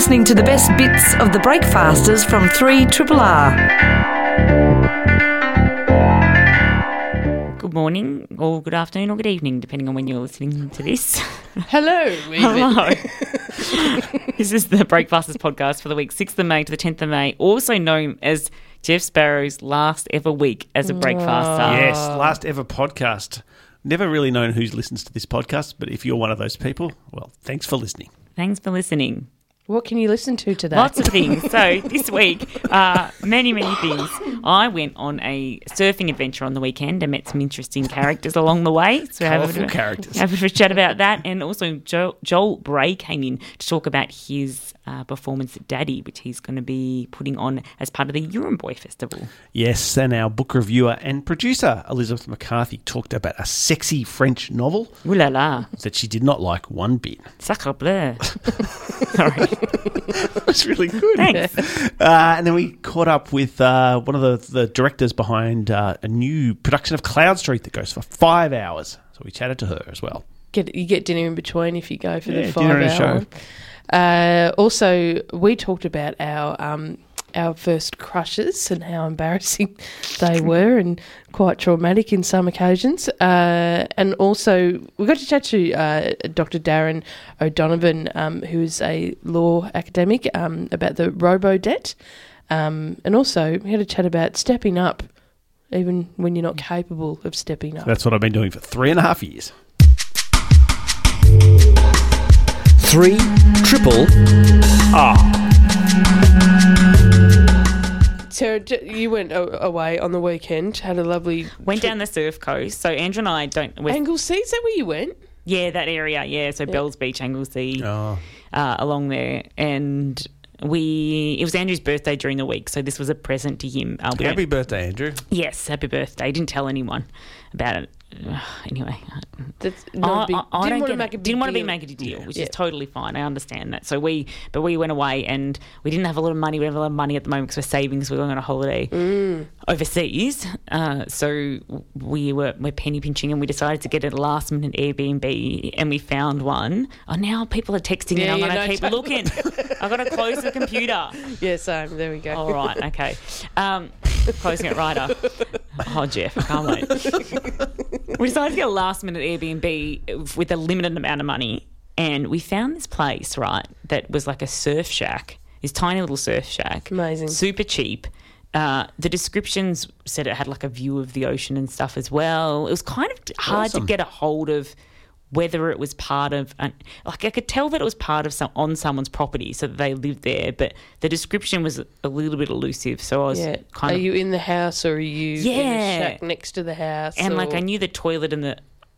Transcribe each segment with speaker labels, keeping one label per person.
Speaker 1: listening to the best bits of the Breakfasters from 3 Triple R.
Speaker 2: Good morning, or good afternoon, or good evening, depending on when you're listening to this.
Speaker 3: Hello.
Speaker 2: Hello. this is the Breakfasters podcast for the week 6th of May to the 10th of May, also known as Jeff Sparrow's last ever week as a Breakfaster.
Speaker 4: Yes, last ever podcast. Never really known who listens to this podcast, but if you're one of those people, well, thanks for listening.
Speaker 2: Thanks for listening.
Speaker 3: What can you listen to today?
Speaker 2: Lots of things. So this week, uh, many, many things. I went on a surfing adventure on the weekend and met some interesting characters along the way. So have a bit
Speaker 4: Colourful
Speaker 2: of-
Speaker 4: characters.
Speaker 2: Have a bit a chat about that. And also Joel, Joel Bray came in to talk about his uh, performance at Daddy, which he's going to be putting on as part of the Boy Festival.
Speaker 4: Yes, and our book reviewer and producer, Elizabeth McCarthy, talked about a sexy French novel
Speaker 2: Ooh la la.
Speaker 4: that she did not like one bit.
Speaker 2: Sacre bleu. Sorry.
Speaker 4: It's really good.
Speaker 2: Thanks.
Speaker 4: Uh, and then we caught up with uh, one of the, the directors behind uh, a new production of Cloud Street that goes for five hours. So we chatted to her as well.
Speaker 3: Get you get dinner in between if you go for
Speaker 4: Yeah,
Speaker 3: the
Speaker 4: dinner
Speaker 3: five
Speaker 4: and a
Speaker 3: hour. Uh, also, we talked about our um, our first crushes and how embarrassing they were and quite traumatic in some occasions. Uh, and also, we got to chat to uh, Dr. Darren O'Donovan, um, who is a law academic, um, about the robo debt. Um, and also, we had a chat about stepping up, even when you're not capable of stepping up.
Speaker 4: That's what I've been doing for three and a half years.
Speaker 5: Three triple
Speaker 3: Sarah, j- you went away on the weekend, had a lovely
Speaker 2: Went down the surf coast. So Andrew and I don't. We're,
Speaker 3: Is that where you went?
Speaker 2: yeah, that area. Yeah. So Bells Beach, Anglesea,
Speaker 4: Oh,
Speaker 2: uh, along there, and we it was Andrew's birthday during the week, so this was a present to him. Uh,
Speaker 4: happy
Speaker 2: don't-
Speaker 4: birthday, Andrew.
Speaker 2: yes, happy birthday! Didn't tell anyone about it. Anyway,
Speaker 3: That's a big,
Speaker 2: I, I
Speaker 3: didn't want to make a big
Speaker 2: didn't want to be make a deal, which
Speaker 3: Yeah.
Speaker 2: is totally fine. I understand that. So we, but we went away and we didn't have a lot of money. We have a lot of money at the moment because we're saving because we're going on a holiday
Speaker 3: Mm.
Speaker 2: overseas. Uh, so we were we're penny pinching and we decided to get a last minute Airbnb and we found one. Oh, now people are texting
Speaker 3: Yeah,
Speaker 2: and I'm going to keep looking. I've got to close the computer.
Speaker 3: Yeah, same. There we go.
Speaker 2: All right, okay. Um, closing it right up. Oh, Jeff, I can't wait. we decided to get a last minute Airbnb with a limited amount of money. And we found this place, right, that was like a surf shack, this tiny little surf shack.
Speaker 3: Amazing.
Speaker 2: Super cheap. Uh, the descriptions said it had like a view of the ocean and stuff as well. It was kind of hard
Speaker 4: Awesome.
Speaker 2: to get a hold of whether it was part of an, like I could tell that it was part of some on someone's property so that they lived there, but the description was a little bit elusive. So I was
Speaker 3: Yeah.
Speaker 2: kind
Speaker 3: are
Speaker 2: of Are
Speaker 3: you in the house or are you in
Speaker 2: Yeah.
Speaker 3: the shack next to the house?
Speaker 2: and like I knew the toilet and the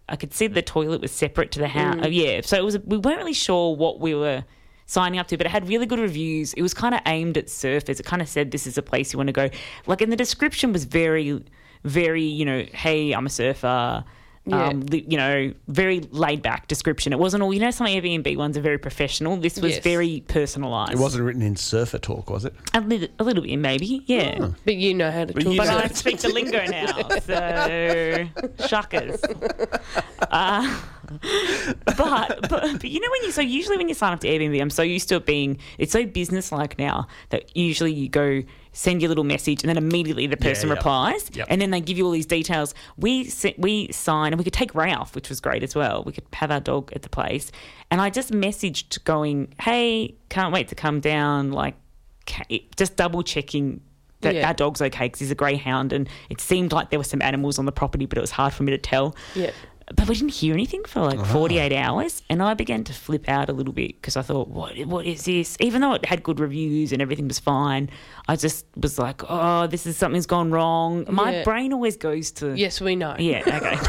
Speaker 2: I could see the toilet was separate to the house.
Speaker 3: Mm.
Speaker 2: yeah, so it was we weren't really sure what we were signing up to, but it had really good reviews. It was kind of aimed at surfers. It kind of said this is a place you want to go. Like, and the description was very, very you know, hey, I'm a surfer.
Speaker 3: Yeah.
Speaker 2: Um, li- you know, very laid back description. It wasn't all, you know, some Airbnb ones are very professional. This was
Speaker 3: Yes.
Speaker 2: very personalised.
Speaker 4: It wasn't written in surfer talk, was it?
Speaker 2: a little, a little bit, maybe, yeah.
Speaker 3: But you know how to
Speaker 4: But
Speaker 3: talk
Speaker 4: you
Speaker 2: But
Speaker 4: know-
Speaker 2: I speak the lingo now, so shuckers. Uh, but, but but you know when you so usually when you sign up to Airbnb, I'm so used to it being it's so business like now that usually you go send you a little message and then immediately the person
Speaker 4: yeah.
Speaker 2: replies
Speaker 4: Yep.
Speaker 2: and then they give you all these details. We we sign and we could take Ralph, which was great as well. We could have our dog at the place, and I just messaged going, "Hey, can't wait to come down." Like just double checking that
Speaker 3: Yeah.
Speaker 2: our dog's okay because he's a greyhound, and it seemed like there were some animals on the property, but it was hard for me to tell.
Speaker 3: Yeah.
Speaker 2: But we didn't hear anything for like 48 hours, and I began to flip out a little bit because I thought, "What? What is this?" Even though it had good reviews and everything was fine, I just was like, "Oh, this is something's gone wrong." My
Speaker 3: Yeah.
Speaker 2: brain always goes to
Speaker 3: Yes, we know.
Speaker 2: yeah, okay.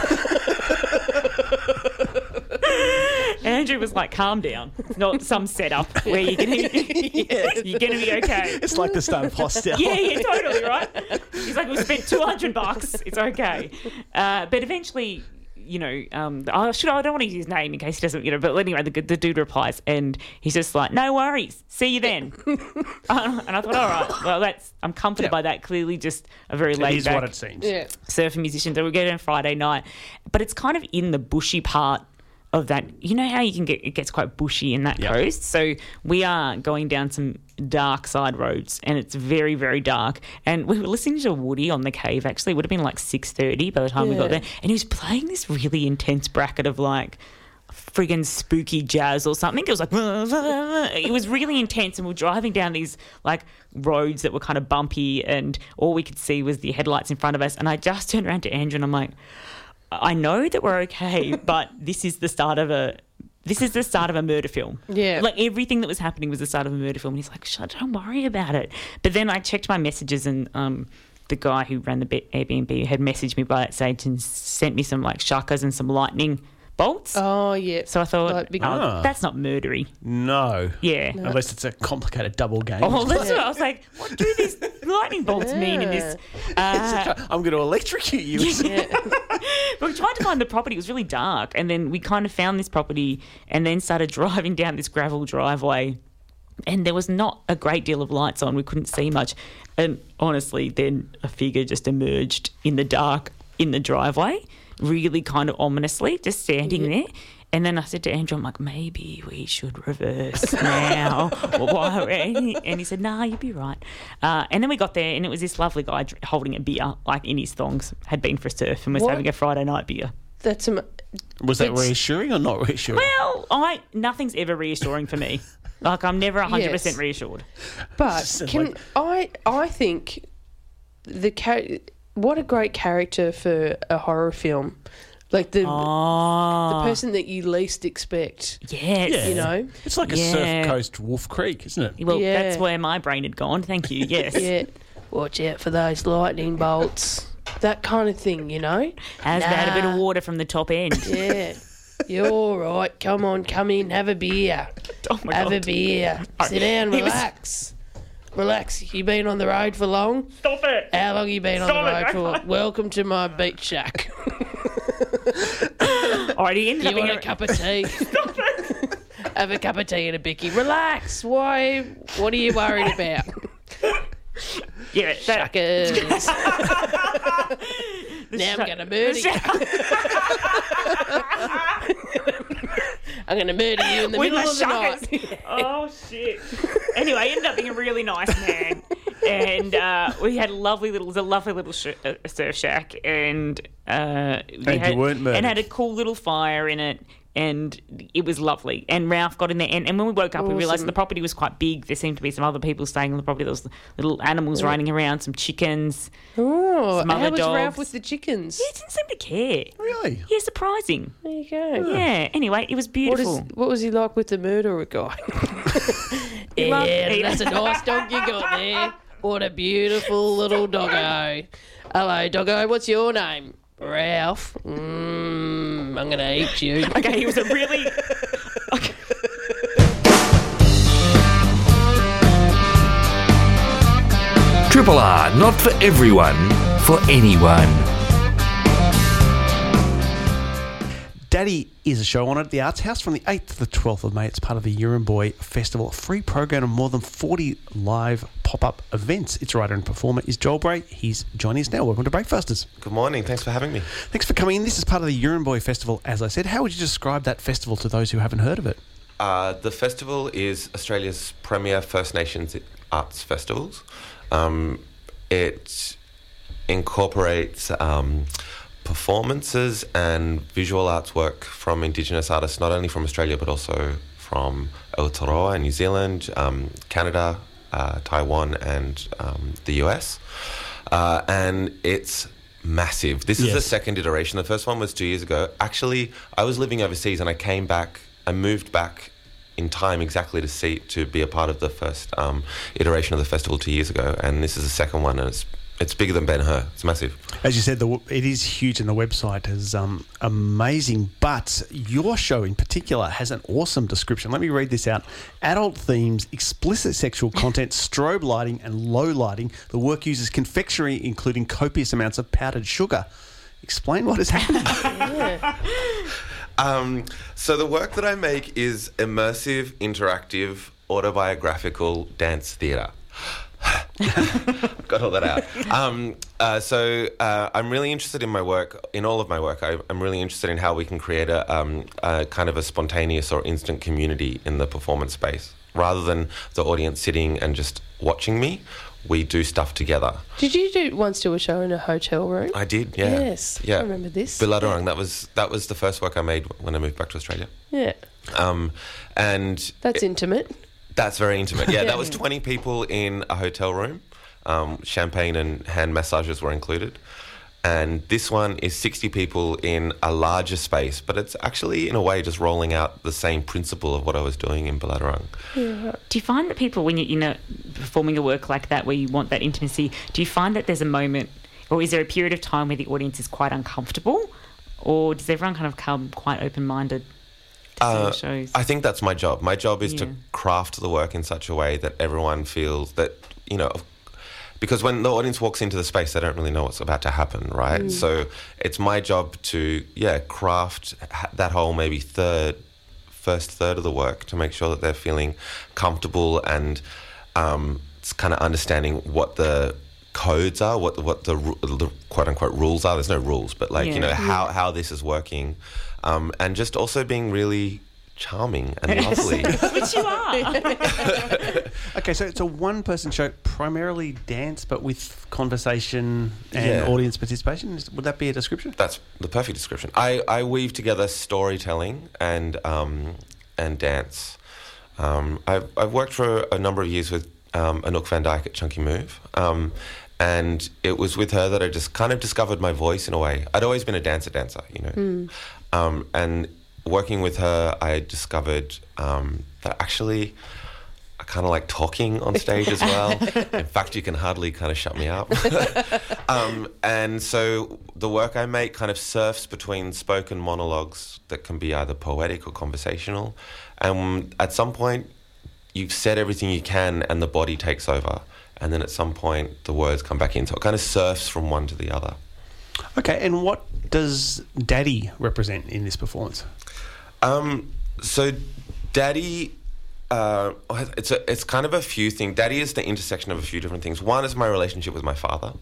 Speaker 2: Andrew was like, "Calm down. It's not some setup where you're gonna you're gonna be okay."
Speaker 4: It's like the start of Hostel.
Speaker 2: Yeah, yeah, totally, right? He's like, we spent 200 bucks. It's okay. Uh, but eventually, you know, um, I should I don't want to use his name in case he doesn't, you know. But anyway, the, the dude replies, and he's just like, "No worries, see you then." uh, and I thought, all right, well, that's I'm comforted
Speaker 4: Yeah.
Speaker 2: by that. Clearly, just a very
Speaker 4: It
Speaker 2: laid
Speaker 4: is
Speaker 2: back
Speaker 4: what it seems.
Speaker 3: Yeah.
Speaker 2: surfer musician. So we go down Friday night, but it's kind of in the bushy part of that. You know how you can get it gets quite bushy in that
Speaker 4: Yep.
Speaker 2: coast. So we are going down some dark side roads, and it's very very dark. And we were listening to Woody on the cave. Actually, it would have been like six thirty by the time we got there, and he was playing this really intense bracket of like friggin' spooky jazz or something. It was like it was really intense, and we are driving down these like roads that were kind of bumpy, and all we could see was the headlights in front of us. And I just turned around to Andrew, and I'm like, I know that we're okay, but this is the start of a. This is the start of a murder film.
Speaker 3: Yeah.
Speaker 2: Like everything that was happening was the start of a murder film. And he's like, Shut, don't worry about it. But then I checked my messages and um, the guy who ran the Airbnb had messaged me by that stage and sent me some like shakas and some lightning bolts.
Speaker 3: Oh yeah.
Speaker 2: So I thought,
Speaker 3: Like big-
Speaker 2: oh,
Speaker 4: Ah.
Speaker 2: that's not murdery.
Speaker 4: No.
Speaker 2: Yeah.
Speaker 4: Unless it's a complicated double game.
Speaker 2: Oh, well, that's what I was like. What do these lightning bolts mean in this? Uh,
Speaker 4: I'm going to electrocute you.
Speaker 2: But we tried to find the property. It was really dark, and then we kind of found this property, and then started driving down this gravel driveway. And there was not a great deal of lights on. We couldn't see much. And honestly, then a figure just emerged in the dark in the driveway, really kind of ominously, just standing there. And then I said to Andrew, I'm like, maybe we should reverse now. And, he, said, nah, you'd be right. Uh, and then we got there, and it was this lovely guy holding a beer, like in his thongs, had been for a surf and was
Speaker 3: What?
Speaker 2: having a Friday night beer.
Speaker 3: That's am-
Speaker 4: Was that
Speaker 3: It's-
Speaker 4: reassuring or not reassuring?
Speaker 2: Well, I nothing's ever reassuring for me. Like I'm never 100%
Speaker 3: Yes.
Speaker 2: reassured.
Speaker 3: But can
Speaker 4: like-
Speaker 3: I? I think the char- what a great character for a horror film, like the
Speaker 2: Oh,
Speaker 3: the ah. person that you least expect.
Speaker 2: yes.
Speaker 4: Yeah.
Speaker 3: You know,
Speaker 4: It's like a
Speaker 2: Yeah.
Speaker 4: Surf Coast Wolf Creek, isn't it?
Speaker 2: Well,
Speaker 3: Yeah.
Speaker 2: that's where my brain had gone. Thank you. Yes.
Speaker 3: yeah. Watch out for those lightning bolts. That kind of thing, you know.
Speaker 2: Has had a bit of
Speaker 3: Nah.
Speaker 2: water from the top end.
Speaker 3: Yeah. You're all right. Come on, come in, have a beer.
Speaker 2: Oh my
Speaker 3: Have a
Speaker 2: god.
Speaker 3: beer. Sit down,
Speaker 2: He was-
Speaker 3: relax. Relax. You been on the road for long?
Speaker 2: Stop it.
Speaker 3: How long you been on the road
Speaker 2: don't-
Speaker 3: for? Welcome to my beach shack.
Speaker 2: All right, he ended
Speaker 3: You
Speaker 2: up
Speaker 3: want a cup of tea? Stop it. Have a cup of tea and a bicky. Relax. Why? What are you worried about?
Speaker 2: Yeah, that,
Speaker 3: Suckers. now I'm gonna murder you. I'm gonna murder you in the
Speaker 2: With
Speaker 3: middle of the
Speaker 2: shuckers.
Speaker 3: night.
Speaker 2: oh shit. Anyway, he ended up being a really nice man, and uh, we had a lovely little, it was a lovely little sh- uh, surf shack, and uh, we
Speaker 4: And you
Speaker 2: had,
Speaker 4: weren't murdered.
Speaker 2: and had a cool little fire in it. And it was lovely. And Ralph got in there. And, and when we woke up, we realised the property was quite big. There seemed to be some other people staying on the property. There was little animals running around, some chickens.
Speaker 3: Oh,
Speaker 2: Some
Speaker 3: how
Speaker 2: other
Speaker 3: was Ralph with the chickens?
Speaker 2: He didn't seem to care.
Speaker 4: Really?
Speaker 2: Yeah, surprising.
Speaker 3: There you go.
Speaker 2: Yeah. Anyway, it was
Speaker 3: What, is,
Speaker 2: beautiful.
Speaker 3: what was he like with the murderer guy? yeah,
Speaker 2: he-
Speaker 3: that's a nice dog you got there. What a beautiful little doggo. Hello, doggo. What's your name? Ralph. Mmm, I'm gonna eat you.
Speaker 2: Okay, he was a really.
Speaker 5: Triple R, not for everyone, for anyone.
Speaker 4: Daddy is a show on at the Arts House from the 8th to the 12th of May. It's part of the Boy Festival, a free program of more than 40 live pop up events. Its writer and performer is Joel Bray. He's joining us now. Welcome to Breakfasters.
Speaker 6: Good morning. Thanks for having me.
Speaker 4: Thanks for coming in. This is part of the Boy Festival, as I said. How would you describe that festival to those who haven't heard of it?
Speaker 6: Uh, the festival is Australia's premier First Nations arts festivals. Um, it incorporates um, performances and visual arts work from Indigenous artists, not only from Australia but also from Aotearoa, New Zealand, um, Canada, uh, Taiwan, and um, the US. Uh, and it's massive. This is the second iteration. The first one was two years ago. Actually, I was living overseas and I came back. I moved back in time exactly to see to be a part of the first um, iteration of the festival two years ago, and this is the second one, and it's it's bigger than Ben Hur. It's massive.
Speaker 4: As you said, the, it is huge, and the website is um, amazing. But your show in particular has an awesome description. Let me read this out: adult themes, explicit sexual content, strobe lighting, and low lighting. The work uses confectionery, including copious amounts of powdered sugar. Explain what is happening.
Speaker 6: Um, so the work that I make is immersive, interactive, autobiographical dance theatre. got all that out. Um, uh, so uh, I'm really interested in my work, in all of my work. I, I'm really interested in how we can create a, um, a kind of a spontaneous or instant community in the performance space, rather than the audience sitting and just watching me. We do stuff together.
Speaker 3: Did you do once do a show in a hotel room?
Speaker 6: I did, yeah.
Speaker 3: Yes,
Speaker 6: yeah.
Speaker 3: I remember this.
Speaker 6: Biladurang. That was that was the first work I made when I moved back to Australia.
Speaker 3: Yeah,
Speaker 6: Um, and
Speaker 3: that's intimate.
Speaker 6: That's very intimate. Yeah, that was 20 people in a hotel room. Um, champagne and hand massages were included. And this one is 60 people in a larger space, but it's actually, in a way, just rolling out the same principle of what I was doing in Biladurang.
Speaker 2: Do you find that people, when you're in a, performing a work like that where you want that intimacy, do you find that there's a moment, or is there a period of time where the audience is quite uncomfortable, or does everyone kind of come quite open-minded to see
Speaker 6: Uh,
Speaker 2: shows?
Speaker 6: I think that's my job. My job is
Speaker 2: Yeah.
Speaker 6: to craft the work in such a way that everyone feels that, you know, because when the audience walks into the space, they don't really know what's about to happen, right? So it's my job to, yeah, craft that whole maybe third, first third of the work to make sure that they're feeling comfortable and um, it's kind of understanding what the codes are, what the, what the, the quote unquote rules are. There's no rules, but like you know how how this is working, um, and just also being really charming and lovely.
Speaker 2: Which you are.
Speaker 4: Okay, so it's a one-person show, primarily dance, but with conversation and
Speaker 6: Yeah.
Speaker 4: audience participation. Would that be a description?
Speaker 6: That's the perfect description. I, I weave together storytelling and um, and dance. Um, I've, I've worked for a number of years with um, Anouk van Dijk at Chunky Move. Um, and it was with her that I just kind of discovered my voice in a way. I'd always been a dancer, dancer, you know. Um, and working with her, I discovered um, that actually I kind of like talking on stage as well. In fact, you can hardly kind of shut me up. um, and so the work I make kind of surfs between spoken monologues that can be either poetic or conversational. And at some point, you've said everything you can, and the body takes over. And then at some point, the words come back in. So it kind of surfs from one to the other.
Speaker 4: Okay, and what does Daddy represent in this performance?
Speaker 6: Um, so, Daddy, uh, it's a, it's kind of a few things. Daddy is the intersection of a few different things. One is my relationship with my father,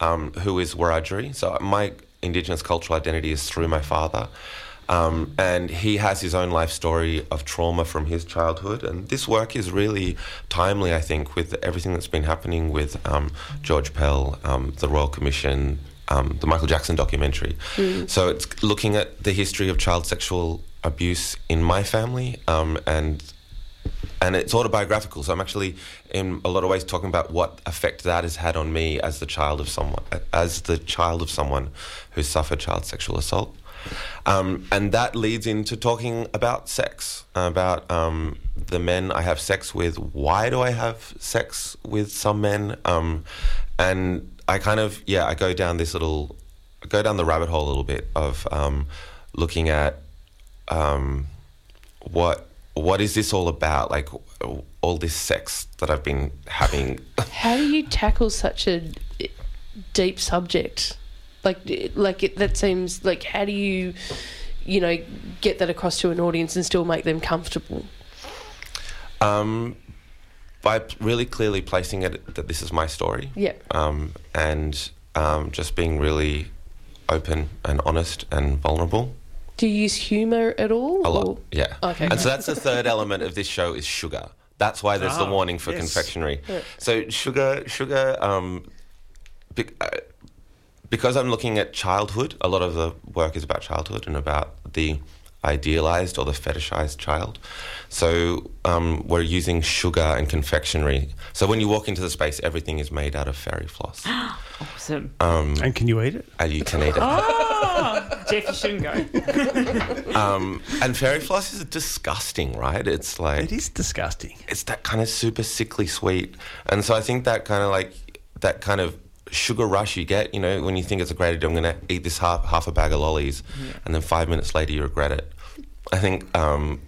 Speaker 6: um, who is Wiradjuri. So my Indigenous cultural identity is through my father. Um, and he has his own life story of trauma from his childhood. And this work is really timely, I think, with everything that's been happening with um, George Pell, um, the Royal Commission, um, the Michael Jackson documentary. So it's looking at the history of child sexual abuse in my family um, and and it's autobiographical. So I'm actually, in a lot of ways, talking about what effect that has had on me as the child of someone, as the child of someone who suffered child sexual assault. Um, and that leads into talking about sex, about um, the men I have sex with. Why do I have sex with some men? Um, and I kind of, yeah, I go down this little, I go down the rabbit hole a little bit of um, looking at um, what what is this all about? Like all this sex that I've been having.
Speaker 3: How do you tackle such a deep subject? Like, like it, that seems like how do you, you know, get that across to an audience and still make them comfortable?
Speaker 6: um, by really clearly placing it that this is my story.
Speaker 3: Yeah.
Speaker 6: Um, and um, just being really open and honest and vulnerable.
Speaker 3: Do you use humour at all?
Speaker 6: A lot,
Speaker 3: or-
Speaker 6: yeah.
Speaker 3: Okay.
Speaker 6: And so that's the third element of this show is sugar. That's why there's the
Speaker 4: Ah,
Speaker 6: warning for
Speaker 4: yes.
Speaker 6: confectionery. So sugar, sugar. Um, be, uh, because I'm looking at childhood. A lot of the work is about childhood and about the idealized or the fetishized child. So um, we're using sugar and confectionery. So when you walk into the space, everything is made out of fairy floss,
Speaker 2: awesome.
Speaker 6: um,
Speaker 4: And can you eat it?
Speaker 6: and you can eat it.
Speaker 2: Oh, Jeff, you shouldn't go.
Speaker 6: Um, and fairy floss is disgusting, right? It's like
Speaker 4: It is disgusting.
Speaker 6: it's that kind of super sickly sweet. And so I think that kind of like that kind of sugar rush you get, you know, when you think it's a great idea, I'm going to eat this half half a bag of lollies, and then five minutes later you regret it. I think um,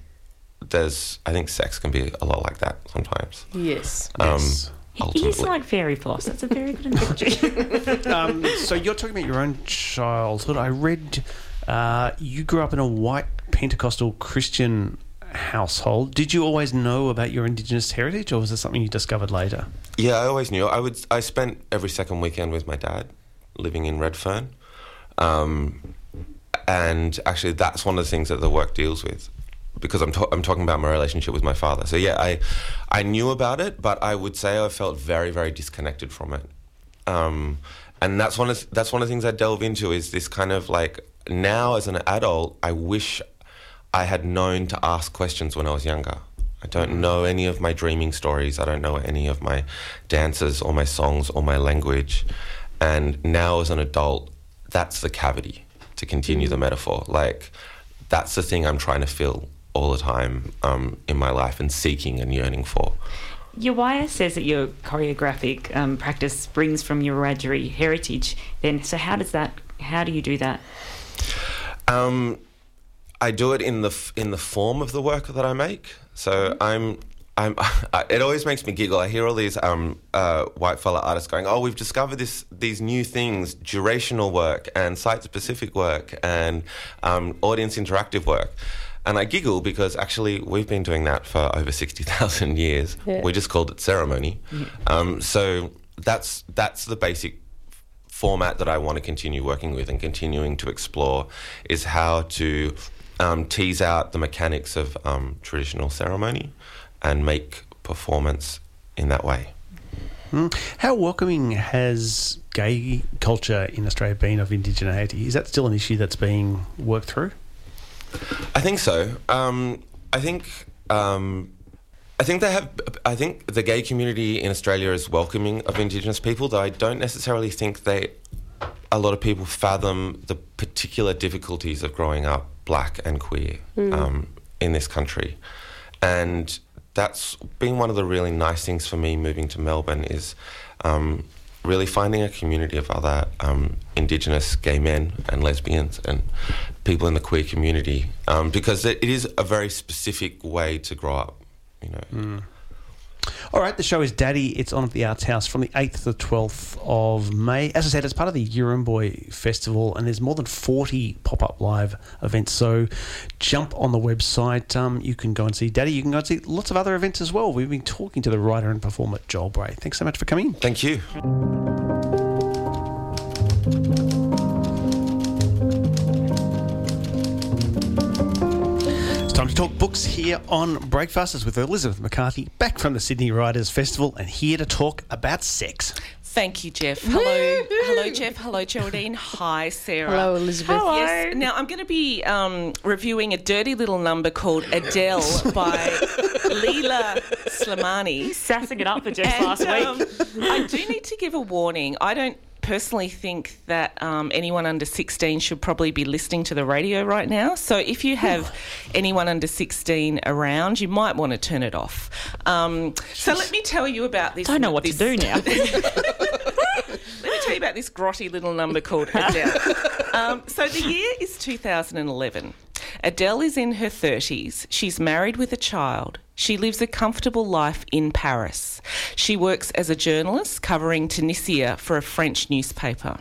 Speaker 6: there's, I think sex can be a lot like that sometimes.
Speaker 3: Yes.
Speaker 4: Yes.
Speaker 6: Um,
Speaker 2: It is
Speaker 6: ultimately.
Speaker 2: like fairy floss. That's a very good analogy.
Speaker 4: um, so you're talking about your own childhood. I read uh, you grew up in a white Pentecostal Christian household. Did you always know about your Indigenous heritage, or was it something you discovered later?
Speaker 6: Yeah, I always knew. I would. I spent every second weekend with my dad, living in Redfern, um, and actually, that's one of the things that the work deals with, because I'm ta- I'm talking about my relationship with my father. So yeah, I I knew about it, but I would say I felt very very disconnected from it, um, and that's one of that's one of the things I delve into is this kind of like now as an adult, I wish I had known to ask questions when I was younger. I don't know any of my dreaming stories. I don't know any of my dances or my songs or my language. And now, as an adult, that's the cavity to continue the metaphor. Like, that's the thing I'm trying to fill all the time um, in my life and seeking and yearning for.
Speaker 2: Your wire says that your choreographic um, practice springs from your Wiradjuri heritage. Then, so how does that? How do you do that?
Speaker 6: Um, I do it in the f- in the form of the work that I make. So I'm. I'm, it always makes me giggle. I hear all these um, uh, white fella artists going, "Oh, we've discovered this these new things: durational work and site-specific work and um, audience interactive work." And I giggle because actually we've been doing that for over sixty thousand years.
Speaker 3: Yeah.
Speaker 6: We just called it ceremony. Um, so that's that's the basic format that I want to continue working with and continuing to explore is how to um, tease out the mechanics of um, traditional ceremony and make performance in that way.
Speaker 4: How welcoming has gay culture in Australia been of indigeneity? Is that still an issue that's being worked through?
Speaker 6: I think so. Um, I think. Um, I think they have. I think the gay community in Australia is welcoming of Indigenous people, though I don't necessarily think they. A lot of people fathom the particular difficulties of growing up black and queer um, in this country, and that's been one of the really nice things for me moving to Melbourne is um, really finding a community of other um, Indigenous gay men and lesbians and people in the queer community um, because it, is a very specific way to grow up. You know,
Speaker 4: All right, the show is Daddy. It's on at the Arts House from the 8th to the 12th of May. As I said, it's part of the Yirramboi Festival, and there's more than 40 pop up live events. So jump on the website. Um, you can go and see Daddy. You can go and see lots of other events as well. We've been talking to the writer and performer Joel Bray. Thanks so much for coming.
Speaker 6: thank you.
Speaker 4: Talk books here on Breakfasters with Elizabeth McCarthy, back from the Sydney Writers Festival, and here to talk about sex.
Speaker 7: Thank you, Jeff. Hello, hello, Jeff. Hello, Geraldine. Hi, Sarah.
Speaker 3: Hello, Elizabeth.
Speaker 7: Yes. Now I'm going to be um, reviewing a dirty little number called Adele by Leila Slimani.
Speaker 2: Sassing it up for Jeff last week.
Speaker 7: um, I do need to give a warning. I don't personally think that um, anyone under 16 should probably be listening to the radio right now. So if you have anyone under 16 around, you might want to turn it off. Um, so let me tell you about this.
Speaker 2: I Don't know what to do now.
Speaker 7: let me tell you about this grotty little number called Adele. um, so the year is 2011. Adele is in her 30s. She's married with a child. She lives a comfortable life in Paris. She works as a journalist covering Tunisia for a French newspaper.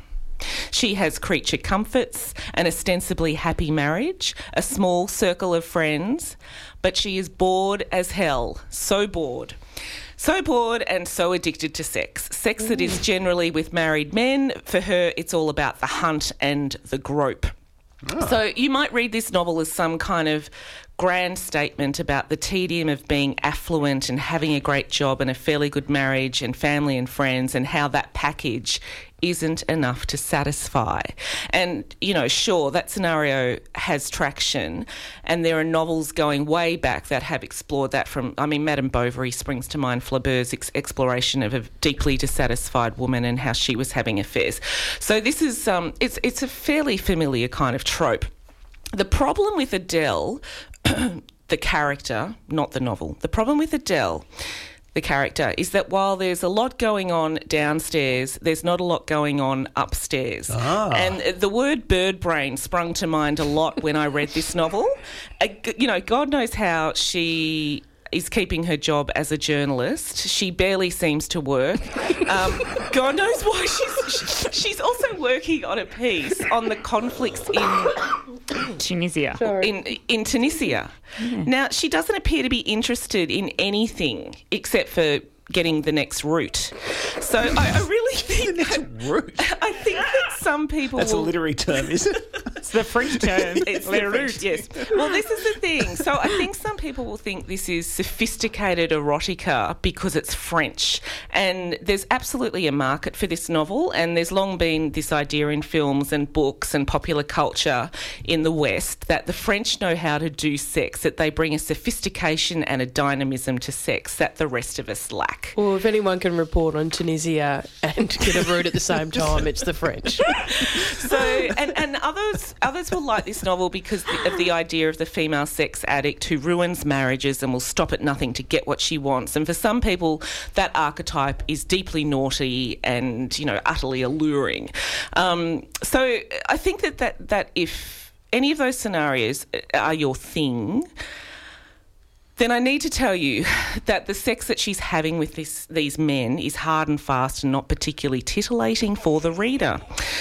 Speaker 7: She has creature comforts, an ostensibly happy marriage, a small circle of friends, but she is bored as hell. So bored. So bored and so addicted to sex. Sex that is mm. generally with married men. For her, it's all about the hunt and the grope. Ah. So you might read this novel as some kind of grand statement about the tedium of being affluent and having a great job and a fairly good marriage and family and friends and how that package isn't enough to satisfy. And, you know, sure, that scenario has traction and there are novels going way back that have explored that from, I mean, Madame Bovary springs to mind, Flaubert's ex- exploration of a deeply dissatisfied woman and how she was having affairs. So this is, um, it's, it's a fairly familiar kind of trope. The problem with Adele, the character, not the novel, the problem with Adele, the character, is that while there's a lot going on downstairs, there's not a lot going on upstairs. And the word bird brain sprung to mind a lot when I read this novel. Uh, you know, God knows how she is keeping her job as a journalist. She barely seems to work. Um, God knows why she's she's also working on a piece on the conflicts in
Speaker 2: Tunisia.
Speaker 7: in in Tunisia. Now she doesn't appear to be interested in anything except for getting the next route. So I, I really think
Speaker 4: Root.
Speaker 7: I think that some people
Speaker 4: That's a literary term, is it?
Speaker 2: It's the French term.
Speaker 7: it's
Speaker 2: Les
Speaker 7: the French, yes. Well, this is the thing. So I think some people will think this is sophisticated erotica because it's French, and there's absolutely a market for this novel. And there's long been this idea in films and books and popular culture in the West that the French know how to do sex, that they bring a sophistication and a dynamism to sex that the rest of us lack.
Speaker 3: Well, if anyone can report on Tunisia and get a root at the same time, it's the French.
Speaker 7: So, and, and others others will like this novel because of the idea of the female sex addict who ruins marriages and will stop at nothing to get what she wants. And for some people, that archetype is deeply naughty and you know utterly alluring. Um, so, I think that, that that if any of those scenarios are your thing then I need to tell you that the sex that she's having with this, these men is hard and fast and not particularly titillating for the reader.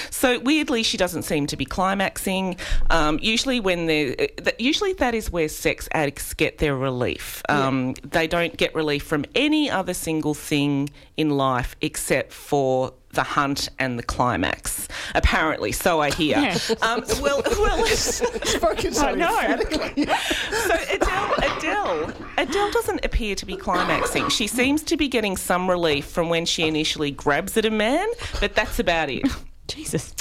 Speaker 7: So weirdly, she doesn't seem to be climaxing. Um, usually, when they usually that is where sex addicts get their relief. Um, They don't get relief from any other single thing in life except for the hunt and the climax. Apparently, so I hear.
Speaker 2: Yeah.
Speaker 7: Um, well, well.
Speaker 4: Spoken so
Speaker 2: I
Speaker 4: emphatically.
Speaker 7: So Adele, Adele, Adele doesn't appear to be climaxing. She seems to be getting some relief from when she initially grabs at a man, but that's about it.
Speaker 2: Jesus.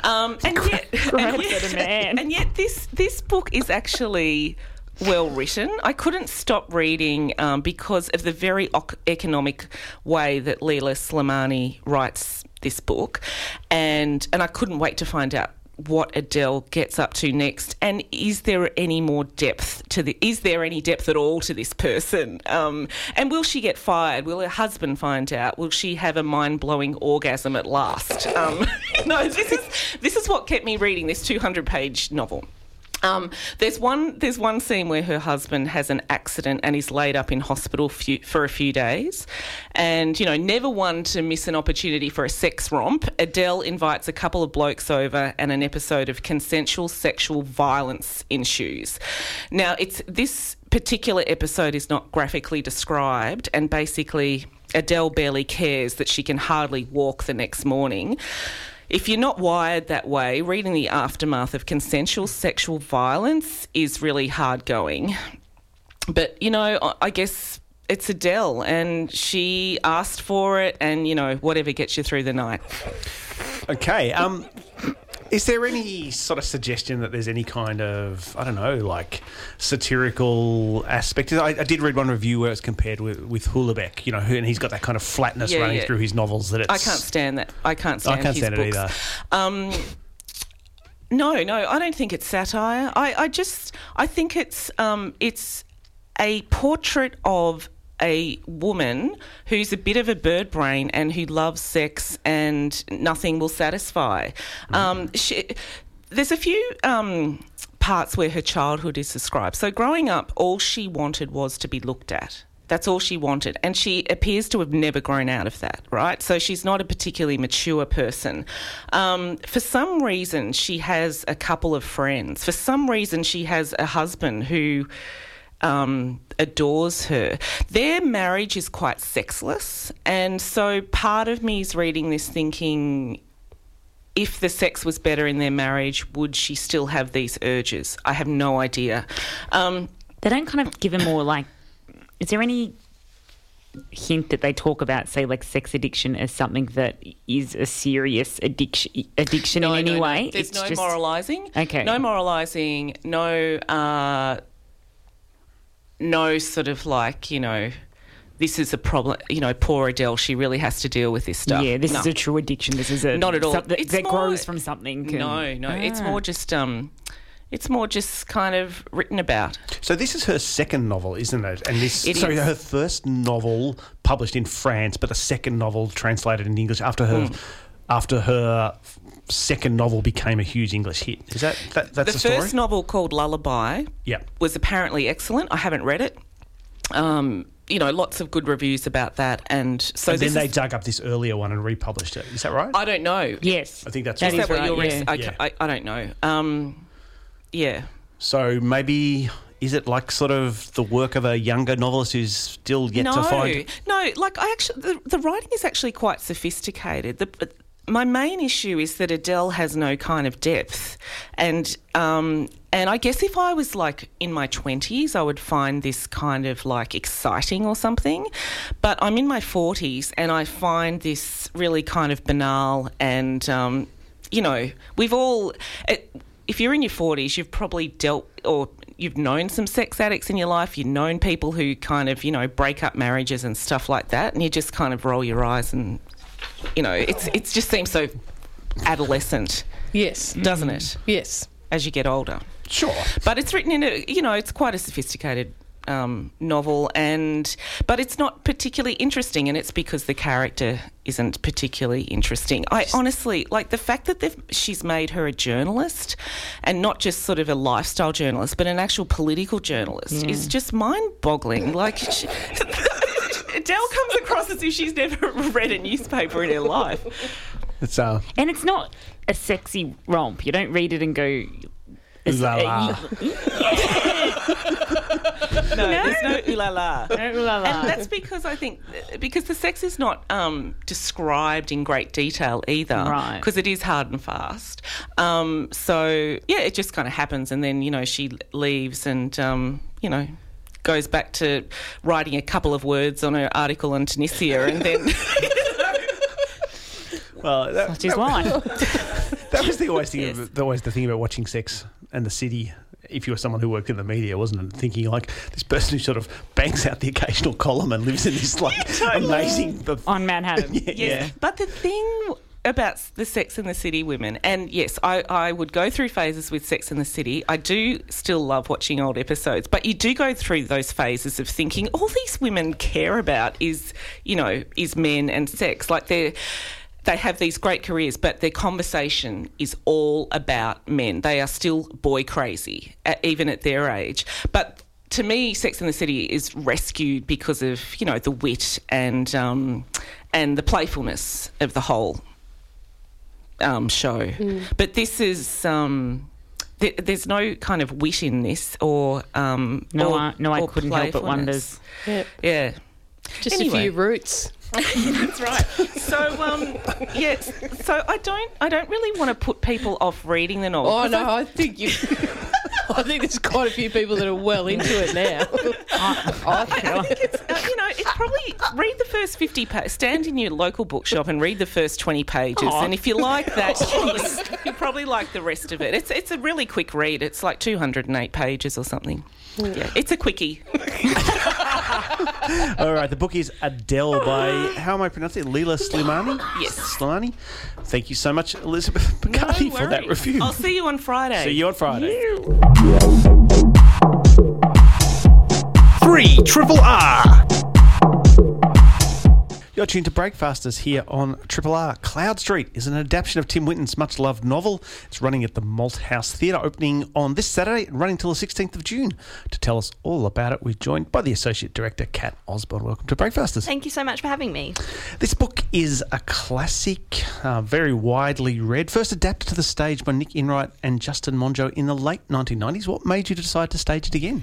Speaker 7: Um, and yet,
Speaker 2: Grabs
Speaker 7: and yet,
Speaker 2: at a man.
Speaker 7: and yet this this book is actually well written. I couldn't stop reading um, because of the very economic way that Leila Slimani writes this book, and and I couldn't wait to find out what Adele gets up to next, and is there any more depth to the? Is there any depth at all to this person? Um, and will she get fired? Will her husband find out? Will she have a mind blowing orgasm at last? Um, no, this is this is what kept me reading this two hundred page novel. Um, there's one. There's one scene where her husband has an accident and is laid up in hospital few, for a few days, and you know, never one to miss an opportunity for a sex romp. Adele invites a couple of blokes over, and an episode of consensual sexual violence ensues. Now, it's this particular episode is not graphically described, and basically. Adele barely cares that she can hardly walk the next morning. If you're not wired that way, reading the aftermath of consensual sexual violence is really hard going. But, you know, I- guess it's Adele and she asked for it and, you know, whatever gets you through the night.
Speaker 4: Okay. Um, is there any sort of suggestion that there's any kind of I don't know, like satirical aspect? I, I did read one review where it's compared with with Houellebecq, you know, and he's got that kind of flatness
Speaker 7: Yeah,
Speaker 4: running
Speaker 7: yeah.
Speaker 4: through his novels that it's.
Speaker 7: I can't stand that. I can't stand,
Speaker 4: can't
Speaker 7: his
Speaker 4: stand it either.
Speaker 7: Um, no, no, I don't think it's satire. I, I just, I think it's, um, it's a portrait of a woman who's a bit of a bird brain and who loves sex and nothing will satisfy. Um, she, there's a few um, parts where her childhood is described. So growing up, all she wanted was to be looked at. That's all she wanted. And she appears to have never grown out of that, right? So she's not a particularly mature person. Um, for some reason, she has a couple of friends. For some reason, she has a husband who um, adores her. Their marriage is quite sexless. And so part of me is reading this thinking, if the sex was better in their marriage, would she still have these urges? I have no idea. Um,
Speaker 2: They don't kind of give a more like. Is there any hint that they talk about, say, like sex addiction as something that is a serious addiction addiction in any
Speaker 7: no, no.
Speaker 2: way?
Speaker 7: There's
Speaker 2: It's
Speaker 7: no
Speaker 2: just-
Speaker 7: moralising.
Speaker 2: Okay.
Speaker 7: No moralising. No. Uh, no sort of like you know. This is a problem, you know. Poor Adele, she really has to deal with this stuff.
Speaker 2: Yeah, this
Speaker 7: No.
Speaker 2: is a true addiction. This is a
Speaker 7: Not at all.
Speaker 2: something
Speaker 7: It's
Speaker 2: that
Speaker 7: more-
Speaker 2: grows from something. and-
Speaker 7: No, no. It's
Speaker 2: Ah.
Speaker 7: more just um, it's more just kind of written about.
Speaker 4: So this is her second novel, isn't it? And this,
Speaker 7: It
Speaker 4: sorry,
Speaker 7: is.
Speaker 4: her first novel published in France, but the second novel translated into English after her,
Speaker 7: Hmm.
Speaker 4: after her second novel became a huge English hit. Is that, that that's
Speaker 7: the
Speaker 4: the story?
Speaker 7: first novel called Lullaby
Speaker 4: yeah.
Speaker 7: was apparently excellent. I haven't read it. um, you know, lots of good reviews about that. And so
Speaker 4: and then they
Speaker 7: is-
Speaker 4: dug up this earlier one and republished it. Is that right?
Speaker 7: I don't know.
Speaker 2: Yes.
Speaker 4: I think that's
Speaker 2: That
Speaker 4: right.
Speaker 7: Is that what you're?
Speaker 2: yeah.
Speaker 7: res- I,
Speaker 4: Yeah.
Speaker 7: I, I don't know. Um, yeah.
Speaker 4: So maybe is it like sort of the work of a younger novelist who's still yet
Speaker 7: no,
Speaker 4: to find?
Speaker 7: no. Like I actually, the, the writing is actually quite sophisticated. The, my main issue is that Adele has no kind of depth, and um, and I guess if I was like in my twenties, I would find this kind of like exciting or something. But I'm in my forties, and I find this really kind of banal and. Um, you know, we've all. If you're in your 40s, you've probably dealt or you've known some sex addicts in your life. You've known people who kind of, you know, break up marriages and stuff like that, and you just kind of roll your eyes and, you know, it's it just seems so adolescent,
Speaker 3: Yes.
Speaker 7: doesn't it?
Speaker 3: Yes.
Speaker 7: As you get older,
Speaker 4: Sure.
Speaker 7: but it's written in a, you know, it's quite a sophisticated. Um, novel and but it's not particularly interesting and it's because the character isn't particularly interesting i honestly like the fact that she's made her a journalist and not just sort of a lifestyle journalist but an actual political journalist is just mind-boggling like she, Adele comes across as if she's never read a newspaper in her life
Speaker 4: It's uh,
Speaker 2: And it's not a sexy romp. You don't read it and go.
Speaker 4: ooh
Speaker 2: it's-
Speaker 4: la la.
Speaker 7: no, there's no ooh la la
Speaker 2: you- ooh la la.
Speaker 7: And that's because I think because the sex is not um, described in great detail either,
Speaker 2: Right.
Speaker 7: Because it is hard and fast. Um, so yeah, it just kind of happens, and then you know she leaves, and um, you know goes back to writing a couple of words on her article on Tunisia, and then
Speaker 4: Well, that,
Speaker 2: Which is why.
Speaker 4: that was the always thing.
Speaker 7: Yes.
Speaker 4: the, always the thing about watching Sex and the City. If you were someone who worked in the media, wasn't it? Thinking like this person who sort of bangs out the occasional column and lives in this like amazing.
Speaker 2: on Manhattan.
Speaker 4: yeah,
Speaker 7: Yes.
Speaker 4: yeah.
Speaker 7: But the thing about the Sex and the City women, and yes, I, I would go through phases with Sex and the City. I do still love watching old episodes, but you do go through those phases of thinking all these women care about is, you know, is men and sex. Like they're. They have these great careers, but their conversation is all about men. They are still boy crazy, even at their age. But to me, Sex and the City is rescued because of you know the wit and um, and the playfulness of the whole um, show. But this is. Um, th- there's no kind of wit in this, or um,
Speaker 2: No,
Speaker 7: or,
Speaker 2: I, no, I couldn't help but
Speaker 7: playfulness.
Speaker 2: wonders.
Speaker 3: Yeah.
Speaker 7: Yeah,
Speaker 3: Just
Speaker 7: Anyway.
Speaker 3: a few roots.
Speaker 7: that's right. So, um, yes. So I don't, I don't really want to put people off reading the novel.
Speaker 3: Oh no, I think you. I think there's quite a few people that are well into it now.
Speaker 7: I think it's, uh, you know, it's probably read the first 50 pages, stand in your local bookshop and read the first 20 pages. And if you like that, you'll probably, you'll probably like the rest of it. It's, it's a really quick read. It's like 208 pages or something. Yeah, it's a quickie.
Speaker 4: All right, the book is Adele by how am I pronouncing it? Leila Slimani.
Speaker 7: Yes.
Speaker 4: Slimani. Thank you so much, Elizabeth McCarthy,
Speaker 7: No
Speaker 4: for that
Speaker 7: worries.
Speaker 4: review.
Speaker 7: I'll see you on Friday.
Speaker 4: See you on Friday.
Speaker 5: Three Triple R.
Speaker 4: You're tuned to Breakfasters here on Triple R. Cloud Street is an adaptation of Tim Winton's much loved novel. It's running at the Malthouse Theatre, opening on this Saturday and running till the 16th of June. To tell us all about it, we're joined by the Associate Director, Kat Osborne. Welcome to Breakfasters.
Speaker 8: Thank you so much for having me.
Speaker 4: This book is a classic, uh, very widely read. First adapted to the stage by Nick Enright and Justin Monjo in the late 1990s. What made you decide to stage it again?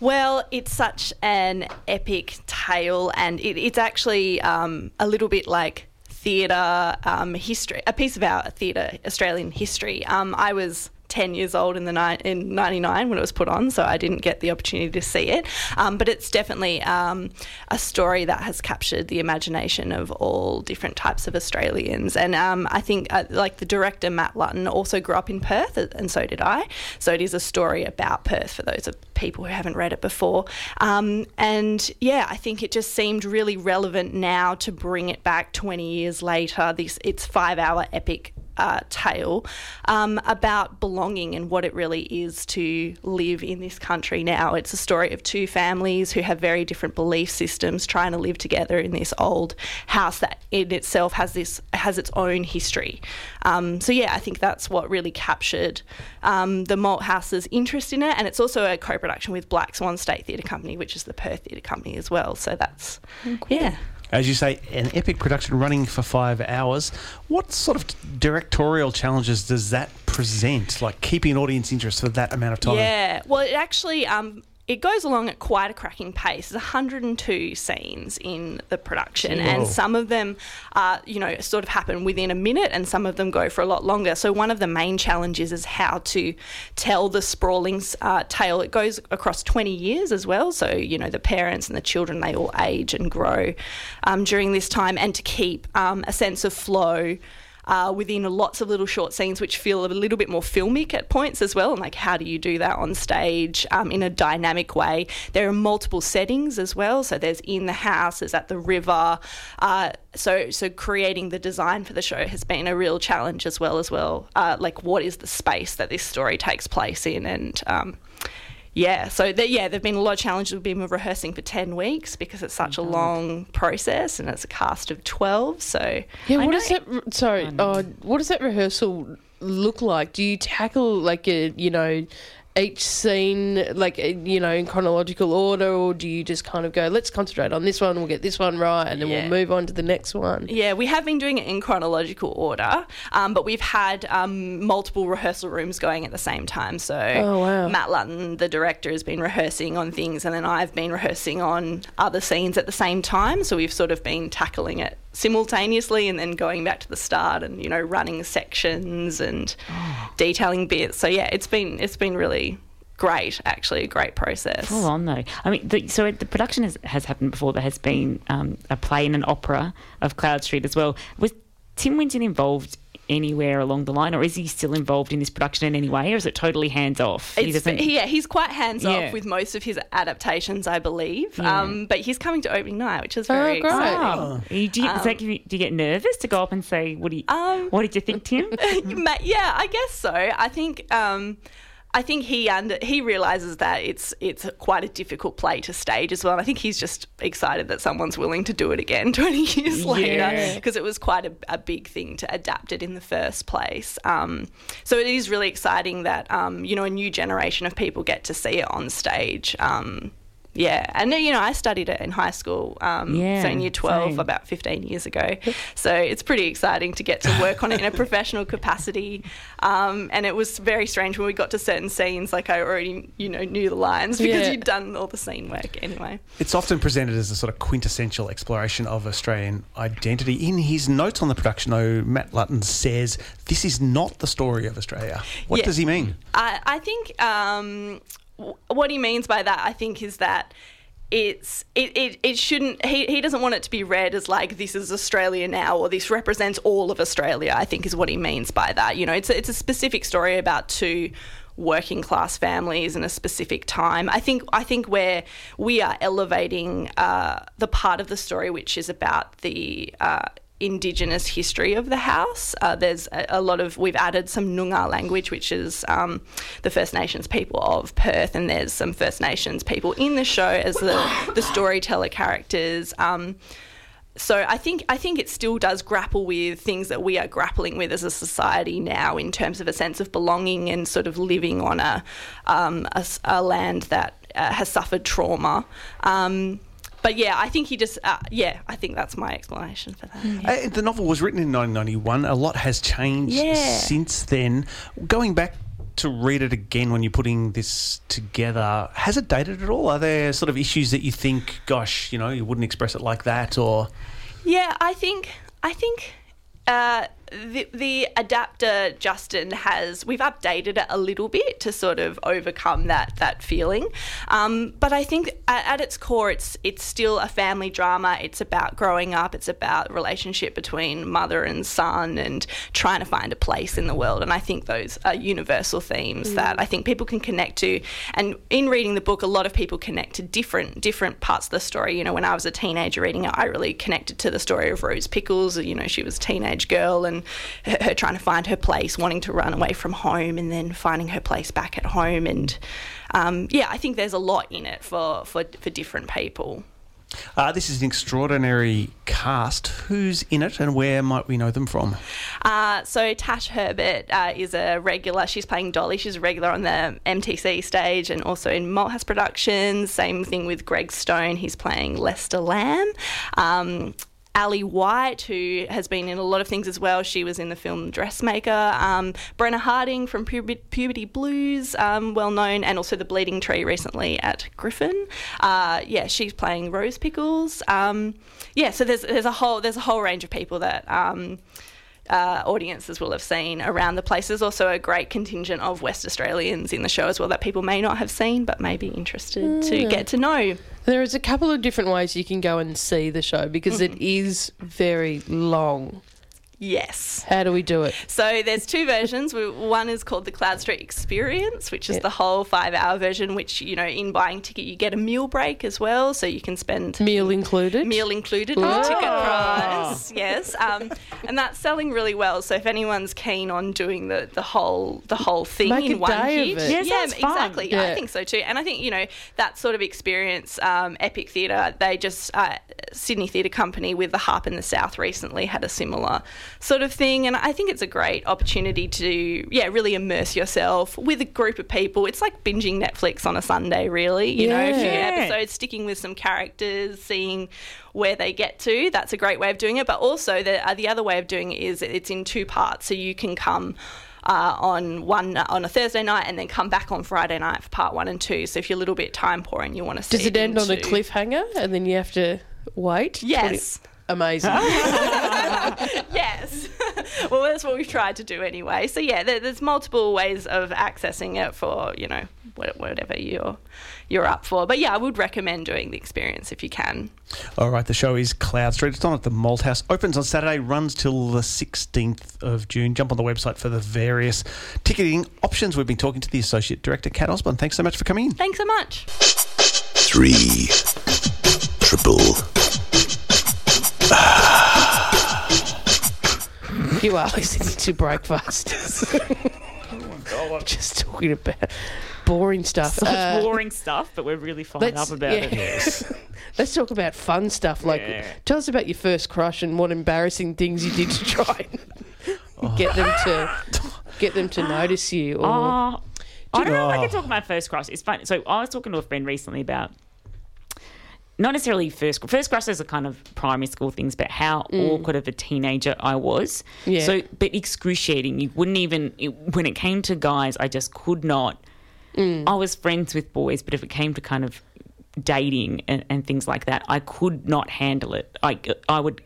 Speaker 8: Well, it's such an epic tale, and it, it's actually um, a little bit like theatre um, history, a piece of our theatre Australian history. Um, I was 10 years old in the ni- in 99 when it was put on, so I didn't get the opportunity to see it. Um, but it's definitely um, a story that has captured the imagination of all different types of Australians. And um, I think, uh, like the director Matt Lutton, also grew up in Perth, and so did I. So it is a story about Perth for those of people who haven't read it before. Um, and yeah, I think it just seemed really relevant now to bring it back 20 years later. This it's five hour epic uh, tale um, about belonging and what it really is to live in this country now. It's a story of two families who have very different belief systems trying to live together in this old house that in itself has this has its own history. Um, so yeah, I think that's what really captured um, the Malt House's interest in it, and it's also a co-production with Black Swan State Theatre Company, which is the Perth Theatre Company as well. So that's yeah.
Speaker 4: As you say, an epic production running for five hours. What sort of directorial challenges does that present? Like keeping audience interest for that amount of time?
Speaker 8: Yeah, well, it actually um, it goes along at quite a cracking pace. There's 102 scenes in the production,
Speaker 4: Whoa.
Speaker 8: and some of them, uh, you know, sort of happen within a minute, and some of them go for a lot longer. So one of the main challenges is how to tell the sprawling uh, tale. It goes across 20 years as well. So you know, the parents and the children they all age and grow um, during this time, and to keep um, a sense of flow uh, within lots of little short scenes which feel a little bit more filmic at points as well. And like, how do you do that on stage um, in a dynamic way? There are multiple settings as well. So there's in the house, there's at the river. Uh, so so creating the design for the show has been a real challenge as well as well. Uh, like, what is the space that this story takes place in and um, yeah, so there, yeah, there've been a lot of challenges. We've been rehearsing for ten weeks because it's such a long process, and it's a cast of twelve. So
Speaker 3: Yeah,
Speaker 2: I
Speaker 3: what
Speaker 2: know-
Speaker 3: does that? Sorry, uh, what does that rehearsal look like? Do you tackle like a you know each scene like uh, you know in chronological order, or do you just kind of go, let's concentrate on this one, we'll get this one right, and then
Speaker 8: Yeah.
Speaker 3: we'll move on to the next one?
Speaker 8: Yeah, we have been doing it in chronological order, um, but we've had um, multiple rehearsal rooms going at the same time. So
Speaker 3: Oh, wow.
Speaker 8: Matt Lutton, the director, has been rehearsing on things, and then I've been rehearsing on other scenes at the same time. So we've sort of been tackling it simultaneously and then going back to the start and you know running sections and detailing bits. So yeah, it's been it's been really great actually a great process.
Speaker 2: Full on though. I mean, the, so the production has, has happened before. There has been um, a play and an opera of Cloud Street as well. Was Tim Winton involved anywhere along the line, or is he still involved in this production in any way, or is it totally hands off? He
Speaker 8: yeah, he's quite hands
Speaker 2: Yeah.
Speaker 8: off with most of his adaptations, I believe.
Speaker 2: Yeah.
Speaker 8: Um, but he's coming to opening night, which is very
Speaker 3: great.
Speaker 8: exciting.
Speaker 2: Oh, you- do, you, does that do you get nervous to go up and say, "What do you?
Speaker 8: Um,
Speaker 2: what did you think, Tim?"
Speaker 8: Yeah, I guess so. I think um, I think he under he realizes that it's it's quite a difficult play to stage as well. And I think he's just excited that someone's willing to do it again 20 years later because it was quite a, a big thing to adapt it in the first place. Um, so it is really exciting that um, you know a new generation of people get to see it on stage. Um, yeah, and you know I studied it in high school, um,
Speaker 2: Yeah,
Speaker 8: so in year 12
Speaker 2: same.
Speaker 8: about 15 years ago. So it's pretty exciting to get to work on it in a professional capacity. Um, and it was very strange when we got to certain scenes, like I already, you know, knew the lines because
Speaker 3: Yeah.
Speaker 8: you'd done all the scene work anyway.
Speaker 4: It's often presented as a sort of quintessential exploration of Australian identity. In his notes on the production, though, Matt Lutton says this is not the story of Australia. What
Speaker 8: Yeah.
Speaker 4: does he mean?
Speaker 8: I, I think um, w- what he means by that, I think, is that it's it, it, it shouldn't he, he doesn't want it to be read as like this is Australia now or this represents all of Australia I think is what he means by that. You know it's a, it's a specific story about two working class families in a specific time. I think I think where we are elevating uh, the part of the story which is about the uh, Indigenous history of the house. Uh, there's a, a lot of we've added some Noongar language, which is um, the First Nations people of Perth, and there's some First Nations people in the show as the the storyteller characters. Um, so I think I think it still does grapple with things that we are grappling with as a society now, in terms of a sense of belonging and sort of living on a um, a, a land that uh, has suffered trauma. Um, but yeah, I think he just uh, yeah, I think that's my explanation for that.
Speaker 4: Uh, the novel was written in 1991. A lot has changed
Speaker 8: Yeah.
Speaker 4: since then. Going back to read it again when you're putting this together, has it dated at all? Are there sort of issues that you think, gosh, you know, you wouldn't express it like that, or
Speaker 8: Yeah, I think I think uh, the the adapter Justin has we've updated it a little bit to sort of overcome that that feeling. Um, but I think at, at its core, it's it's still a family drama. It's about growing up. It's about relationship between mother and son and trying to find a place in the world. And I think those are universal themes that I think people can connect to. And in reading the book, a lot of people connect to different different parts of the story. You know, when I was a teenager reading it, I really connected to the story of Rose Pickles. You know, she was a teenage girl and and her, her trying to find her place, wanting to run away from home, and then finding her place back at home. And um, yeah, I think there's a lot in it for for, for different people.
Speaker 4: Uh, this is an extraordinary cast. Who's in it and where might we know them from?
Speaker 8: Uh, so Tash Herbert uh, is a regular. She's playing Dolly. She's a regular on the MTC stage and also in Malthouse Productions. Same thing with Greg Stone. He's playing Lester Lamb. Um, Ali White, who has been in a lot of things as well. She was in the film Dressmaker. Um, Brenna Harding from Puberty, Puberty Blues, um, well known, and also The Bleeding Tree recently at Griffin. Uh, yeah, she's playing Rose Pickles. Um, yeah, so there's there's a whole there's a whole range of people that. Uh, audiences will have seen around the place. There's also a great contingent of West Australians in the show as well that people may not have seen but may be interested to get to know.
Speaker 3: There is a couple of different ways you can go and see the show because it is very long.
Speaker 8: Yes.
Speaker 3: How do we do it?
Speaker 8: So there's two versions. One is called the Cloud Street Experience, which is the whole five-hour version. Which you know, in buying ticket, you get a meal break as well, so you can spend
Speaker 3: Meal included.
Speaker 8: meal included in the ticket price. Yes, um, and that's selling really well. So if anyone's keen on doing the, the whole the whole thing
Speaker 3: Make
Speaker 8: in one
Speaker 3: day
Speaker 8: hit,
Speaker 3: of it.
Speaker 2: Yeah,
Speaker 8: yeah,
Speaker 2: sounds fun.
Speaker 8: exactly.
Speaker 3: Yeah.
Speaker 8: I think so too. And I think you know that sort of experience, um, Epic Theatre. They just uh, Sydney Theatre Company with the Harp in the South recently had a similar sort of thing, and I think it's a great opportunity to yeah really immerse yourself with a group of people. It's like binging Netflix on a Sunday, really. You know, a few
Speaker 3: Yeah.
Speaker 8: episodes, sticking with some characters, seeing where they get to. That's a great way of doing it. But also the uh, the other way of doing it is it's in two parts, so you can come. Uh, on one on a Thursday night and then come back on Friday night for part one and two. So if you're a little bit time poor and you want to see
Speaker 3: Does it end on a cliffhanger and then you have to wait?
Speaker 8: Yes.
Speaker 3: 20 Amazing.
Speaker 8: yes. well, that's what we've tried to do anyway. So yeah, there, there's multiple ways of accessing it for you know whatever you're you're up for. But yeah, I would recommend doing the experience if you can.
Speaker 4: All right, the show is Cloud Street. It's on at the Malthouse. Opens on Saturday, runs till the 16th of June. Jump on the website for the various ticketing options. We've been talking to the Associate Director, Kat Osborne. Thanks so much for coming in.
Speaker 8: Thanks so much.
Speaker 9: Three. Triple.
Speaker 3: You are listening to Breakfast. Just talking about boring stuff.
Speaker 2: Such
Speaker 3: Uh,
Speaker 2: boring stuff, but we're really fired up about
Speaker 3: yeah.
Speaker 2: it.
Speaker 3: Let's talk about fun stuff. Like,
Speaker 2: Yeah.
Speaker 3: tell us about your first crush and what embarrassing things you did to try and get them to get them to notice you. Or
Speaker 2: Oh, I don't know if I
Speaker 4: Oh.
Speaker 2: can talk about first crush. It's funny. So I was talking to a friend recently about not necessarily first first crushes are kind of primary school things, but how mm. awkward of a teenager I was.
Speaker 3: Yeah.
Speaker 2: So, but excruciating. You wouldn't even it, when it came to guys, I just could not. Mm. I was friends with boys, but if it came to kind of dating and, and things like that, I could not handle it. I I would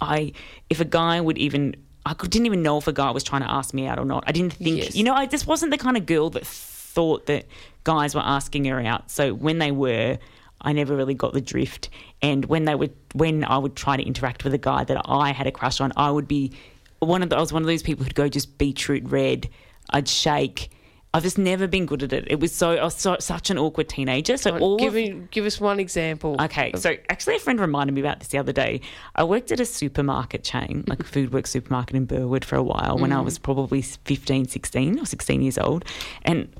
Speaker 2: I if a guy would even. I didn't even know if a guy was trying to ask me out or not. I didn't think,
Speaker 3: Yes.
Speaker 2: you know, I just wasn't the kind of girl that thought that guys were asking her out. So when they were, I never really got the drift. And when they would, when I would try to interact with a guy that I had a crush on, I would be one of the, I was one of those people who'd go just beetroot red. I'd shake. I've just never been good at it. It was so I was so, such an awkward teenager. So all
Speaker 3: give
Speaker 2: of,
Speaker 3: me, give us one example.
Speaker 2: Okay, so actually, a friend reminded me about this the other day. I worked at a supermarket chain, like a Foodworks supermarket in Burwood for a while when I mm. was probably 15, 16 or 16 years old. And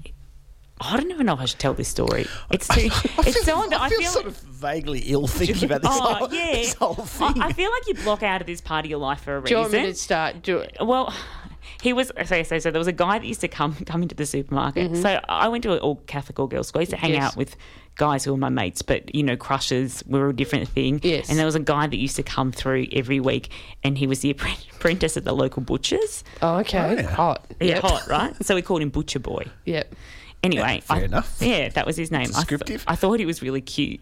Speaker 2: I don't even know if I should tell this story. It's too, it's so,
Speaker 4: I
Speaker 2: I
Speaker 4: feel,
Speaker 2: feel
Speaker 4: sort of vaguely ill thinking about this,
Speaker 2: Oh,
Speaker 4: whole,
Speaker 2: yeah.
Speaker 4: this whole thing.
Speaker 2: I, I feel like you block out of this part of your life for a
Speaker 3: Do you
Speaker 2: reason.
Speaker 3: want me to start? Do it.
Speaker 2: Well, he was so, so so there was a guy that used to come come into the supermarket. So I went to an all Catholic all girls school. I used to hang
Speaker 3: Mm-hmm. Yes.
Speaker 2: out with guys who were my mates, but you know, crushes were a different thing.
Speaker 3: Yes.
Speaker 2: And there was a guy that used to come through every week, and he was the apprentice at the local butchers.
Speaker 3: Oh, okay.
Speaker 4: yeah.
Speaker 3: Hot.
Speaker 2: Yeah,
Speaker 3: Yep.
Speaker 2: hot, right? So we called him Butcher Boy.
Speaker 3: Yep.
Speaker 2: Anyway,
Speaker 4: fair
Speaker 2: I,
Speaker 4: enough.
Speaker 2: Yeah, that was his name. I, th- I thought he was really cute.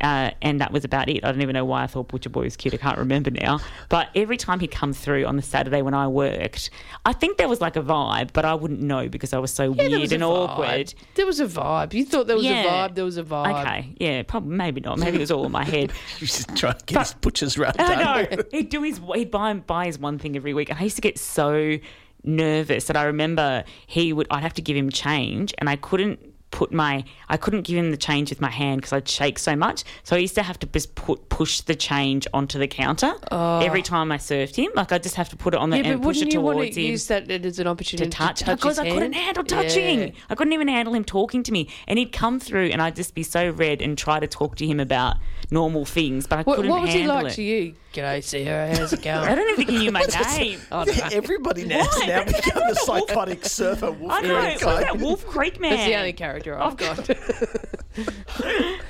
Speaker 2: Uh, and that was about it. I don't even know why I thought Butcher Boy was cute. I can't remember now. But every time he'd come through on the Saturday when I worked, I think there was like a vibe, but I wouldn't know because I was so
Speaker 3: Yeah,
Speaker 2: weird
Speaker 3: was
Speaker 2: and
Speaker 3: vibe.
Speaker 2: awkward.
Speaker 3: There was a vibe. You thought there was
Speaker 2: Yeah.
Speaker 3: a vibe. There was a vibe.
Speaker 2: Okay, yeah, probably maybe not. Maybe it was all in my head.
Speaker 4: You just try to get his butcher's run done.
Speaker 2: I know. He'd do his he'd buy buy his one thing every week, and I used to get so nervous that I remember he would I'd have to give him change, and I couldn't put my I couldn't give him the change with my hand because I'd shake so much. So I used to have to just put push the change onto the counter oh. every time I served him. Like I just have to put it on the
Speaker 3: Yeah,
Speaker 2: and push
Speaker 3: wouldn't
Speaker 2: it
Speaker 3: you
Speaker 2: towards
Speaker 3: to
Speaker 2: him
Speaker 3: use that as an opportunity
Speaker 2: to touch,
Speaker 3: to touch
Speaker 2: because I couldn't handle touching.
Speaker 3: Yeah.
Speaker 2: I couldn't even handle him talking to me, and he'd come through, and I'd just be so red and try to talk to him about normal things, but I
Speaker 3: What,
Speaker 2: couldn't
Speaker 3: what was he
Speaker 2: handle
Speaker 3: like
Speaker 2: it.
Speaker 3: to you? G'day, Sarah. How's it going?
Speaker 2: I don't even think he knew my name.
Speaker 3: Oh, I don't.
Speaker 4: Everybody now has
Speaker 2: Why?
Speaker 4: now become the psychotic surfer. Wolf
Speaker 2: I know.
Speaker 4: Creek
Speaker 2: It was
Speaker 4: guy.
Speaker 2: that Wolf Creek man.
Speaker 3: That's the only character oh, I've got.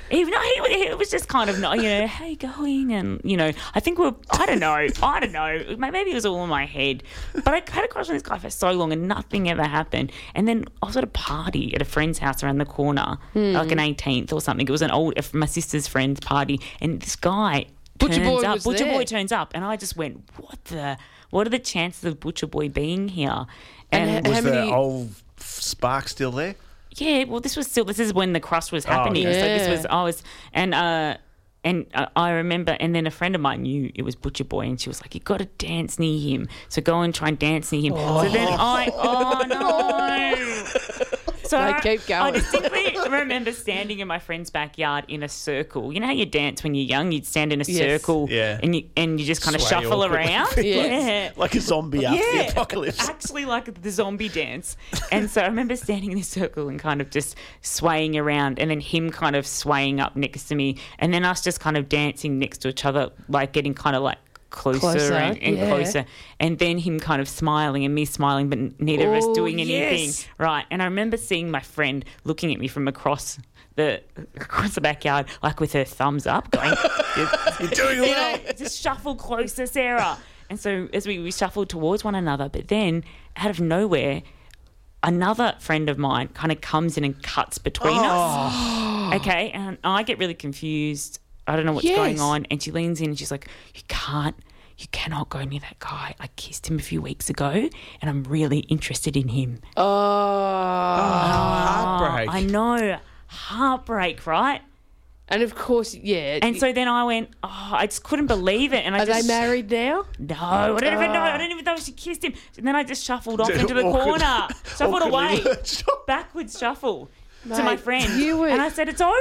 Speaker 2: Even though he, it was just kind of, not, you know, how you going? And, you know, I think we're, I don't know, I don't know. Maybe it was all in my head. But I had a crush on this guy for so long and nothing ever happened. And then I was at a party at a friend's house around the corner, like hmm. an 18th or something. It was an old, my sister's friend's party. And this guy
Speaker 3: Butcher
Speaker 2: turns
Speaker 3: Boy
Speaker 2: up.
Speaker 3: was
Speaker 2: Butcher
Speaker 3: there.
Speaker 2: Boy turns up. And I just went, what the, what are the chances of Butcher Boy being here? And,
Speaker 3: And
Speaker 4: Was
Speaker 3: How
Speaker 4: the
Speaker 3: many-
Speaker 4: old spark still there?
Speaker 2: yeah, well, this was still this is when the crush was happening. Oh So this was I was and uh and uh, I remember, and then a friend of mine knew it was Butcher Boy, and she was like, "You got to dance near him, so go and try and dance near him." So then I, oh no! So
Speaker 3: No,
Speaker 2: I-
Speaker 3: keep
Speaker 2: I
Speaker 3: going.
Speaker 2: distinctly remember standing in my friend's backyard in a circle. You know how you dance when you're young? You'd stand in a
Speaker 3: Yes.
Speaker 2: circle,
Speaker 4: Yeah.
Speaker 2: and you and you just kind of
Speaker 4: Sway
Speaker 2: shuffle
Speaker 4: awkwardly.
Speaker 2: around. Yeah
Speaker 4: Like a zombie after the apocalypse.
Speaker 2: actually like the zombie dance. And so I remember standing in this circle and kind of just swaying around, and then him kind of swaying up next to me, and then us just kind of dancing next to each other, like getting kind of like closer,
Speaker 3: Closer,
Speaker 2: and, and
Speaker 3: yeah.
Speaker 2: closer, and then him kind of smiling and me smiling, but neither of us
Speaker 3: Oh,
Speaker 2: doing anything.
Speaker 3: yes.
Speaker 2: Right. And I remember seeing my friend looking at me from across. The across the backyard, like with her thumbs up, going,
Speaker 4: You're doing
Speaker 2: you
Speaker 4: well.
Speaker 2: know, just shuffle closer, Sarah. And so as we, we shuffled towards one another, but then out of nowhere, another friend of mine kind of comes in and cuts between us. Oh. Okay, and I get really confused. I don't know what's going on. And she leans in and she's like, You can't. You cannot go near that guy. I kissed him a few weeks ago and I'm really interested in him.
Speaker 3: Oh,
Speaker 4: Heartbreak.
Speaker 2: I know. Heartbreak, right?
Speaker 3: and of course, yeah.
Speaker 2: And so then I went, oh, I just couldn't believe it. And I
Speaker 3: are they
Speaker 2: just,
Speaker 3: married now?
Speaker 2: No, I don't even know.
Speaker 3: Ah.
Speaker 2: I don't even know she kissed him. And then I just shuffled off into the
Speaker 4: Awkward-
Speaker 2: corner, shuffled
Speaker 4: awkwardly
Speaker 2: away, backwards shuffle to my friend.
Speaker 3: you were-
Speaker 2: And I said, "It's over.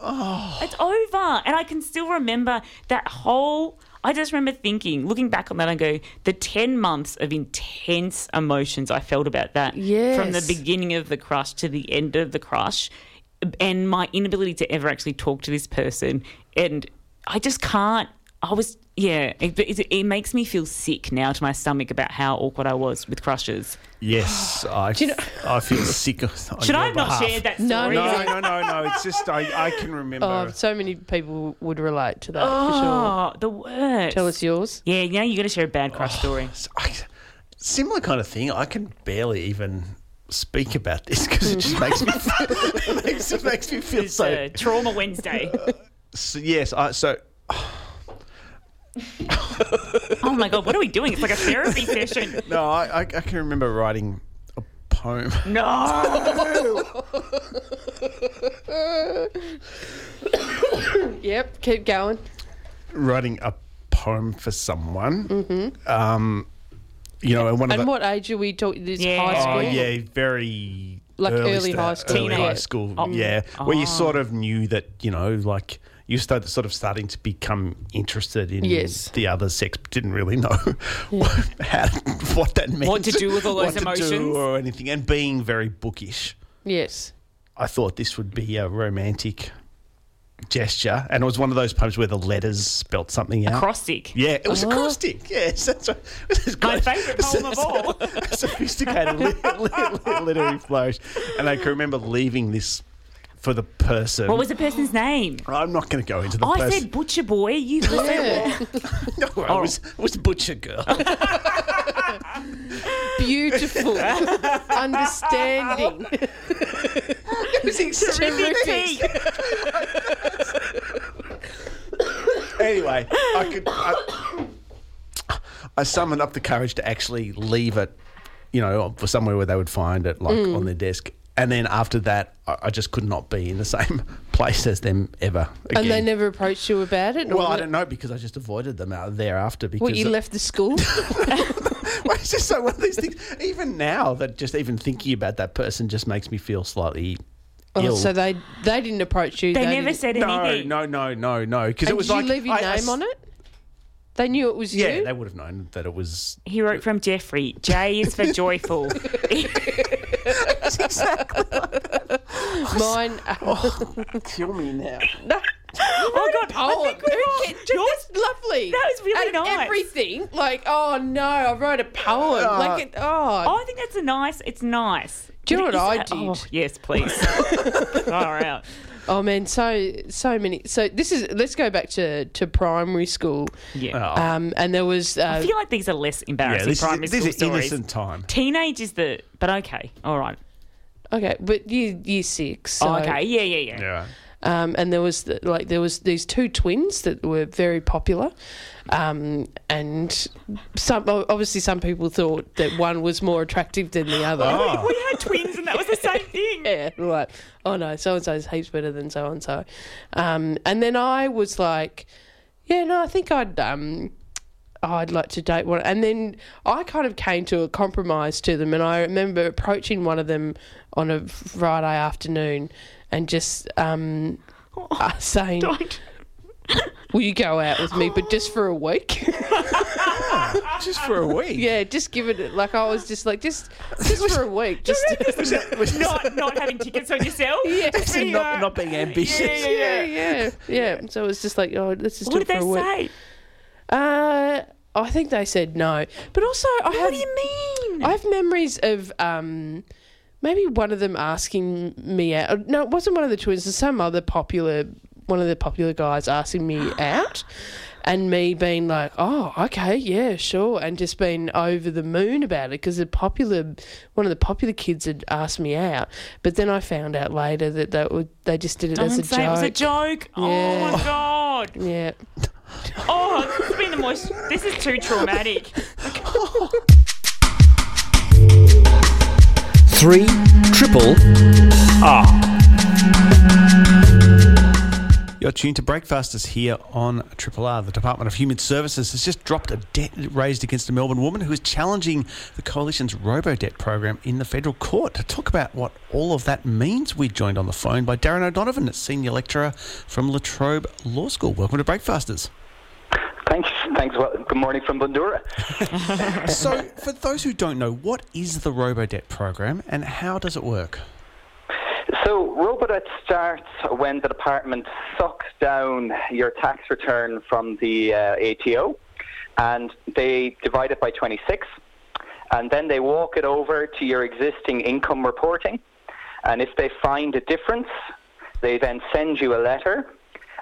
Speaker 2: Oh. It's over." And I can still remember that whole. I just remember thinking, looking back on that, I go, the ten months of intense emotions I felt about that, from the beginning of the crush to the end of the crush, and my inability to ever actually talk to this person, and I just can't. I was, yeah, it, it, it makes me feel sick now to my stomach about how awkward I was with crushes.
Speaker 4: Yes, I,
Speaker 3: you know-
Speaker 4: I feel sick. on
Speaker 2: Should I
Speaker 4: your
Speaker 2: have not
Speaker 4: behalf.
Speaker 2: shared that story?
Speaker 3: No,
Speaker 4: No, no, no, no. It's just I, I can remember.
Speaker 3: Oh, so many people would relate to that for sure.
Speaker 2: Oh, the worst.
Speaker 3: Tell us yours.
Speaker 2: Yeah, now you're going to share a bad
Speaker 4: Oh,
Speaker 2: crush story.
Speaker 4: I, similar kind of thing. I can barely even speak about this because it just makes me it makes, it makes me feel
Speaker 2: It's
Speaker 4: so,
Speaker 2: uh, Trauma Wednesday.
Speaker 4: so. Yes, I, so
Speaker 2: oh my god, what are we doing? It's like a therapy session.
Speaker 4: no, I, I, I can remember writing a poem.
Speaker 2: No.
Speaker 3: Yep, keep going.
Speaker 4: writing a poem for someone. Um, you know, and one of
Speaker 3: Mm-hmm. And
Speaker 4: the,
Speaker 3: what age are we talking? This
Speaker 2: Yeah.
Speaker 3: high school?
Speaker 4: Oh yeah, very
Speaker 3: Like early
Speaker 4: sta-
Speaker 3: high school,
Speaker 4: early
Speaker 3: yeah.
Speaker 4: high school, yeah, where you sort of knew that you know, like you started sort of starting to become interested in
Speaker 3: Yes.
Speaker 4: the other sex, but didn't really know what, how, what that meant,
Speaker 2: What to do with all
Speaker 4: what
Speaker 2: those
Speaker 4: to do
Speaker 2: emotions.
Speaker 4: or anything, and being very bookish.
Speaker 3: Yes.
Speaker 4: I thought this would be a romantic gesture, and it was one of those poems where the letters spelt something out.
Speaker 2: Acrostic.
Speaker 4: Yeah, it was uh-huh. acrostic. Yes, that's right. It
Speaker 2: My favourite poem of all.
Speaker 4: a sophisticated li- li- li- literary flourish. And I can remember leaving this for the person.
Speaker 2: What was the person's name?
Speaker 4: I'm not going to go into the
Speaker 2: I
Speaker 4: person.
Speaker 2: said Butcher Boy. You
Speaker 3: Yeah.
Speaker 4: no, it was, it was Butcher Girl.
Speaker 3: Beautiful. Understanding. it was terrific.
Speaker 4: anyway, I could. I, I summoned up the courage to actually leave it, you know, for somewhere where they would find it, like
Speaker 3: Mm.
Speaker 4: on their desk. And then after that, I, I just could not be in the same place as them ever again.
Speaker 3: And they never approached you about it?
Speaker 4: Well, I don't know because I just avoided them out thereafter. Because
Speaker 3: What, you left the school?
Speaker 4: Well, it's just so one of these things. Even now, that just even thinking about that person just makes me feel slightly
Speaker 3: Oh,
Speaker 4: ill.
Speaker 3: so they they didn't approach you.
Speaker 2: They, never
Speaker 3: didn't-
Speaker 2: said anything.
Speaker 4: no, no, no, no. no.
Speaker 3: Because
Speaker 4: it was
Speaker 3: did
Speaker 4: like
Speaker 3: you leave your
Speaker 4: I- I
Speaker 3: name
Speaker 4: s-
Speaker 3: on it? They knew it was
Speaker 4: Yeah,
Speaker 3: you.
Speaker 4: Yeah, they would have known that it was.
Speaker 2: He wrote from Jeffrey. J is for joyful.
Speaker 3: Mine.
Speaker 4: Oh, Kill me now.
Speaker 2: oh God! I
Speaker 3: poem.
Speaker 2: think we all-
Speaker 3: Yours lovely.
Speaker 2: That was really
Speaker 3: Out of
Speaker 2: nice.
Speaker 3: Everything like, oh no, I wrote a poem. like, it, oh,
Speaker 2: Oh, I think that's a nice. It's nice.
Speaker 3: Do you know what I
Speaker 2: that-
Speaker 3: did?
Speaker 2: Oh, yes, please. Far out.
Speaker 3: oh man, so so many. So this is. Let's go back to to primary school.
Speaker 2: Yeah.
Speaker 4: Oh.
Speaker 3: Um, and there was.
Speaker 2: I
Speaker 3: Uh,
Speaker 2: feel like these are less
Speaker 4: yeah,
Speaker 2: embarrassing
Speaker 4: this
Speaker 2: primary
Speaker 4: is, this
Speaker 2: school
Speaker 4: is
Speaker 2: stories.
Speaker 4: innocent time.
Speaker 2: Teenage is the, but okay, all right.
Speaker 3: Okay, but year year six. So,
Speaker 2: oh, okay, yeah, yeah, yeah.
Speaker 4: Yeah.
Speaker 3: Um, and there was the, like there was these two twins that were very popular, um, and some obviously some people thought that one was more attractive than the other.
Speaker 4: Oh.
Speaker 2: We had twins, and that was the same thing.
Speaker 3: Yeah, right. Oh no, so and so's heaps better than so and so. Um, and then I was like, yeah, no, I think I'd um, I'd like to date one. And then I kind of came to a compromise to them, and I remember approaching one of them on a Friday afternoon and just um, uh, saying,
Speaker 2: Don't.
Speaker 3: "Will you go out with me, but just for a week?"
Speaker 4: Just for a week.
Speaker 3: yeah, just give it like I was just like just just for a week, just.
Speaker 2: not not having tickets on yourself.
Speaker 3: Yeah.
Speaker 2: Just being,
Speaker 4: not, not being ambitious.
Speaker 2: Yeah,
Speaker 3: yeah,
Speaker 2: yeah,
Speaker 3: yeah, yeah. So it was just like, oh, let's just
Speaker 2: What
Speaker 3: do
Speaker 2: did
Speaker 3: it
Speaker 2: they
Speaker 3: for a week.
Speaker 2: say?
Speaker 3: Uh, I think they said no, but also I have.
Speaker 2: What do you mean?
Speaker 3: I have memories of um, maybe one of them asking me out. No, it wasn't one of the twins. It's some other popular, one of the popular guys asking me out. And me being like, oh, okay, yeah, sure, and just being over the moon about it because the popular, one of the popular kids had asked me out, but then I found out later that they would, they just did it as
Speaker 2: Don't
Speaker 3: a
Speaker 2: say
Speaker 3: joke.
Speaker 2: it was a joke. Oh my god.
Speaker 3: Yeah,
Speaker 2: Oh, this has been the most. This is too traumatic.
Speaker 5: Three triple R.
Speaker 4: You're tuned to Breakfasters here on Triple R. The Department of Human Services has just dropped a debt raised against a Melbourne woman who is challenging the Coalition's robo-debt program in the federal court. To talk about what all of that means, we're joined on the phone by Darren O'Donovan, a Senior Lecturer from La Trobe Law School. Welcome to Breakfasters.
Speaker 10: Thanks. Thanks. Well, good morning from Bundoora.
Speaker 4: So, for those who don't know, what is the robo-debt program and how does it work?
Speaker 10: So, Robodebt starts when the department sucks down your tax return from the uh, ATO and they divide it by 26 and then they walk it over to your existing income reporting. And if they find a difference, they then send you a letter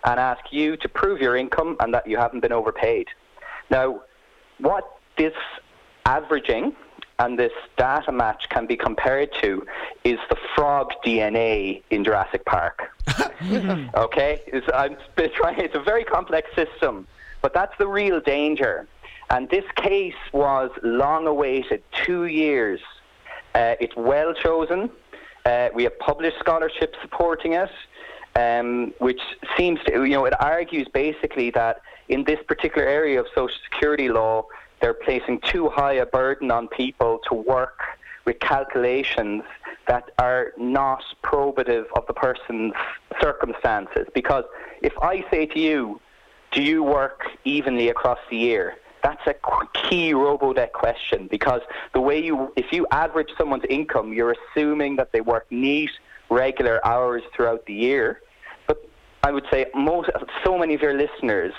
Speaker 10: and ask you to prove your income and that you haven't been overpaid. Now, what this averaging and this data match can be compared to is the frog DNA in Jurassic Park. okay, it's, I'm trying. It's a very complex system, but that's the real danger. And this case was long awaited, two years. Uh, it's well chosen. Uh, we have published scholarship supporting it, um, which seems to, you know, it argues basically that in this particular area of social security law, they're placing too high a burden on people to work with calculations that are not probative of the person's circumstances. Because if I say to you, do you work evenly across the year? That's a key RoboDebt question because the way you, if you average someone's income, you're assuming that they work neat, regular hours throughout the year. But I would say most, so many of your listeners,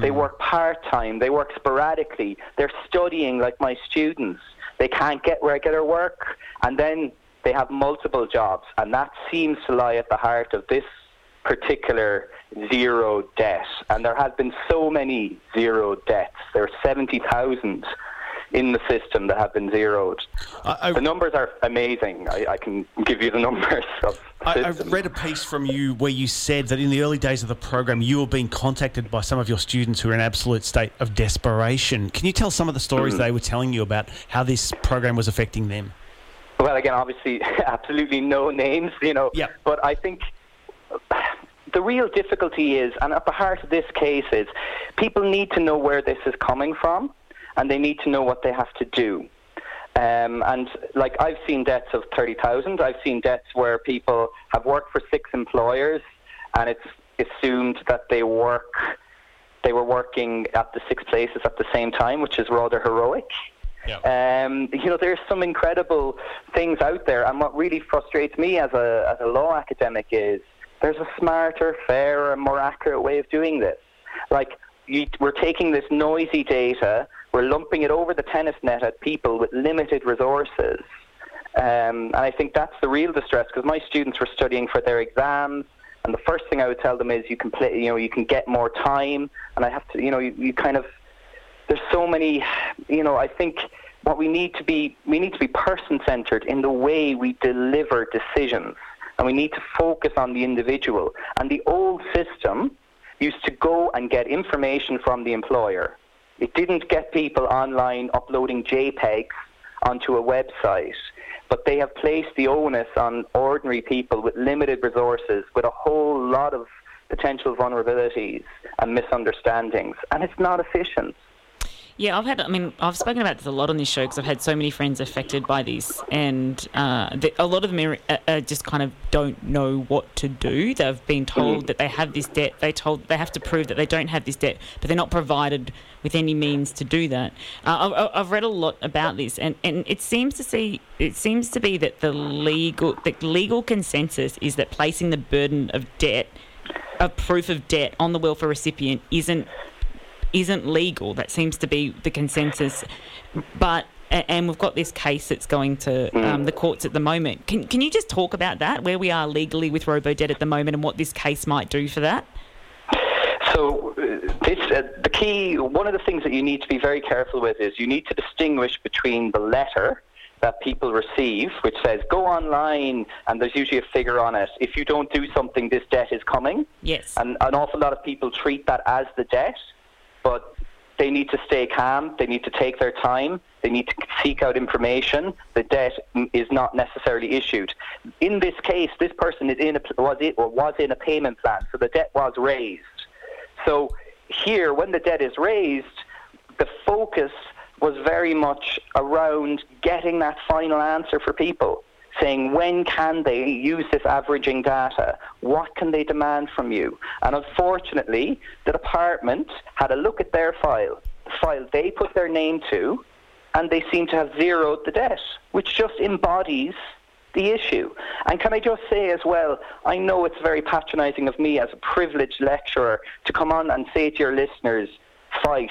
Speaker 10: they hmm. work part time, they work sporadically, they're studying like my students. They can't get regular work, and then they have multiple jobs, and that seems to lie at the heart of this particular zero debt. And there have been so many zero debts. There are 70,000 in the system that have been zeroed.
Speaker 4: I,
Speaker 10: The numbers are amazing. I, I can give you the numbers of
Speaker 4: I, I read a piece from you where you said that in the early days of the program, you were being contacted by some of your students who were in an absolute state of desperation. Can you tell some of the stories hmm. they were telling you about how this program was affecting them?
Speaker 10: Well, again, obviously, absolutely no names, you know.
Speaker 4: Yeah.
Speaker 10: But I think the real difficulty is, and at the heart of this case is, people need to know where this is coming from, and they need to know what they have to do. Um, and like I've seen debts of thirty thousand. I've seen debts where people have worked for six employers, and it's assumed that they work they were working at the six places at the same time, which is rather heroic. Yeah. Um, you know, there's some incredible things out there, and what really frustrates me as a as a law academic is there's a smarter, fairer, more accurate way of doing this. Like you, we're taking this noisy data, we're lumping it over the tennis net at people with limited resources. Um, and I think that's the real distress because my students were studying for their exams, and the first thing I would tell them is you can play, you know, you can get more time, and I have to, you know, you, you kind of there's so many, you know, I think what we need to be, we need to be person centered in the way we deliver decisions. And we need to focus on the individual. And the old system used to go and get information from the employer. It didn't get people online uploading JPEGs onto a website. But they have placed the onus on ordinary people with limited resources, with a whole lot of potential vulnerabilities and misunderstandings. And it's not efficient.
Speaker 2: Yeah, I've had. I mean, I've spoken about this a lot on this show because I've had so many friends affected by this, and uh, the, a lot of them are, uh, just kind of don't know what to do. They've been told that they have this debt. They told they have to prove that they don't have this debt, but they're not provided with any means to do that. Uh, I've, I've read a lot about this, and, and it seems to see it seems to be that the legal the legal consensus is that placing the burden of debt, of proof of debt, on the welfare recipient isn't isn't legal. That seems to be the consensus. But and we've got this case that's going to um, the courts at the moment. Can can you just talk about that, where we are legally with RoboDebt at the moment, and what this case might do for that?
Speaker 10: So, uh, this, uh, the key, one of the things that you need to be very careful with is you need to distinguish between the letter that people receive, which says go online, and there's usually a figure on it. If you don't do something, this debt is coming.
Speaker 2: Yes.
Speaker 10: And an awful lot of people treat that as the debt but they need to stay calm. They need to take their time. They need to seek out information. The debt is not necessarily issued. In this case, this person is in a, was it or was in a payment plan, so the debt was raised. So here, when the debt is raised, the focus was very much around getting that final answer for people saying when can they use this averaging data? What can they demand from you? And unfortunately, the department had a look at their file, the file they put their name to, and they seem to have zeroed the debt, which just embodies the issue. And can I just say as well, I know it's very patronising of me as a privileged lecturer to come on and say to your listeners, fight.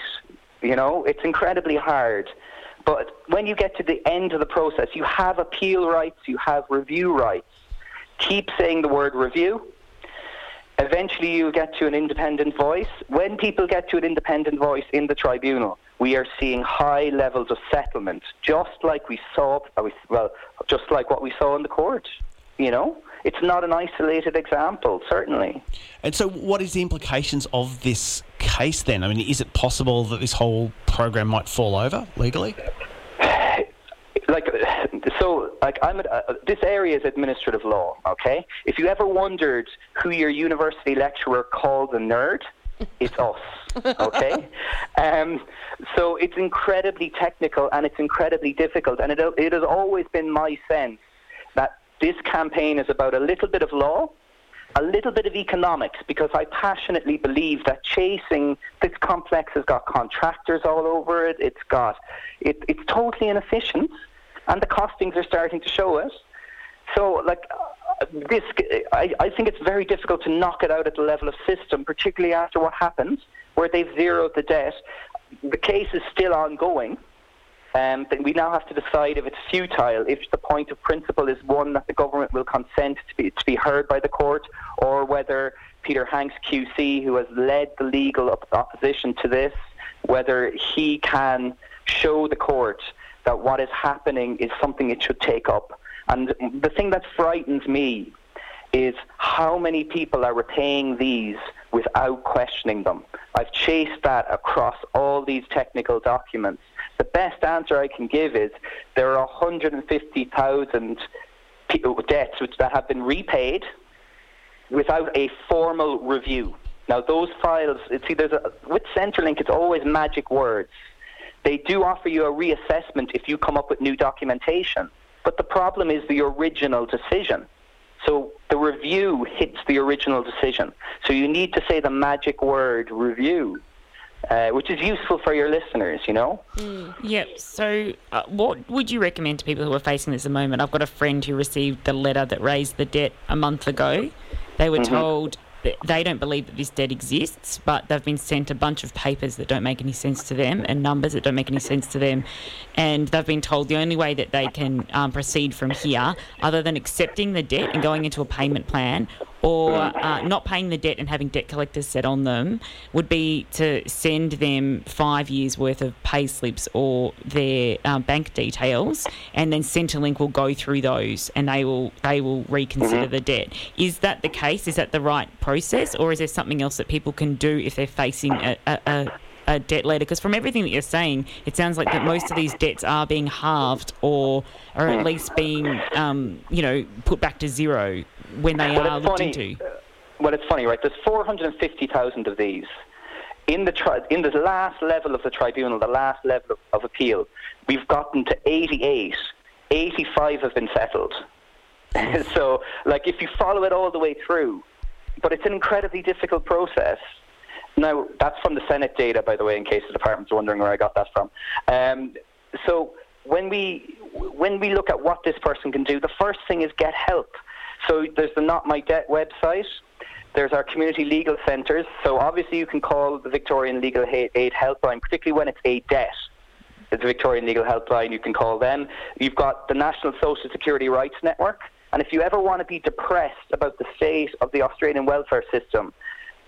Speaker 10: You know, it's incredibly hard. But when you get to the end of the process, you have appeal rights, you have review rights. Keep saying the word review. Eventually, you get to an independent voice. When people get to an independent voice in the tribunal, we are seeing high levels of settlement, just like we saw, well, just like what we saw in the court. You know, it's not an isolated example, certainly.
Speaker 4: And so, what is the implications of this case then? I mean, is it possible that this whole program might fall over legally?
Speaker 10: Like, so, like, I'm at, uh, this area is administrative law. Okay, if you ever wondered who your university lecturer called a nerd, it's us. Okay, um, so it's incredibly technical and it's incredibly difficult, and it it has always been my sense that this campaign is about a little bit of law a little bit of economics because I passionately believe that chasing this complex has got contractors all over it. It's got it, it's totally inefficient, and the costings are starting to show it. So, like this, I, I think it's very difficult to knock it out at the level of system, particularly after what happened, where they've zeroed the debt. The case is still ongoing. Um, we now have to decide if it's futile, if the point of principle is one that the government will consent to be, to be heard by the court, or whether Peter Hanks QC, who has led the legal op- opposition to this, whether he can show the court that what is happening is something it should take up. And the thing that frightens me is how many people are repaying these without questioning them. I've chased that across all these technical documents the best answer I can give is there are 150,000 debts which that have been repaid without a formal review. Now those files, see, there's a, with Centrelink, it's always magic words. They do offer you a reassessment if you come up with new documentation. But the problem is the original decision. So the review hits the original decision. So you need to say the magic word review, uh, which is useful for your listeners, you know?
Speaker 2: Yep. So, uh, what would you recommend to people who are facing this at the moment? I've got a friend who received the letter that raised the debt a month ago. They were told that they don't believe that this debt exists, but they've been sent a bunch of papers that don't make any sense to them and numbers that don't make any sense to them. And they've been told the only way that they can um, proceed from here, other than accepting the debt and going into a payment plan, or uh, not paying the debt and having debt collectors set on them would be to send them five years worth of pay slips or their um, bank details, and then Centrelink will go through those and they will they will reconsider the debt. Is that the case? Is that the right process, or is there something else that people can do if they're facing a, a, a a debt letter because from everything that you're saying, it sounds like that most of these debts are being halved or are at least being, um, you know, put back to zero when they
Speaker 10: Well,
Speaker 2: are
Speaker 10: it's
Speaker 2: looked
Speaker 10: funny.
Speaker 2: into.
Speaker 10: Well, it's funny, right? There's 450,000 of these. In the, tri- in the last level of the tribunal, the last level of, of appeal, we've gotten to 88. 85 have been settled. so, like, if you follow it all the way through, but it's an incredibly difficult process. Now, that's from the Senate data, by the way, in case the department's wondering where I got that from. Um, so, when we when we look at what this person can do, the first thing is get help. So, there's the Not My Debt website. There's our community legal centres. So, obviously, you can call the Victorian Legal Aid Helpline, particularly when it's a debt. It's the Victorian Legal Helpline, you can call them. You've got the National Social Security Rights Network. And if you ever want to be depressed about the state of the Australian welfare system,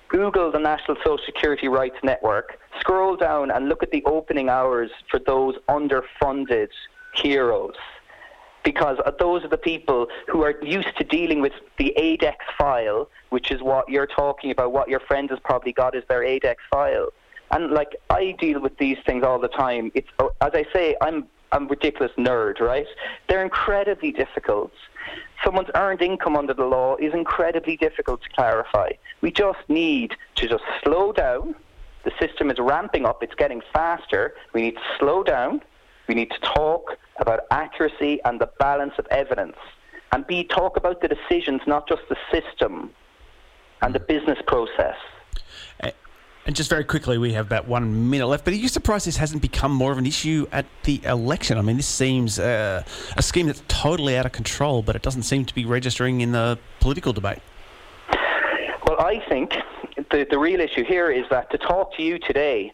Speaker 10: Google the National Social Security Rights Network, scroll down and look at the opening hours for those underfunded heroes. Because those are the people who are used to dealing with the ADEX file, which is what you're talking about, what your friend has probably got is their ADEX file. And like I deal with these things all the time. It's uh, as I say, I'm I'm a ridiculous nerd, right? They're incredibly difficult. Someone's earned income under the law is incredibly difficult to clarify. We just need to just slow down. The system is ramping up, it's getting faster. We need to slow down. We need to talk about accuracy and the balance of evidence. And B, talk about the decisions, not just the system and the business process.
Speaker 4: And just very quickly, we have about one minute left. But are you surprised this hasn't become more of an issue at the election? I mean, this seems uh, a scheme that's totally out of control, but it doesn't seem to be registering in the political debate.
Speaker 10: Well, I think the, the real issue here is that to talk to you today,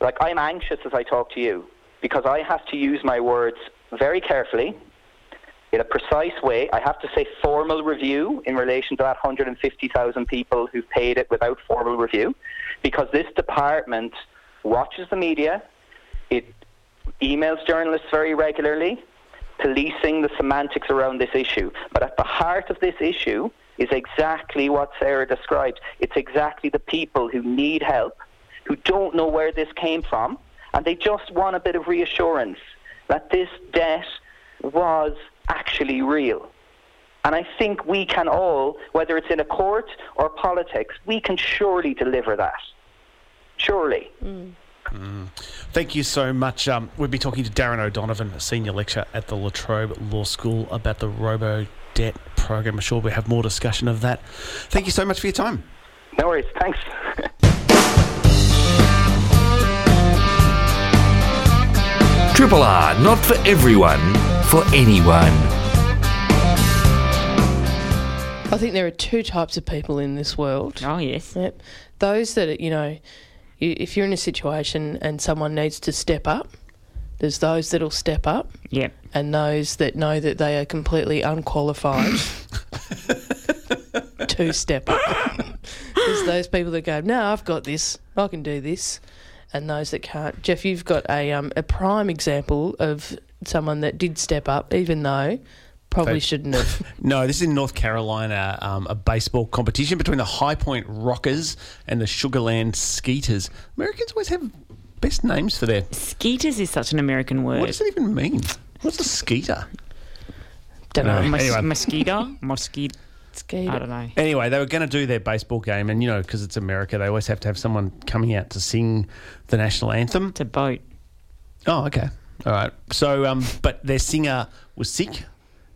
Speaker 10: like I'm anxious as I talk to you because I have to use my words very carefully in a precise way. I have to say formal review in relation to that 150,000 people who've paid it without formal review because this department watches the media, it emails journalists very regularly, policing the semantics around this issue. But at the heart of this issue is exactly what Sarah described. It's exactly the people who need help, who don't know where this came from, and they just want a bit of reassurance that this debt was actually real. And I think we can all, whether it's in a court or politics, we can surely deliver that. Surely.
Speaker 4: Thank you so much. Um, we'll be talking to Darren O'Donovan, a senior lecturer at the La Trobe Law School, about the Robo Debt Program. I'm sure we'll have more discussion of that. Thank you so much for your time.
Speaker 10: No worries. Thanks.
Speaker 5: Triple R, not for everyone, for anyone.
Speaker 3: I think there are two types of people in this world.
Speaker 2: Oh, yes.
Speaker 3: Yep. Those that, you know, if you're in a situation and someone needs to step up, there's those that'll step up
Speaker 2: Yep.
Speaker 3: and those that know that they are completely unqualified to step up. There's those people that go, no, I've got this, I can do this, and those that can't. Jeff, you've got a um, a prime example of someone that did step up, even though probably
Speaker 4: They-
Speaker 3: shouldn't have.
Speaker 4: No, this is in North Carolina, um, a baseball competition between the High Point Rockers and the Sugarland Skeeters. Americans always have best names for their.
Speaker 2: Skeeters is such an American word.
Speaker 4: What does it even mean? What's a skeeter?
Speaker 3: Don't know.
Speaker 4: Uh,
Speaker 2: Mos-
Speaker 4: anyway.
Speaker 2: mosquito? Mosquito?
Speaker 3: Skeeter.
Speaker 2: I don't know.
Speaker 4: Anyway, they were going to do their baseball game, and you know, because it's America, they always have to have someone coming out to sing the national anthem.
Speaker 2: It's a boat.
Speaker 4: Oh, okay. All right. So, um, but their singer was sick,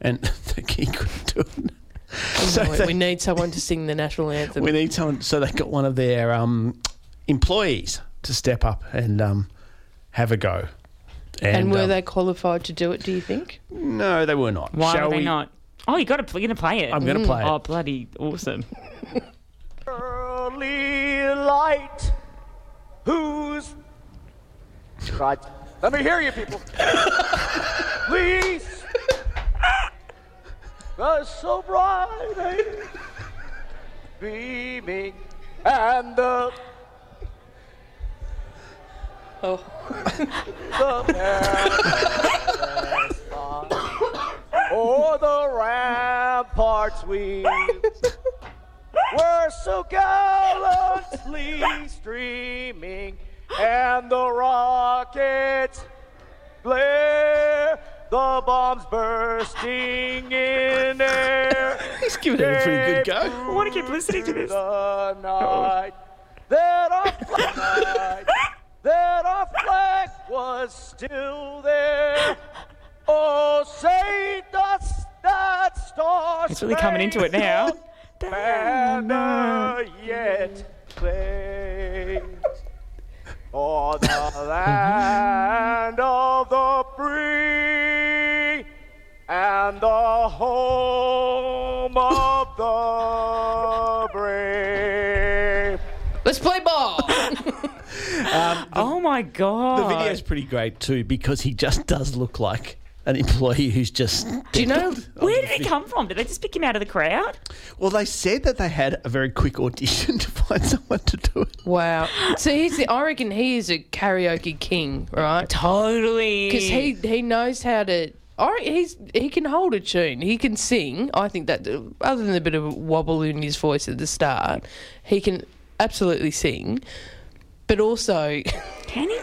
Speaker 4: and he couldn't do it. So
Speaker 3: we,
Speaker 4: they-
Speaker 3: we need someone to sing the national anthem.
Speaker 4: we need someone. So they got one of their um, employees to step up and um, have a go.
Speaker 3: and were
Speaker 4: um,
Speaker 3: they qualified to do it? Do you think?
Speaker 4: No, they were not.
Speaker 2: Why
Speaker 4: Shall
Speaker 2: were they
Speaker 4: we-
Speaker 2: not? Oh, you got to you're gonna play it.
Speaker 4: I'm going to play it.
Speaker 2: Oh, bloody awesome!
Speaker 11: early light. Who's right? Let me hear you, people. Please. The so bright eh? beaming, and the
Speaker 3: Oh.
Speaker 11: the perilous light o'er the ramparts we were so gallantly streaming, and the rockets blare, the bombs bursting in air.
Speaker 4: He's giving it a pretty good go.
Speaker 2: I want to keep listening to this.
Speaker 11: The night that our flag, that our flag was still there. Oh, say does that star
Speaker 2: It's really coming into it now.
Speaker 11: banner yet flames o'er the land of the free and the home of the brave.
Speaker 3: Let's play ball.
Speaker 2: Um, oh my god!
Speaker 4: The video's pretty great too because he just does look like an employee who's just.
Speaker 3: Do you know?
Speaker 2: Where did he come from? Did they just pick him out of the crowd?
Speaker 4: Well, they said that they had a very quick audition to find someone to do it.
Speaker 3: Wow. So he's the. I reckon he is a karaoke king, right?
Speaker 2: Totally.
Speaker 3: Because he he knows how to. I reckon he's he can hold a tune. He can sing. I think that other than a bit of a wobble in his voice at the start, he can absolutely sing. But also,
Speaker 2: can he?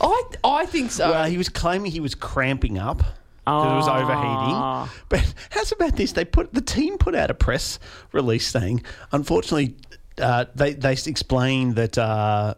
Speaker 3: I I think so.
Speaker 4: Well, he was claiming he was cramping up. That it was
Speaker 2: Ah.
Speaker 4: overheating. But how's about this? They put the team put out a press release saying, unfortunately, uh, they they explained that uh,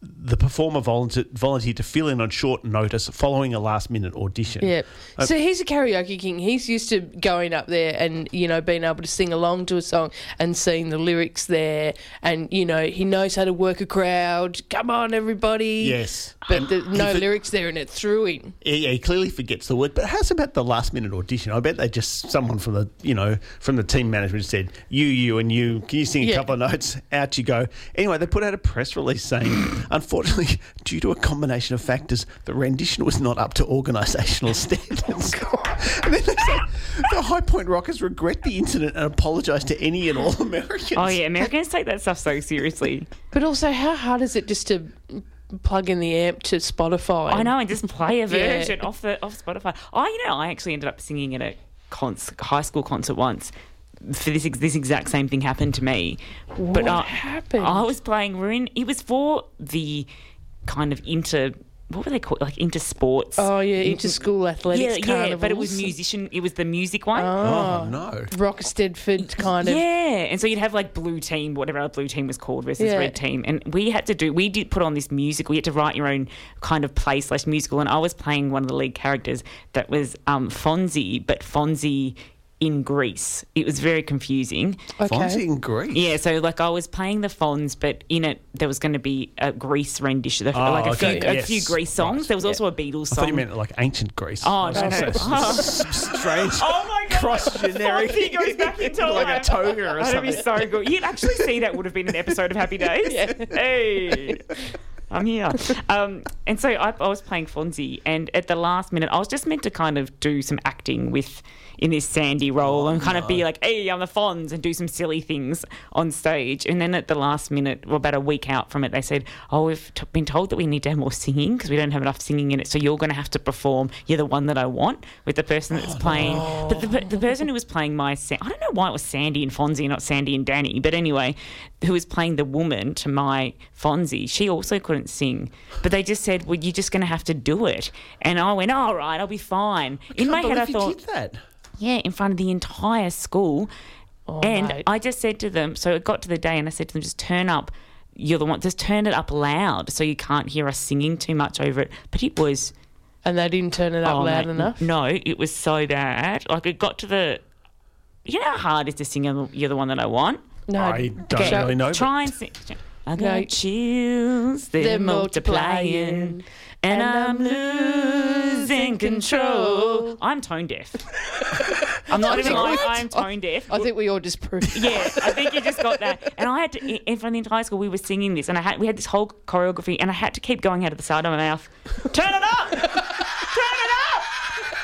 Speaker 4: the performer volunteered, volunteered to fill in on short notice following a last minute audition.
Speaker 3: Yeah.
Speaker 4: Uh,
Speaker 3: So he's a karaoke king. He's used to going up there and, you know, being able to sing along to a song and seeing the lyrics there. And, you know, he knows how to work a crowd. Come on, everybody.
Speaker 4: Yes.
Speaker 3: But there's no
Speaker 4: he-
Speaker 3: lyrics there and it threw him.
Speaker 4: Yeah, he clearly forgets the word. But how's about the last minute audition? I bet they just someone from the you know from the team management said you, you, and you. Can you sing a
Speaker 3: Yeah.
Speaker 4: couple of notes? Out you go. Anyway, they put out a press release saying, unfortunately, due to a combination of factors, the rendition was not up to organisational standards. and then they say the High Point Rockers regret the incident and apologise to any and all Americans.
Speaker 2: Oh yeah, Americans take that stuff so seriously.
Speaker 3: But also, how hard is it just to plug in the amp to Spotify?
Speaker 2: I know, and just play a
Speaker 3: Yeah.
Speaker 2: version off the off Spotify. I you know, I actually ended up singing at a cons- high school concert once. For this ex- this exact same thing happened to me. But I,
Speaker 3: happened?
Speaker 2: I was playing. We're in. It was for the kind of inter. What were they called? Like inter sports.
Speaker 3: Oh, yeah, inter-school athletics
Speaker 2: Yeah, yeah. But it was musician. It was the music one.
Speaker 3: Oh,
Speaker 4: no.
Speaker 3: Rock Eisteddfod kind of.
Speaker 2: Yeah, and so you'd have like blue team, whatever our blue team was called versus
Speaker 3: Yeah.
Speaker 2: red team, and we had to do. We did put on this musical. You had to write your own kind of play slash musical, and I was playing one of the lead characters that was um, Fonzie, but Fonzie in Grease. It was very confusing.
Speaker 4: Fonzie in Grease.
Speaker 2: Yeah, so like I was playing the Fonz, but in it there was going to be a Grease rendition,
Speaker 4: Oh,
Speaker 2: like a
Speaker 4: okay,
Speaker 2: few a few Grease songs. There was also a Beatles
Speaker 4: I
Speaker 2: song.
Speaker 4: thought you meant like ancient Greece.
Speaker 2: Oh, no, no.
Speaker 4: strange.
Speaker 2: Oh my god!
Speaker 4: Cross generic.
Speaker 2: He goes back in time.
Speaker 4: Like a toga or
Speaker 2: That'd be so good. You'd actually see that would have been an episode of Happy Days. Hey. I'm here. Um, and so I, I was playing Fonzie, and at the last minute, I was just meant to kind of do some acting with in this Sandy role and kind of be like, "Hey, I'm the Fonz," and do some silly things on stage. And then at the last minute, well, about a week out from it, they said, "Oh, we've t- been told that we need to have more singing because we don't have enough singing in it. So you're going to have to perform. You're the one that I want with the person that's oh, playing." But the, the person who was playing my, Sa- I don't know why it was Sandy and Fonzie, not Sandy and Danny, but anyway, who was playing the woman to my Fonzie, she also couldn't sing. But they just said, "Well, you're just going to have to do it." And I went, "All right, I'll be fine." In my head, I thought,
Speaker 4: did that.
Speaker 2: Yeah, in front of the entire school.
Speaker 3: Oh,
Speaker 2: and
Speaker 3: mate.
Speaker 2: I just said to them, so it got to the day and I said to them, just turn up. you're the one. Just turn it up loud so you can't hear us singing too much over it. But it was
Speaker 3: And they didn't turn it up
Speaker 2: oh,
Speaker 3: loud
Speaker 2: mate,
Speaker 3: enough.
Speaker 2: No, it was so bad. Like it got to the. You know how hard it is to sing "You're the One That I Want."
Speaker 3: No,
Speaker 4: I don't
Speaker 2: Okay,
Speaker 4: really know.
Speaker 2: Try and sing. I got
Speaker 3: No.
Speaker 2: chills, they're,
Speaker 3: They're
Speaker 2: multiplying,
Speaker 3: multiplying,
Speaker 2: and,
Speaker 3: and
Speaker 2: I'm
Speaker 3: I'm
Speaker 2: losing control. I'm tone deaf. I'm not even lying. I'm tone deaf.
Speaker 3: I think we all just proved.
Speaker 2: Yeah, I think you just got that. And I had to, in front of the entire school, we were singing this, and I had we had this whole choreography, and I had to keep going out of the side of my mouth. Turn it up! Turn it up!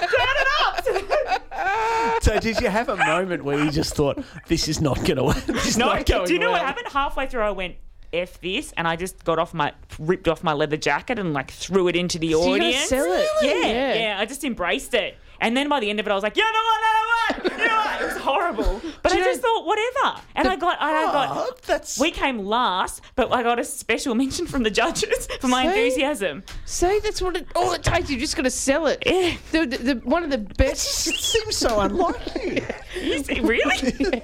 Speaker 2: Turn it up!
Speaker 4: So did you have a moment where you just thought this is not going to work? This is
Speaker 2: No,
Speaker 4: not going to work.
Speaker 2: do you know what happened? Halfway through, I went. F this, and I just got off my, ripped off my leather jacket and like threw it into the
Speaker 3: you gotta
Speaker 2: audience.
Speaker 3: sell it.
Speaker 2: Yeah,
Speaker 3: Yeah.
Speaker 2: yeah, I just embraced it. And then by the end of it, I was like, you know what, no, what, you know what? It was horrible. But I
Speaker 3: you
Speaker 2: just thought, whatever. And I got, and I got,
Speaker 4: that's
Speaker 2: we came last, but I got a special mention from the judges for my
Speaker 3: See?
Speaker 2: enthusiasm.
Speaker 3: See, that's what it all it takes. You just got to sell it.
Speaker 2: Yeah.
Speaker 3: The, the, the, one of the best,
Speaker 4: it seems so unlikely.
Speaker 2: You see, really?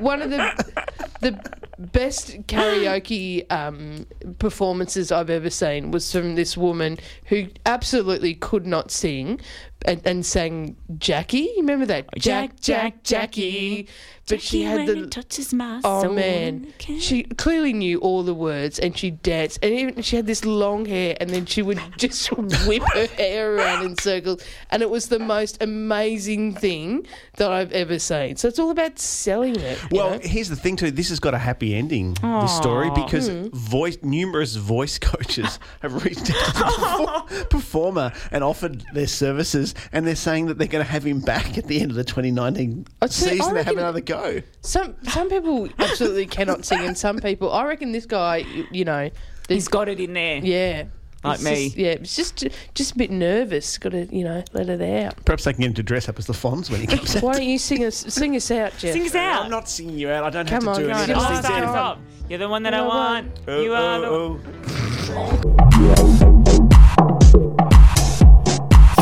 Speaker 3: one of the the best karaoke um, performances I've ever seen was from this woman who absolutely could not sing and, and sang Jackie. You remember that?
Speaker 2: Jack, Jack, Jackie.
Speaker 3: But she had
Speaker 2: when
Speaker 3: the
Speaker 2: touches my
Speaker 3: Oh
Speaker 2: soul,
Speaker 3: man,
Speaker 2: okay.
Speaker 3: she clearly knew all the words and she danced and even she had this long hair and then she would just whip her hair around in circles and it was the most amazing thing that I've ever seen. So it's all about selling it. you
Speaker 4: Well,
Speaker 3: know?
Speaker 4: here's the thing too. This has got a happy ending. This story because hmm. voice numerous voice coaches have reached out to the performer and offered their services, and they're saying that they're going to have him back at the end of the 2019
Speaker 3: I'd say- I
Speaker 4: season to have another go.
Speaker 3: some some people absolutely cannot sing and some people I reckon this guy, you, you know,
Speaker 2: He's
Speaker 3: there's
Speaker 2: got it in there.
Speaker 3: yeah.
Speaker 2: Like
Speaker 3: It's
Speaker 2: me.
Speaker 3: just- yeah, it's just just a bit nervous. Got to you know let it out.
Speaker 4: Perhaps they can get him to dress up as the Fonz when he comes out.
Speaker 3: Why don't you sing us sing us out, Jeff?
Speaker 2: Sing us out.
Speaker 4: I'm not singing you out. I don't
Speaker 3: Come
Speaker 4: have to
Speaker 3: on,
Speaker 4: do
Speaker 3: go
Speaker 4: anything.
Speaker 3: Oh,
Speaker 2: Oh,
Speaker 3: Sing it
Speaker 2: us
Speaker 3: out.
Speaker 2: up. You're the one that I
Speaker 3: You
Speaker 2: want.
Speaker 4: Oh,
Speaker 2: you are oh, the
Speaker 4: oh, oh.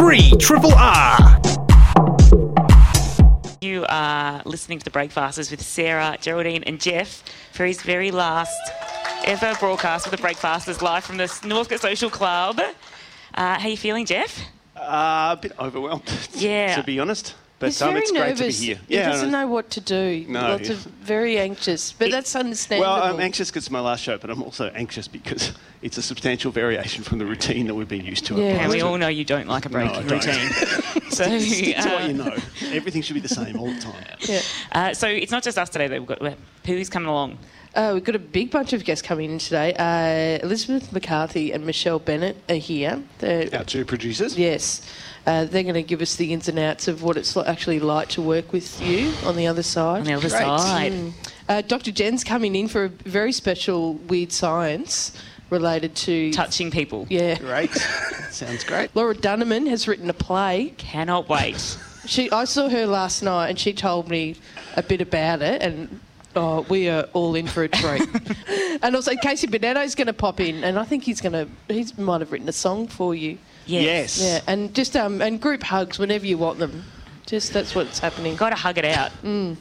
Speaker 5: Three Triple R.
Speaker 2: You are listening to the Breakfasters with Sarah, Geraldine, and Jeff for his very last ever broadcast with the Breakfasters live from the Northcote Social Club. Uh, how you feeling, Jeff?
Speaker 12: Uh, a bit overwhelmed,
Speaker 2: Yeah.
Speaker 12: to be honest. But
Speaker 3: He's
Speaker 12: um,
Speaker 3: very
Speaker 12: it's great
Speaker 3: nervous.
Speaker 12: to be here.
Speaker 3: He doesn't know what to do.
Speaker 12: No.
Speaker 3: Lots of very anxious, but that's understandable.
Speaker 12: Well, I'm anxious because it's my last show, but I'm also anxious because it's a substantial variation from the routine that we've been used to.
Speaker 3: Yeah.
Speaker 2: And we all know you don't like a
Speaker 12: No, I
Speaker 2: breaking
Speaker 12: don't.
Speaker 2: routine. so,
Speaker 12: Stick to what
Speaker 2: uh,
Speaker 12: you know. Everything should be the same all the time.
Speaker 3: yeah.
Speaker 2: uh, so it's not just us today. Though. We've got we're- Pooh's coming along.
Speaker 3: Uh, we've got a big bunch of guests coming in today. Uh, Elizabeth McCarthy and Michelle Bennett are here. They're,
Speaker 12: Our two producers.
Speaker 3: yes. Uh, they're going to give us the ins and outs of what it's actually like to work with you on the other side.
Speaker 2: On the other
Speaker 12: Great.
Speaker 2: side.
Speaker 3: Mm. Uh, Dr. Jen's coming in for a very special weird science related to.
Speaker 2: Touching people.
Speaker 3: Yeah.
Speaker 12: Great. Sounds great.
Speaker 3: Laura Dunemann has written a play.
Speaker 2: Cannot wait.
Speaker 3: She, I saw her last night, and she told me a bit about it, and oh, we are all in for a treat. and also, Casey Bennetto's going to pop in, and I think he's going to. He might have written a song for you.
Speaker 2: Yes.
Speaker 3: Yeah, and just um and group hugs whenever you want them. Just that's what's happening.
Speaker 2: Got to hug it out.
Speaker 3: Mm.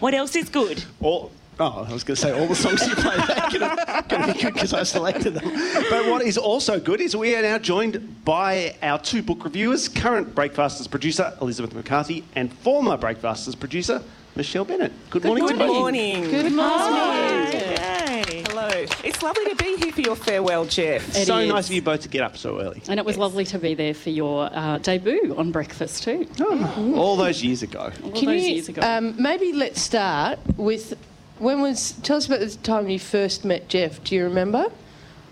Speaker 2: What else is good?
Speaker 12: All, oh, I was going to say all the songs you played are going to be good because I selected them. But what is also good is we are now joined by our two book reviewers, current Breakfasters producer Elizabeth McCarthy and former Breakfasters producer Michelle Bennett. Good, morning.
Speaker 7: Good
Speaker 12: to both.
Speaker 7: morning.
Speaker 3: Good morning.
Speaker 7: Hello. It's lovely to be here for your farewell, Jeff.
Speaker 13: It
Speaker 12: so
Speaker 13: is.
Speaker 12: nice of you both to get up so early.
Speaker 13: And it was lovely to be there for your uh, debut on Breakfast too.
Speaker 12: All those years ago.
Speaker 13: All
Speaker 3: Can
Speaker 13: those
Speaker 3: you
Speaker 13: years ago.
Speaker 3: um maybe let's start with when was tell us about the time you first met Jeff. Do you remember?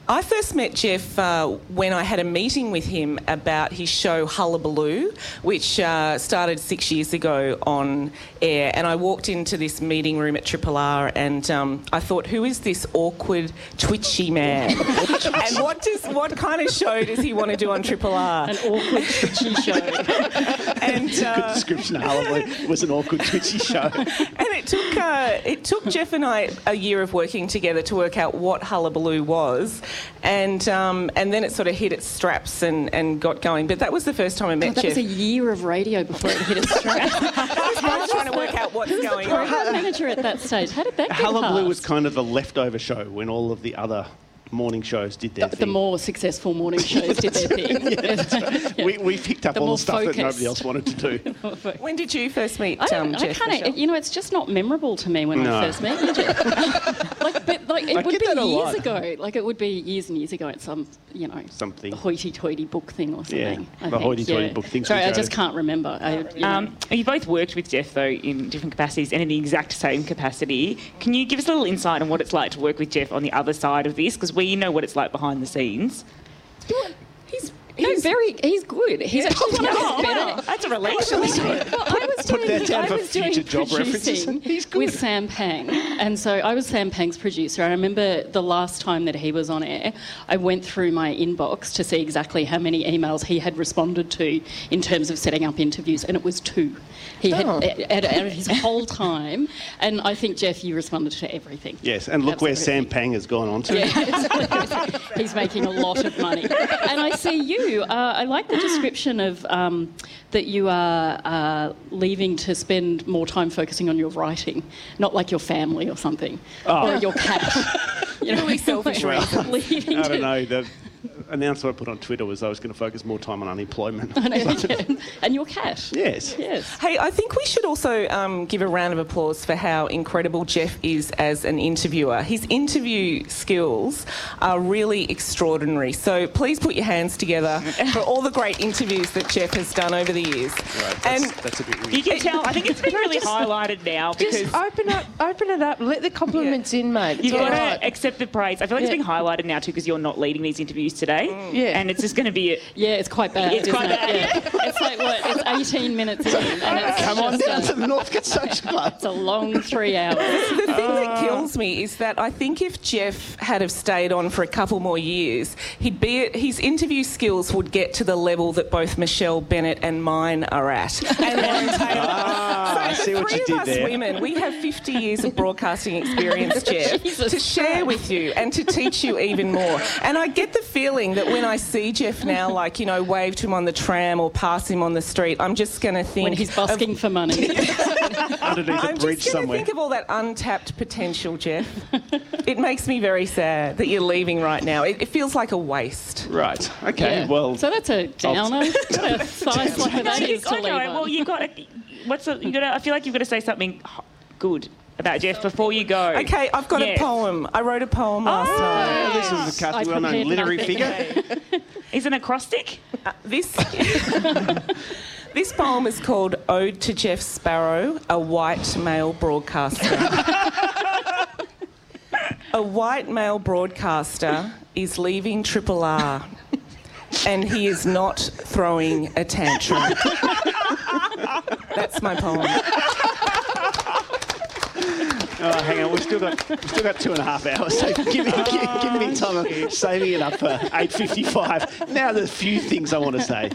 Speaker 7: I first met Jeff uh, when I had a meeting with him about his show Hullabaloo, which uh, started six years ago on air. And I walked into this meeting room at Triple R and um, I thought, who is this awkward, twitchy man? and what does what kind of show does he want to do on Triple R?
Speaker 13: An awkward, twitchy show.
Speaker 7: And
Speaker 12: Good
Speaker 7: uh,
Speaker 12: description of Hullabaloo. Was an awkward, twitchy show.
Speaker 7: and it took uh, it took Jeff and I a year of working together to work out what hullabaloo was. And um, and then it sort of hit its straps and, and got going. But that was the first time I met
Speaker 13: God, that
Speaker 7: Jeff.
Speaker 13: was a year of radio before it hit its strap.
Speaker 7: I was trying to work out what's
Speaker 13: Who's the
Speaker 7: going on.
Speaker 13: program manager at that stage? How did that get
Speaker 4: Hullabaloo
Speaker 13: past?
Speaker 4: was kind of the leftover show when all of the other morning shows did their
Speaker 13: the, the more successful morning shows did their thing.
Speaker 4: we, we picked up
Speaker 13: The
Speaker 4: all the stuff that nobody else wanted to do.
Speaker 7: When did you first meet
Speaker 13: I,
Speaker 7: um,
Speaker 13: don't, I
Speaker 7: Jeff?
Speaker 13: kind of, you know, it's just not memorable to me when
Speaker 4: No.
Speaker 13: I first met you, Jeff. like, but like, it
Speaker 4: I
Speaker 13: would be years
Speaker 4: lot.
Speaker 13: ago. Like, it would be years and years ago at some, you know,
Speaker 4: Something.
Speaker 13: hoity-toity book thing or
Speaker 4: Yeah,
Speaker 13: something. I
Speaker 4: the
Speaker 13: think,
Speaker 4: hoity-toity
Speaker 13: yeah.
Speaker 4: book things
Speaker 13: Sorry, I just can't remember. I, you.
Speaker 2: Um, you both worked with Jeff though in different capacities and in the exact same capacity. Can you give us a little insight on what it's like to work with Jeff on the other side of this? Because we know what it's like behind the scenes.
Speaker 7: He's,
Speaker 13: no, very. He's good. He's actually one of
Speaker 2: Oh, wow,
Speaker 13: better.
Speaker 2: that's a relationship.
Speaker 13: Well, I was
Speaker 4: Put
Speaker 13: doing,
Speaker 4: that down
Speaker 13: I
Speaker 4: for
Speaker 13: was doing
Speaker 4: future job references.
Speaker 13: producing with Sam Pang, and so I was Sam Pang's producer. I remember the last time that he was on air, I went through my inbox to see exactly how many emails he had responded to in terms of setting up interviews, and it was two. He had
Speaker 4: Oh.
Speaker 13: out of his whole time, and I think Jeff, you responded to everything.
Speaker 4: Yes, and look where
Speaker 13: Absolutely.
Speaker 4: Sam Pang has gone on to.
Speaker 13: Yeah, he's making a lot of money. And I see you. Uh, I like the description of um, that you are uh, leaving to spend more time focusing on your writing, not like your family or something,
Speaker 4: Oh.
Speaker 13: or your cat. You know,
Speaker 7: Really selfish
Speaker 4: Well,
Speaker 7: reasons.
Speaker 4: I don't know. The announcement I put on Twitter was I was going to focus more time on unemployment.
Speaker 13: and your cat.
Speaker 4: yes.
Speaker 13: Yes.
Speaker 7: Hey, I think we should also um, give a round of applause for how incredible Jeff is as an interviewer. His interview skills are really extraordinary. So please put your hands together for all the great interviews that Jeff has done over the years.
Speaker 4: Right, that's,
Speaker 7: And
Speaker 4: that's a bit
Speaker 2: You can tell. I think it's been really highlighted now because
Speaker 3: Just open up, open it up. Let the compliments in, mate.
Speaker 2: You've
Speaker 3: It's
Speaker 2: got
Speaker 3: all right.
Speaker 2: to accept the praise. I feel like
Speaker 3: Yeah.
Speaker 2: it's being highlighted now too because you're not leading these interviews today.
Speaker 3: Yeah.
Speaker 2: And it's just going to be. A,
Speaker 13: Yeah, it's quite bad.
Speaker 2: It's quite
Speaker 13: isn't it?
Speaker 2: bad.
Speaker 13: Yeah. It's like what? It's 18 minutes in, and it's
Speaker 4: Come on down
Speaker 13: a-
Speaker 4: to the Northcote Social Club.
Speaker 13: It's a long three hours.
Speaker 7: the thing that kills me is that I think if Jeff had have stayed on for a couple more years, he'd be his interview skills would get to the level that both Michelle Bennett and mine are at. And Lauren Taylor.
Speaker 4: Ah, I
Speaker 7: so
Speaker 4: see
Speaker 7: the
Speaker 4: what
Speaker 7: three
Speaker 4: you
Speaker 7: of
Speaker 4: did
Speaker 7: us
Speaker 4: there.
Speaker 7: women, we have 50 years of broadcasting experience, Jeff,
Speaker 13: Jesus
Speaker 7: to share with you and to teach you even more. And I get the feeling that when I see Jeff now, like, you know, wave to him on the tram or pass him on the street, I'm just going to think
Speaker 13: When he's
Speaker 7: of-
Speaker 13: busking for money.
Speaker 4: Underneath a
Speaker 7: I'm
Speaker 4: bridge
Speaker 7: just going to
Speaker 4: somewhere.
Speaker 7: think of all that untapped potential, Jeff. it makes me very sad that you're leaving right now. It, it feels like a waste.
Speaker 4: Right. Okay.
Speaker 13: Yeah.
Speaker 4: Well,
Speaker 13: so that's a downer. what a size like that
Speaker 2: you-
Speaker 13: is
Speaker 2: I know. Well, you got to. What's the, you got to? I feel like you've got to say something good about Jeff before you go.
Speaker 7: Okay, I've got
Speaker 2: Yeah.
Speaker 7: a poem. I wrote a poem last
Speaker 2: Oh.
Speaker 7: night.
Speaker 4: this is a Kathy, well-known literary
Speaker 13: nothing.
Speaker 4: figure.
Speaker 2: Is it an acrostic?
Speaker 7: Uh, this this poem is called "Ode to Jeff Sparrow, a white male broadcaster." a white male broadcaster is leaving Triple R, and he is not throwing a tantrum. That's my poem.
Speaker 4: Oh, hang on, we've still got we've still got two and a half hours. So give me give, give me time of saving it up for eight fifty five. Now there's a few things I want to say.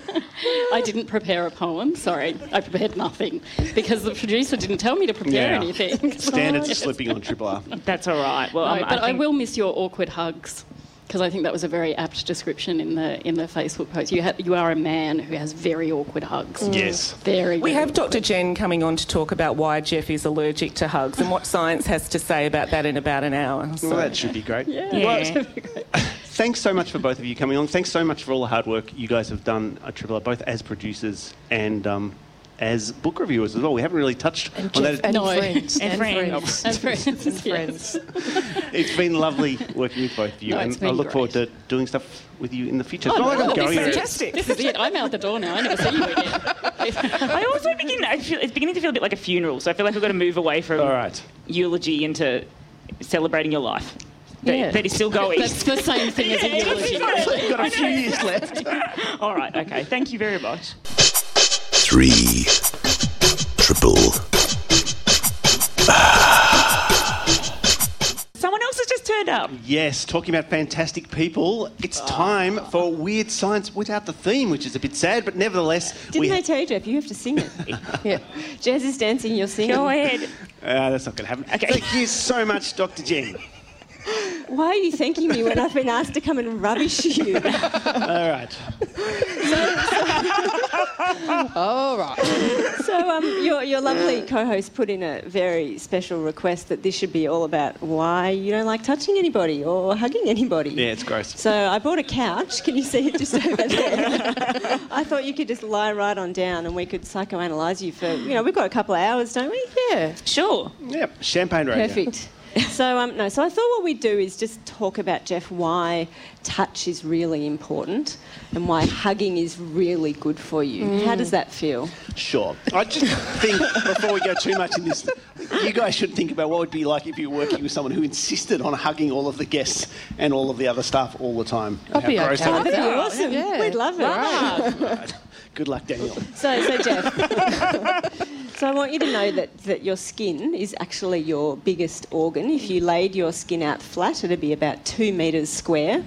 Speaker 13: I didn't prepare a poem. Sorry, I prepared nothing because the producer didn't tell me to prepare
Speaker 4: Yeah.
Speaker 13: anything.
Speaker 4: Standards are
Speaker 13: Yes.
Speaker 4: slipping on Triple R.
Speaker 2: That's all right. Well,
Speaker 13: No,
Speaker 2: um,
Speaker 13: but I,
Speaker 2: think-
Speaker 13: will miss your awkward hugs because I think that was a very apt description in the in the Facebook post. You ha- you are a man who has very awkward hugs.
Speaker 4: Yes.
Speaker 13: Very.
Speaker 7: We
Speaker 13: very
Speaker 7: have Dr. Jen coming on to talk about why Jeff is allergic to hugs and what science has to say about that in about an hour. So-
Speaker 4: Well, that should be great.
Speaker 2: Yeah.
Speaker 4: Thanks so much for both of you coming on. Thanks so much for all the hard work you guys have done at Triple R, both as producers and um, as book reviewers as well. We haven't really touched
Speaker 3: And
Speaker 4: on
Speaker 3: Jeff,
Speaker 4: that.
Speaker 3: and
Speaker 13: No.
Speaker 3: friends.
Speaker 2: And friends.
Speaker 13: And friends.
Speaker 3: And
Speaker 13: yes.
Speaker 3: friends.
Speaker 4: It's been lovely working with both of you,
Speaker 13: No,
Speaker 4: and I
Speaker 13: been
Speaker 4: look forward to doing stuff with you in the future.
Speaker 13: Oh,
Speaker 4: it's not
Speaker 13: no,
Speaker 4: like I'm going
Speaker 7: fantastic.
Speaker 13: This is it. I'm out the door now. I never see you again.
Speaker 2: I also begin. I feel, it's beginning to feel a bit like a funeral. So I feel like we've got to move away from
Speaker 4: All right.
Speaker 2: eulogy into celebrating your life. That,
Speaker 3: Yeah.
Speaker 2: that is still going.
Speaker 13: That's the same thing as a
Speaker 2: Yeah,
Speaker 13: eulogy.
Speaker 2: exactly.
Speaker 4: We've got a few years left.
Speaker 2: All right. Okay. Thank you very much.
Speaker 5: Three. Triple.
Speaker 2: Someone else has just turned up.
Speaker 4: Yes, talking about fantastic people, it's time for Weird Science without the theme, which is a bit sad, but nevertheless,
Speaker 14: Didn't
Speaker 4: we
Speaker 14: I tell you, Jeff? You have to sing it.
Speaker 3: Yeah.
Speaker 14: Jazz is dancing, you're singing.
Speaker 2: Go ahead.
Speaker 4: Uh, that's not going to happen.
Speaker 2: Okay.
Speaker 4: Thank you so much, Dr. Jen.
Speaker 14: Why are you thanking me when I've been asked to come and rubbish you?
Speaker 12: All right.
Speaker 3: All right.
Speaker 14: So, um, your, your lovely co host put in a very special request that this should be all about why you don't like touching anybody or hugging anybody.
Speaker 12: Yeah, it's gross.
Speaker 14: So, I bought a couch. Can you see it just over there? I thought you could just lie right on down and we could psychoanalyse you for, you know, we've got a couple of hours, don't we?
Speaker 3: Yeah.
Speaker 2: Sure.
Speaker 12: Yep, champagne radio.
Speaker 14: Perfect. So um, no, so I thought what we'd do is just talk about Jeff why touch is really important and why hugging is really good for you. How does that feel?
Speaker 12: Sure. I just think before we go too much in this, you guys should think about what it would be like if you were working with someone who insisted on hugging all of the guests and all of the other staff all the time. and
Speaker 3: I'd be okay
Speaker 14: That'd be
Speaker 3: Yeah.
Speaker 14: awesome.
Speaker 3: Yeah.
Speaker 14: We'd love it.
Speaker 12: Right. Good luck, Daniel.
Speaker 14: So, so Jeff. so I want you to know that, that your skin is actually your biggest organ. If you laid your skin out flat, it'd be about two metres square.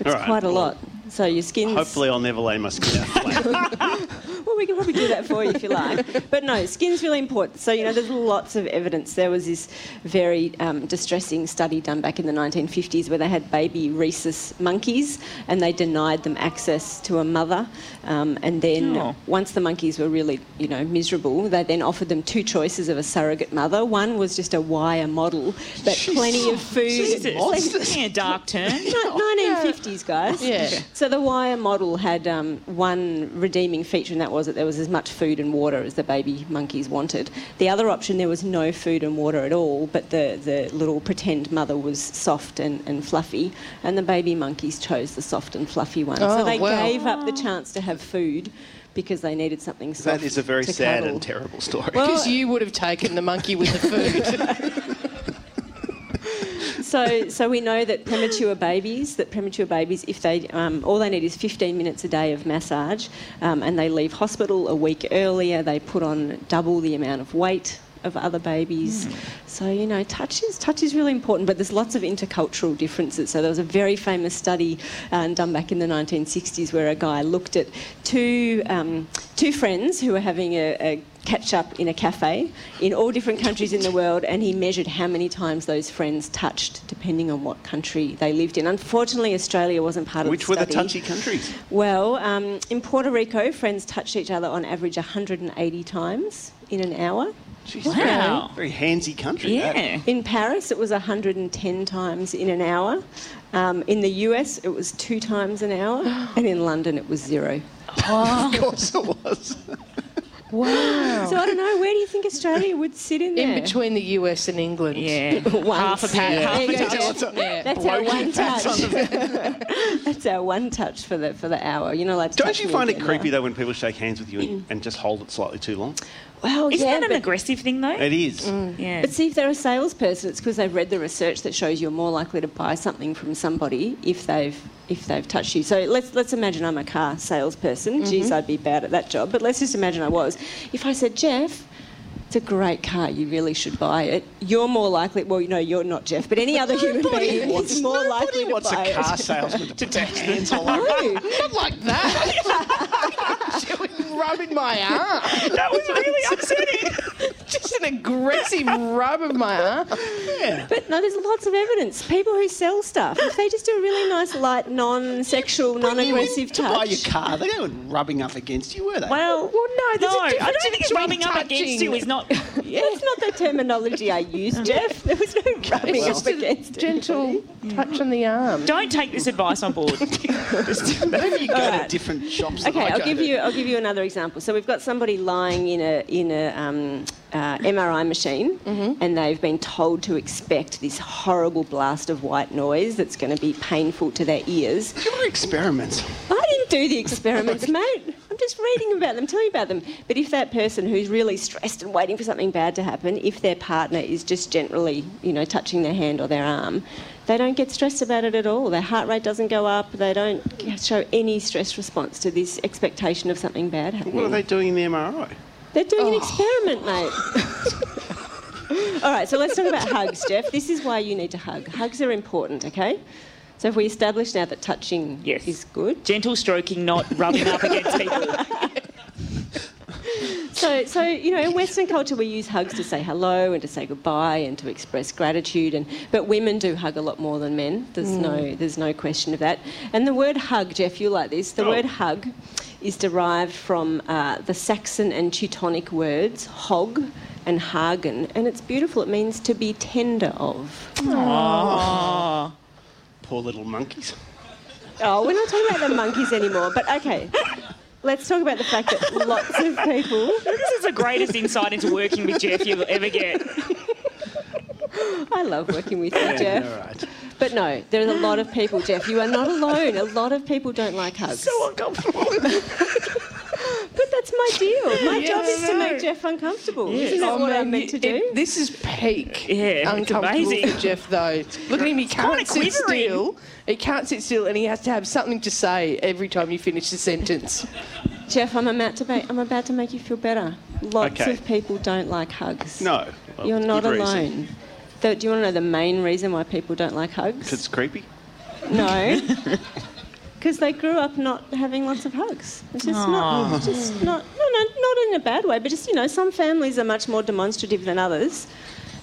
Speaker 14: It's
Speaker 12: All right,
Speaker 14: quite a
Speaker 12: well,
Speaker 14: lot. So your skin's
Speaker 12: Hopefully, I'll never lay my skin out
Speaker 14: well, we can probably do that for you if you like. But no, skin's really important. So, you know, there's lots of evidence. There was this very um, distressing study done back in the 1950s where they had baby rhesus monkeys and they denied them access to a mother. Um, and then
Speaker 2: Oh.
Speaker 14: once the monkeys were really, you know, miserable, they then offered them two choices of a surrogate mother. One was just a wire model, but plenty of food.
Speaker 2: Jesus. Yeah, dark turn.
Speaker 14: No, 1950s, guys.
Speaker 3: Yeah.
Speaker 14: So the wire model had um, one redeeming feature, and that was that there was as much food and water as the baby monkeys wanted. The other option, there was no food and water at all, but the, the little pretend mother was soft and, and fluffy, and the baby monkeys chose the soft and fluffy one.
Speaker 3: Oh,
Speaker 14: so they
Speaker 3: wow.
Speaker 14: gave up the chance to have food because they needed something soft.
Speaker 12: that is a very sad
Speaker 14: cuddle.
Speaker 12: and terrible story.
Speaker 3: Because you would have taken the monkey with the food.
Speaker 14: so, so we know that premature babies, that premature babies, if they, um, all they need is 15 minutes a day of massage, um, and they leave hospital a week earlier. They put on double the amount of weight of other babies. So you know, touch is touch is really important, but there's lots of intercultural differences. So there was a very famous study uh, done back in the 1960s where a guy looked at two um, two friends who were having a, a catch up in a cafe in all different countries in the world, and he measured how many times those friends touched, depending on what country they lived in. Unfortunately, Australia wasn't part of
Speaker 12: Which
Speaker 14: the
Speaker 12: were the touchy countries?
Speaker 14: Well, um, in Puerto Rico, friends touched each other on average 180 times in an hour.
Speaker 12: Jeez,
Speaker 2: Wow.
Speaker 12: Very, very handsy country. that.
Speaker 2: Yeah.
Speaker 14: In Paris, it was 110 times in an hour. Um, in the US, it was two times an hour. And in London, it was zero.
Speaker 12: Of course it was.
Speaker 3: wow.
Speaker 14: So I don't know, where do you think Australia would sit in there?
Speaker 3: In between the US and England.
Speaker 2: Yeah. Half a pat,
Speaker 14: There
Speaker 2: half a touch.
Speaker 14: Jeff.
Speaker 3: Yeah.
Speaker 14: That's our one
Speaker 12: pats on
Speaker 14: touch. That's our one touch for the for the hour. You know, like.
Speaker 12: Don't you find it creepy though when people shake hands with you and, and just hold it slightly too long?
Speaker 14: Well,
Speaker 2: Isn't
Speaker 14: yeah,
Speaker 2: that an aggressive thing, though?
Speaker 12: It is. Mm.
Speaker 2: Yeah.
Speaker 14: But see, if they're a salesperson, it's because they've read the research that shows you're more likely to buy something from somebody if they've if they've touched you. So let's let's imagine I'm a car salesperson. Mm-hmm. Geez, I'd be bad at that job. But let's just imagine I was. If I said, Jeff. It's a great car. You really should buy it. You're more likely. Well, no, you're not Jeff, but any other human being
Speaker 12: wants-
Speaker 14: is more
Speaker 12: nobody
Speaker 14: likely to
Speaker 12: wants
Speaker 14: buy
Speaker 12: a car
Speaker 14: it.
Speaker 12: salesman to put their hands all over.
Speaker 14: No.
Speaker 3: Not like that. she was rubbing my arm.
Speaker 2: that was really upsetting.
Speaker 3: Just an aggressive rub of my arm.
Speaker 14: But no, there's lots of evidence. People who sell stuff, if they just do a really nice, light, non-sexual, non-aggressive
Speaker 12: to
Speaker 14: touch.
Speaker 12: buy your car. They weren't rubbing up against you, were they?
Speaker 2: Well,
Speaker 3: Well, no, there's
Speaker 2: no,
Speaker 3: a
Speaker 2: I
Speaker 3: difference
Speaker 2: don't think it's
Speaker 3: between
Speaker 2: rubbing up against you is not.
Speaker 14: Yeah, that's not the terminology I used, Jeff. There was no rubbing
Speaker 3: It's
Speaker 14: up
Speaker 3: just a
Speaker 14: against
Speaker 3: gentle touch on the arm.
Speaker 2: Don't take this advice on board.
Speaker 12: Maybe you go to
Speaker 14: Alright.
Speaker 12: different shops.
Speaker 14: Okay,
Speaker 12: I
Speaker 14: I'll give
Speaker 12: to.
Speaker 14: you. I'll give you another example. So we've got somebody lying in a in a um, uh, MRI machine,
Speaker 12: Mm-hmm.
Speaker 14: and they've been told to expect this horrible blast of white noise that's going to be painful to their ears.
Speaker 12: Your experiments.
Speaker 14: I didn't do the experiments, mate. I'm just reading about them, telling you about them. But if that person who's really stressed and waiting for something bad to happen, if their partner is just generally, you know, touching their hand or their arm, they don't get stressed about it at all. Their heart rate doesn't go up. They don't show any stress response to this expectation of something bad happening.
Speaker 12: What are they doing in the MRI?
Speaker 14: They're doing an oh. experiment, mate. All right, so let's talk about hugs, Jeff. This is why you need to hug. Hugs are important, okay? So if we establish now that touching
Speaker 2: Yes.
Speaker 14: is good,
Speaker 2: Gentle stroking, not rubbing up against people.
Speaker 14: So, so you know, in Western culture, we use hugs to say hello and to say goodbye and to express gratitude. And but women do hug a lot more than men. There's
Speaker 3: Mm.
Speaker 14: no, there's no question of that. And the word hug, Jeff, you like this. The
Speaker 3: Oh.
Speaker 14: word hug is derived from uh, the Saxon and Teutonic words hog and hagen, and it's beautiful. It means to be tender of.
Speaker 12: Poor little monkeys.
Speaker 14: Oh, we're not talking about the monkeys anymore. But okay, let's talk about the fact that lots of people.
Speaker 2: This is the greatest insight into working with Jeff you'll ever get.
Speaker 14: I love working with you,
Speaker 2: Yeah,
Speaker 14: Jeff.
Speaker 2: all right.
Speaker 14: But no, there's a lot of people, Jeff. You are not alone. A lot of people don't like hugs. So
Speaker 2: uncomfortable.
Speaker 14: but that's my deal. My
Speaker 3: Yeah,
Speaker 14: job is to make Jeff uncomfortable.
Speaker 3: Yes.
Speaker 14: Isn't that
Speaker 3: Oh,
Speaker 14: what
Speaker 3: man,
Speaker 14: I'm meant to
Speaker 3: it-
Speaker 14: do?
Speaker 3: this is peak
Speaker 2: Yeah,
Speaker 3: uncomfortable for Jeff, though. Look at him, he can't sit
Speaker 2: quivering.
Speaker 3: still. He can't sit still, and he has to have something to say every time you finish the sentence.
Speaker 14: Jeff, I'm about to make, I'm about to make you feel better. Lots
Speaker 3: Okay.
Speaker 14: of people don't like hugs.
Speaker 12: No. Well,
Speaker 14: You're not alone. The- do you want to know the main reason why people don't like hugs?
Speaker 12: It's creepy.
Speaker 14: No. Because they grew up not having lots of hugs. It's just not, it's just not, no, no, not in a bad way, but just, you know, some families are much more demonstrative than others.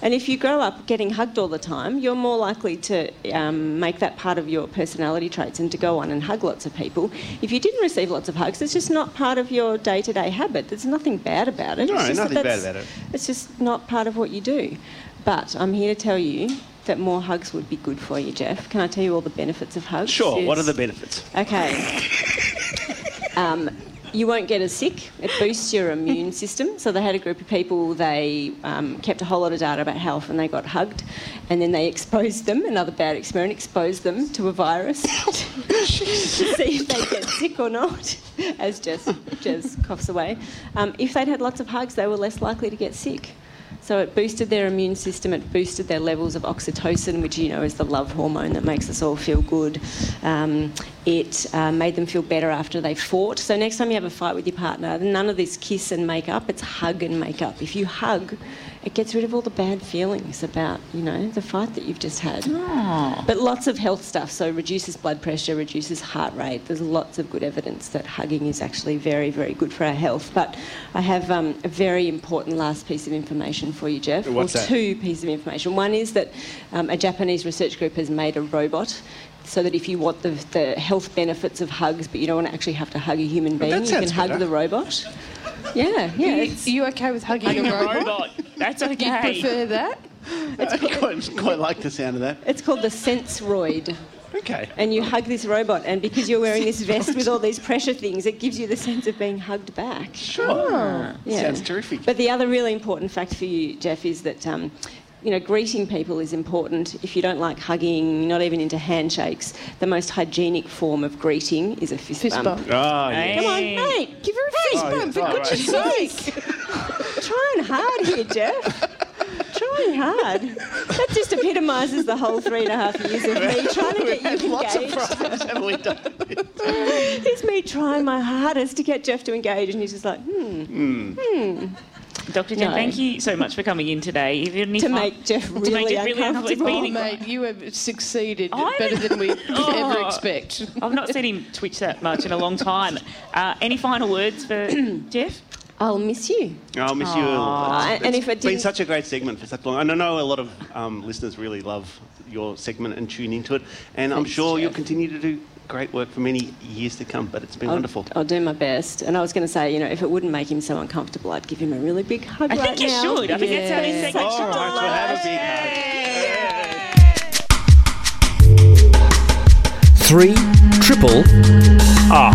Speaker 14: And if you grow up getting hugged all the time, you're more likely to um, make that part of your personality traits and to go on and hug lots of people. If you didn't receive lots of hugs, it's just not part of your day to day habit. There's nothing bad about it.
Speaker 12: No, nothing
Speaker 14: that
Speaker 12: bad about it.
Speaker 14: It's just not part of what you do. But I'm here to tell you that more hugs would be good for you, Jeff. Can I tell you all the benefits of hugs?
Speaker 12: Sure. What are the benefits?
Speaker 14: Okay. Um, you won't get as sick. It boosts your immune system. So they had a group of people. They um, kept a whole lot of data about health, and they got hugged, and then they exposed them. Another bad experiment. Exposed them to a virus to see if they get sick or not. As Jess, Jess coughs away. Um, if they'd had lots of hugs, they were less likely to get sick. So it boosted their immune system. It boosted their levels of oxytocin, which you know is the love hormone that makes us all feel good. Um, it uh, made them feel better after they fought. So next time you have a fight with your partner, none of this kiss and make up. It's hug and make up. If you hug, it gets rid of all the bad feelings about you know the fight that you've just had. But lots of health stuff. So reduces blood pressure, reduces heart rate. There's lots of good evidence that hugging is actually very, very good for our health. But I have um, a very important last piece of information for you, Jeff.
Speaker 12: What's
Speaker 14: or
Speaker 12: that?
Speaker 14: two pieces of information. One is that um, a Japanese research group has made a robot. So that if you want the, the health benefits of hugs, but you don't want to actually have to hug a human being, you can
Speaker 3: sounds
Speaker 14: hug the robot. Yeah, yeah.
Speaker 3: Are you, are you okay with hugging,
Speaker 2: Hugging
Speaker 3: a
Speaker 2: a
Speaker 3: robot?
Speaker 2: robot. That's
Speaker 3: You
Speaker 2: okay.
Speaker 3: prefer that?
Speaker 12: I quite, quite like the sound of that.
Speaker 14: It's called the Senseroid.
Speaker 12: Okay.
Speaker 14: And you hug this robot, and because you're wearing this vest with all these pressure things, it gives you the sense of being hugged back.
Speaker 12: Sure. yeah Sounds terrific.
Speaker 14: But the other really important fact for you, Jeff, is that. Um, you know, greeting people is important. If you don't like hugging, you're not even into handshakes, the most hygienic form of greeting is a fist,
Speaker 3: Fist
Speaker 14: bump.
Speaker 3: bump.
Speaker 12: Oh, yes.
Speaker 14: Come on, mate, give her a fist
Speaker 12: Oh,
Speaker 14: bump, for
Speaker 12: yeah. Oh,
Speaker 14: goodness
Speaker 12: right.
Speaker 14: sake. Trying hard here, Jeff. Trying hard. That just epitomises the whole three and a half years of me trying to get you engaged.
Speaker 12: Lots of
Speaker 14: engaged.
Speaker 12: problems, haven't we done?
Speaker 14: It's me trying my hardest to get Jeff to engage, and he's just like, hmm, hmm.
Speaker 2: Dr. Jen,
Speaker 14: No.
Speaker 2: thank you so much for coming in today. If you had
Speaker 14: To
Speaker 2: fi-
Speaker 14: make Jeff
Speaker 2: to
Speaker 14: really
Speaker 2: make Jeff really uncomfortable. It's
Speaker 3: Oh, mate, you have succeeded
Speaker 2: I
Speaker 3: better than we could
Speaker 2: Oh.
Speaker 3: ever expect.
Speaker 2: I've not seen him twitch that much in a long time. Uh, any final words for Jeff?
Speaker 14: I'll miss you.
Speaker 12: I'll miss you.
Speaker 14: Aw.
Speaker 12: It's
Speaker 14: And if it
Speaker 12: been such a great segment for such long. And I know a lot of um, listeners really love your segment and tune into it. And I'm
Speaker 14: Thanks,
Speaker 12: sure you'll continue to do great work for many years to come. But it's been
Speaker 14: I'll,
Speaker 12: wonderful.
Speaker 14: I'll do my best. And I was going to say, you know, if it wouldn't make him so uncomfortable, I'd give him a really big hug
Speaker 2: I
Speaker 14: right
Speaker 2: think you
Speaker 14: now.
Speaker 2: should. I think that's how these
Speaker 14: Yeah.
Speaker 2: segments
Speaker 12: All
Speaker 2: should
Speaker 12: right, we'll have a big hug.
Speaker 5: Three triple R.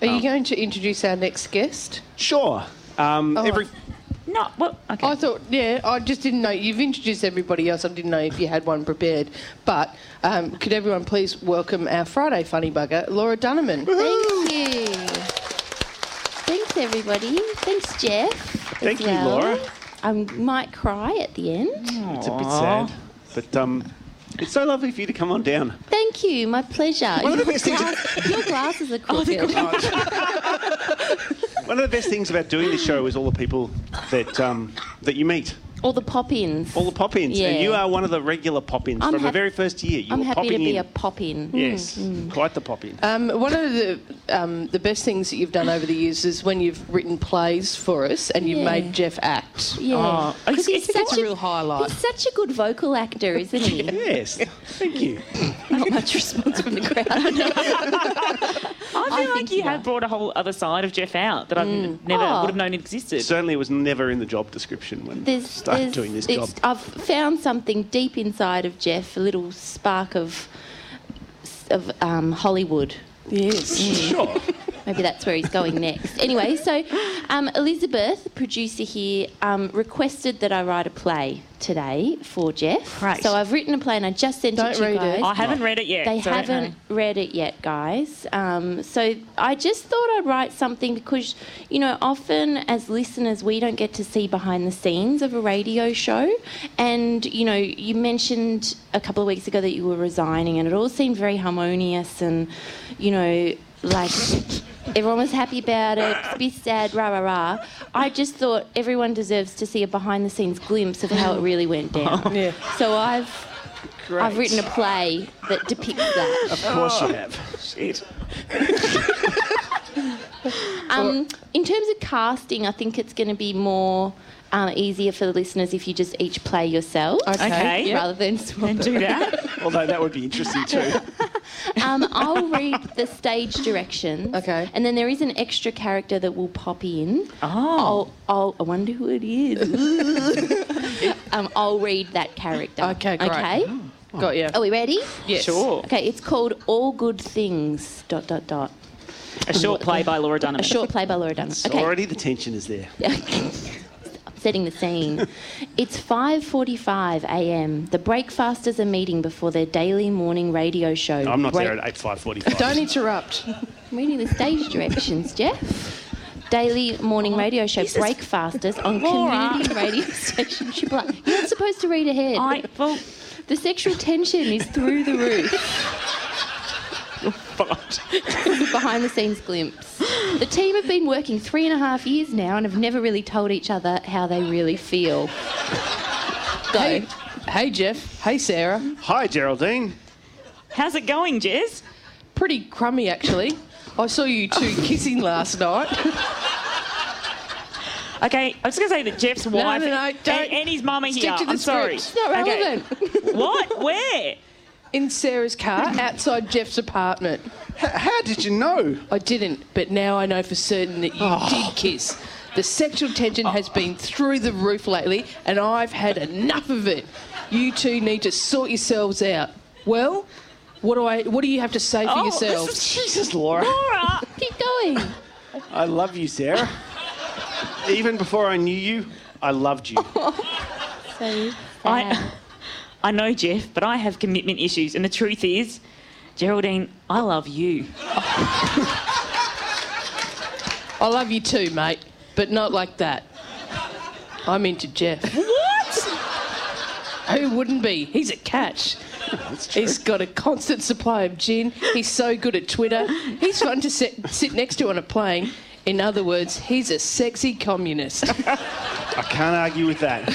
Speaker 3: Are you going to introduce our next guest?
Speaker 12: Sure. Um,
Speaker 3: Oh.
Speaker 12: every
Speaker 2: No, well, okay.
Speaker 3: I thought, yeah, I just didn't know. You've introduced everybody else. I didn't know if you had one prepared. But um, could everyone please welcome our Friday funny bugger, Laura Dunemann?
Speaker 15: Thank you. Thanks, everybody. Thanks, Jeff.
Speaker 12: Thank
Speaker 15: as
Speaker 12: you. Laura.
Speaker 15: I might cry at the end.
Speaker 12: It's a bit sad, but um, it's so lovely for you to come on down.
Speaker 15: Thank you. My pleasure.
Speaker 12: One of the
Speaker 15: Your
Speaker 12: best things-
Speaker 15: glass- your glasses are crooked.
Speaker 12: One of the best things about doing this show is all the people that um, that you meet.
Speaker 15: All the pop-ins.
Speaker 12: All the pop-ins, and you are one of the regular pop-ins
Speaker 15: I'm
Speaker 12: from the very first year. You
Speaker 15: I'm
Speaker 12: were
Speaker 15: happy
Speaker 12: popping
Speaker 15: to be
Speaker 12: in.
Speaker 15: a pop-in.
Speaker 12: Yes,
Speaker 15: Mm, mm.
Speaker 12: quite the pop-in.
Speaker 3: Um, one of the um, the best things that you've done over the years is when you've written plays for us and you've
Speaker 15: Yeah.
Speaker 3: made Jeff act.
Speaker 15: Yeah.
Speaker 3: Oh,
Speaker 15: 'Cause he's
Speaker 3: that's
Speaker 15: such
Speaker 3: a real highlight.
Speaker 15: He's such a good vocal actor, isn't he?
Speaker 12: yes, thank you.
Speaker 15: Not much response from the crowd.
Speaker 2: I feel like you have brought a whole other side of Jeff out that I
Speaker 3: Mm.
Speaker 2: never
Speaker 15: Oh.
Speaker 2: would have known existed.
Speaker 12: Certainly, it was never in the job description when
Speaker 15: There's,
Speaker 12: started doing this job.
Speaker 15: I've found something deep inside of Jeff, a little spark of of um, Hollywood.
Speaker 3: Yes,
Speaker 12: sure.
Speaker 15: Maybe that's where he's going next. Anyway, so um, Elizabeth, producer here, um, requested that I write a play today for Jeff.
Speaker 2: Right.
Speaker 15: So I've written a play and I just sent
Speaker 3: Don't
Speaker 15: it to you guys.
Speaker 3: it.
Speaker 2: I haven't read it yet.
Speaker 15: They
Speaker 2: so
Speaker 15: haven't read it yet, guys. Um, so I just thought I'd write something because, you know, often as listeners, we don't get to see behind the scenes of a radio show. And, you know, you mentioned a couple of weeks ago that you were resigning, and it all seemed very harmonious and, you know, like. Everyone was happy about it, a bit sad, rah rah rah. I just thought everyone deserves to see a behind the scenes glimpse of how it really went down.
Speaker 3: Yeah.
Speaker 15: So I've
Speaker 12: Great.
Speaker 15: I've written a play that depicts that.
Speaker 12: Of course you have.
Speaker 2: Shit.
Speaker 15: Um, in terms of casting, I think it's going to be more um, easier for the listeners if you just each play yourself.
Speaker 2: Okay. Yep.
Speaker 15: Rather than swap
Speaker 2: And do that.
Speaker 12: Although that would be interesting too.
Speaker 15: Um, I'll read the stage directions.
Speaker 3: Okay.
Speaker 15: And then there is an extra character that will pop in.
Speaker 2: Oh.
Speaker 15: I'll, I'll, I wonder who it is. um, I'll read that character.
Speaker 3: Okay, great.
Speaker 15: Okay.
Speaker 3: Got you.
Speaker 15: Are we ready?
Speaker 3: Yes.
Speaker 2: Sure.
Speaker 15: Okay, it's called All Good Things. Dot dot dot.
Speaker 2: A short play by Laura Dunemann.
Speaker 15: A short play by Laura Dunemann. Okay.
Speaker 12: Already the tension is there.
Speaker 15: Setting the scene. it's 5:45 a.m. The breakfasters are meeting before their daily morning radio show.
Speaker 12: I'm not
Speaker 15: Break-
Speaker 12: there at eight five forty-five.
Speaker 3: Don't interrupt.
Speaker 15: I'm reading the stage directions, Jeff. Daily morning oh, radio show Breakfasters on
Speaker 2: Laura.
Speaker 15: community radio station Triple You're not supposed to read ahead.
Speaker 2: I, well,
Speaker 15: The sexual tension is through the roof. Behind the scenes glimpse. The team have been working three and a half years now and have never really told each other how they really feel. Go.
Speaker 3: Hey, hey, Jeff. Hey, Sarah.
Speaker 12: Hi, Geraldine.
Speaker 2: how's it going, Jez?
Speaker 3: Pretty crummy, actually. I saw you two kissing last night.
Speaker 2: Okay, I was going to say that Jeff's wife
Speaker 3: no, no,
Speaker 2: and, and his mum are
Speaker 3: Stick
Speaker 2: here.
Speaker 3: to the
Speaker 2: I'm sorry.
Speaker 3: script. It's
Speaker 15: not
Speaker 2: Okay.
Speaker 15: relevant.
Speaker 2: What? Where?
Speaker 3: In Sarah's car outside Jeff's apartment.
Speaker 12: H- how did you know?
Speaker 3: I didn't, but now I know for certain that you
Speaker 12: Oh.
Speaker 3: did kiss. The sexual tension has been through the roof lately, and I've had enough of it. You two need to sort yourselves out. Well, what do I? What do you have to say for
Speaker 2: Oh,
Speaker 3: yourselves?
Speaker 2: this is-
Speaker 12: Jesus, Laura.
Speaker 2: Laura!
Speaker 15: Keep going.
Speaker 12: I love you, Sarah. Even before I knew you, I loved you.
Speaker 15: So
Speaker 2: I, I know, Jeff, but I have commitment issues, and the truth is, Geraldine, I love you.
Speaker 3: I love you too, mate, but not like that. I'm into Jeff.
Speaker 2: What?
Speaker 3: Who wouldn't be? He's a catch. He's got a constant supply of gin. He's so good at Twitter. He's fun to sit, sit next to on a plane. In other words, he's a sexy communist.
Speaker 12: I can't argue with that.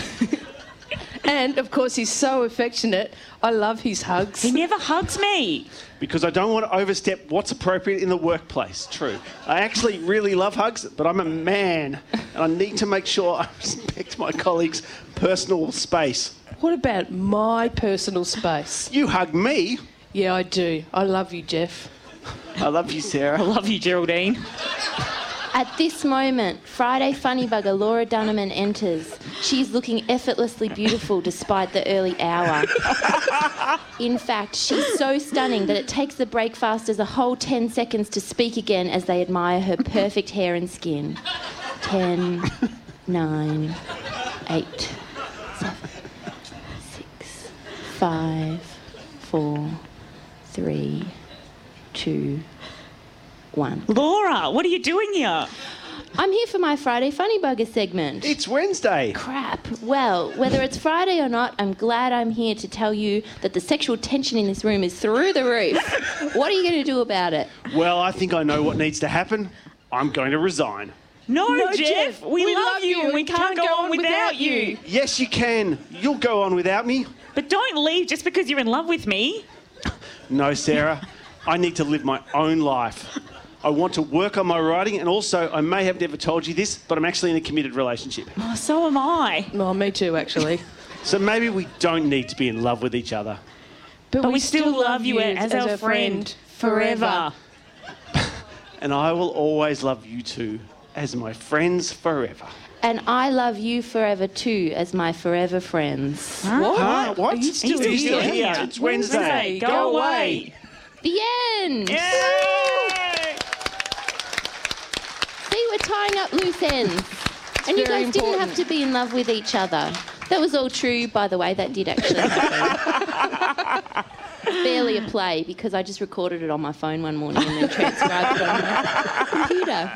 Speaker 3: And of course, he's so affectionate. I love his hugs.
Speaker 2: He never hugs me.
Speaker 12: Because I don't want to overstep what's appropriate in the workplace. True. I actually really love hugs, but I'm a man and I need to make sure I respect my colleagues' personal space.
Speaker 3: What about my personal space?
Speaker 12: You hug me.
Speaker 3: Yeah, I do. I love you, Jeff.
Speaker 12: I love you, Sarah.
Speaker 2: I love you, Geraldine.
Speaker 15: At this moment, Friday funny bugger Laura Dunemann enters. She's looking effortlessly beautiful despite the early hour. In fact, she's so stunning that it takes the breakfasters a whole 10 seconds to speak again as they admire her perfect hair and skin. 10, 9, 8, 7, 6, 5, 4, 3, 2, 1.
Speaker 2: Laura, what are you doing here?
Speaker 15: I'm here for my Friday Funny Bugger segment.
Speaker 12: It's Wednesday.
Speaker 15: Crap. Well, whether it's Friday or not, I'm glad I'm here to tell you that the sexual tension in this room is through the roof. what are you going to do about it?
Speaker 12: Well, I think I know what needs to happen. I'm going to resign.
Speaker 2: No,
Speaker 3: No,
Speaker 2: Jeff,
Speaker 3: Jeff,
Speaker 2: we, love, you and we can't, go on without you.
Speaker 4: Yes, you can. You'll go on without me.
Speaker 2: But don't leave just because you're in love with me.
Speaker 4: No, Sarah. I need to live my own life. I want to work on my writing, and also, I may have never told you this, but I'm actually in a committed relationship.
Speaker 2: Oh, so am I.
Speaker 3: Oh, me too, actually.
Speaker 4: So maybe we don't need to be in love with each other.
Speaker 2: But, we, still love you as, our friend forever.
Speaker 4: And I will always love you two as my friends forever.
Speaker 15: And I love you forever too, as my forever friends.
Speaker 4: What? Huh? What?
Speaker 3: Are you still,
Speaker 4: Are still
Speaker 3: here?
Speaker 4: here? It's Wednesday.
Speaker 2: Go away.
Speaker 15: The end. See, we're tying up loose ends. and you
Speaker 3: very
Speaker 15: guys didn't have to be in love with each other. That was all true, by the way. That did actually happen. Barely a play because I just recorded it on my phone one morning and then transcribed it on my computer.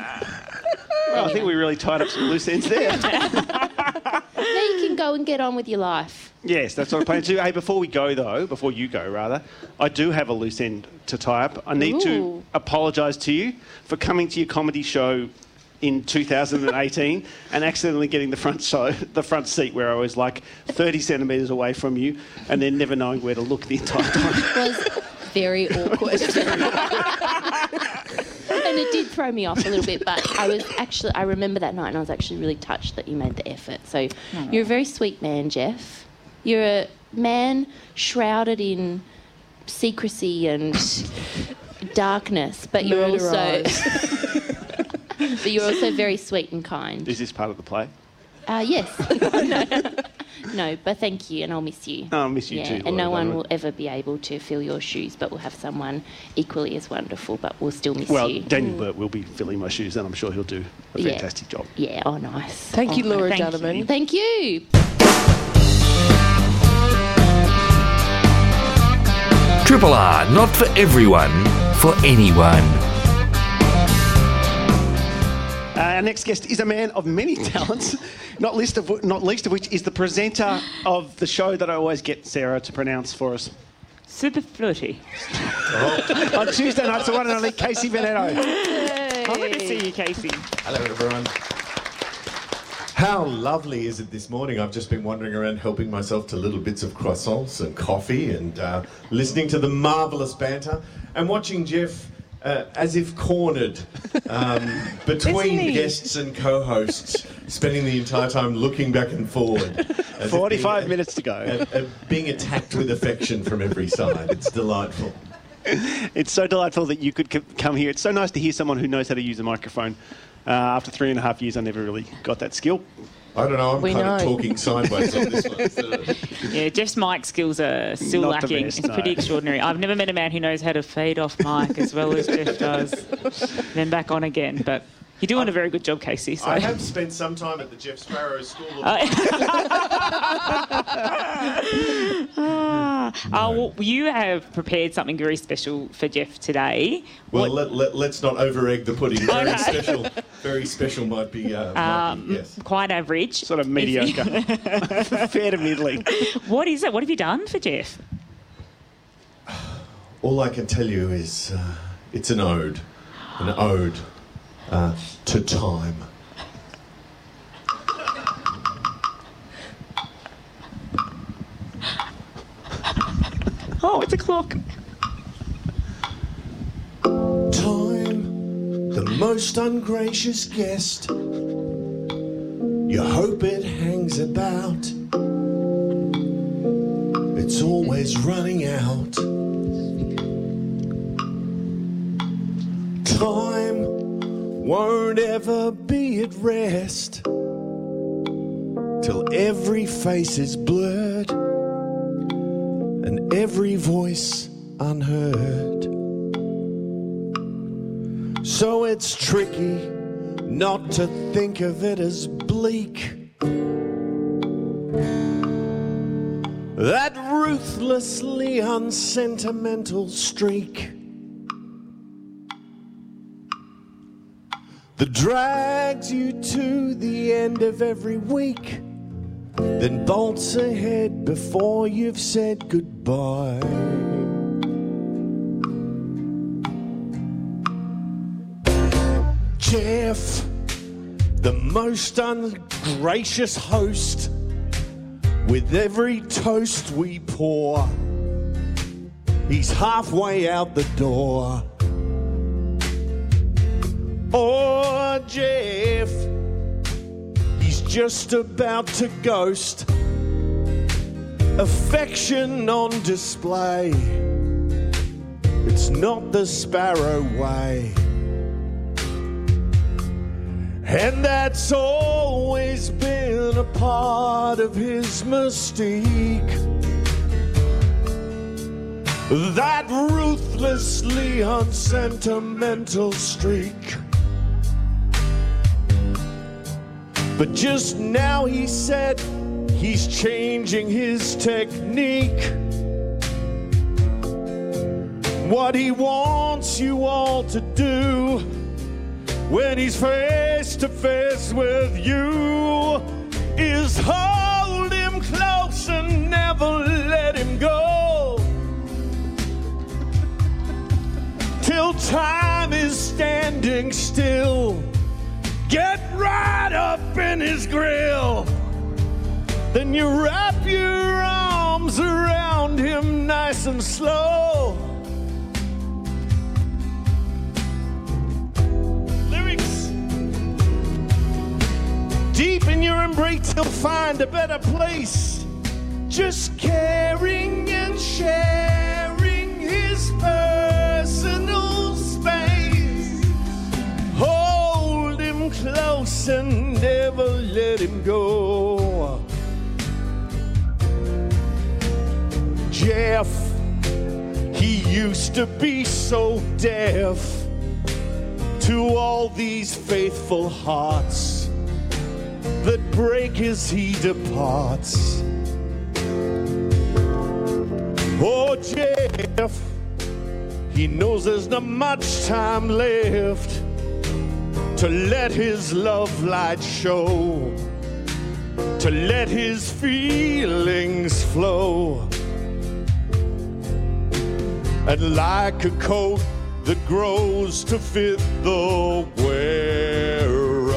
Speaker 4: Well, I think we really tied up some loose ends there.
Speaker 15: Now you can go and get on with your life.
Speaker 4: yes, that's what I'm planning to do. Hey, before we go, though, before you go, rather, I do have a loose end to tie up. I need to apologise to you for coming to your comedy show in 2018 and accidentally getting the front show, the front seat where I was like 30 centimetres away from you and then never knowing where to look the entire time.
Speaker 15: It was very awkward. and it did throw me off a little bit, but I was actually, I remember that night and I was actually really touched that you made the effort. So mm. you're a very sweet man, Jeff. You're a man shrouded in secrecy and darkness, but you're
Speaker 3: Murder
Speaker 15: also.
Speaker 3: eyes.
Speaker 15: but you're also very sweet and kind.
Speaker 4: Is this part of the play?
Speaker 15: Uh, yes. no. no, but thank you, and I'll miss you.
Speaker 4: Oh, I'll miss you
Speaker 15: yeah,
Speaker 4: too,
Speaker 15: and no one will ever be able to fill your shoes, but we'll have someone equally as wonderful, but we'll still miss
Speaker 4: Well,
Speaker 15: you.
Speaker 4: Well, Daniel Burt will be filling my shoes and I'm sure he'll do a
Speaker 15: Yeah.
Speaker 4: fantastic job.
Speaker 15: Yeah, oh, nice.
Speaker 3: Thank you,
Speaker 15: Oh,
Speaker 3: Laura
Speaker 2: thank
Speaker 3: Donovan.
Speaker 15: Thank you.
Speaker 5: Triple R, not for everyone, for anyone.
Speaker 4: Our next guest is a man of many talents, not least of not least of which is the presenter of the show that I always get Sarah to pronounce for us
Speaker 2: Superfluity.
Speaker 4: on Tuesday nights. The one and only Casey Bennetto.
Speaker 2: Lovely to see you, Casey.
Speaker 12: Hello, everyone. How lovely is it this morning? I've just been wandering around helping myself to little bits of croissants and coffee and uh, listening to the marvellous banter and watching Jeff uh, as if cornered um, between guests and co hosts, spending the entire time looking back and forward.
Speaker 4: 45
Speaker 12: being-
Speaker 4: minutes to go.
Speaker 12: uh, uh, being attacked with affection from every side. It's delightful.
Speaker 4: It's so delightful that you could c- come here. It's so nice to hear someone who knows how to use a microphone. Uh, after three and a half years, I never really got that skill.
Speaker 12: I don't know, I'm
Speaker 3: We
Speaker 12: kind of talking sideways on this one. So-
Speaker 2: Yeah, Jeff's mic skills are still
Speaker 4: Not
Speaker 2: lacking.
Speaker 4: best,
Speaker 2: it's pretty extraordinary. I've never met a man who knows how to fade off mic as well as Jeff does, then back on again. But you're doing a very good job, Casey. So.
Speaker 12: I have spent some time at the Jeff Sparrow School of
Speaker 2: Ah, oh, well, you have prepared something very special for Jeff today.
Speaker 12: Well, let, let, let's not over egg the pudding. Very
Speaker 2: Okay.
Speaker 12: special. Very special might be. Uh, might
Speaker 2: Um,
Speaker 12: be yes.
Speaker 2: Quite average.
Speaker 4: Sort of mediocre. Fair to middling.
Speaker 2: What is it? What have you done for Jeff?
Speaker 12: All I can tell you is uh, it's an ode. An ode uh, to time.
Speaker 2: Oh, it's a clock.
Speaker 12: Time, the most ungracious guest. You hope it hangs about. It's always running out. Time won't ever be at rest till every face is blurred and every voice unheard. So it's tricky not to think of it as bleak. That ruthlessly unsentimental streak that drags you to the end of every week, then bolts ahead before you've said goodbye. Jeff,
Speaker 16: the most ungracious host. With every toast we pour, he's halfway out the door. Oh, Jeff, he's just about to ghost. Affection on display. It's not the sparrow way. And that's always been a part of his mystique. That ruthlessly unsentimental streak. But just now he said he's changing his technique. What he wants you all to do when he's face to face with you is hold him close and never let him go till time is standing still. Get right up in his grill. Then you wrap your arms around him nice and slow. Lyrics. Deep in your embrace, you'll find a better place. Just caring and sharing his personal close and never let him go. Jeff, he used to be so deaf to all these faithful hearts that break as he departs. Oh, Jeff, he knows there's not much time left to let his love light show, to let his feelings flow. And like a coat that grows to fit the wearer,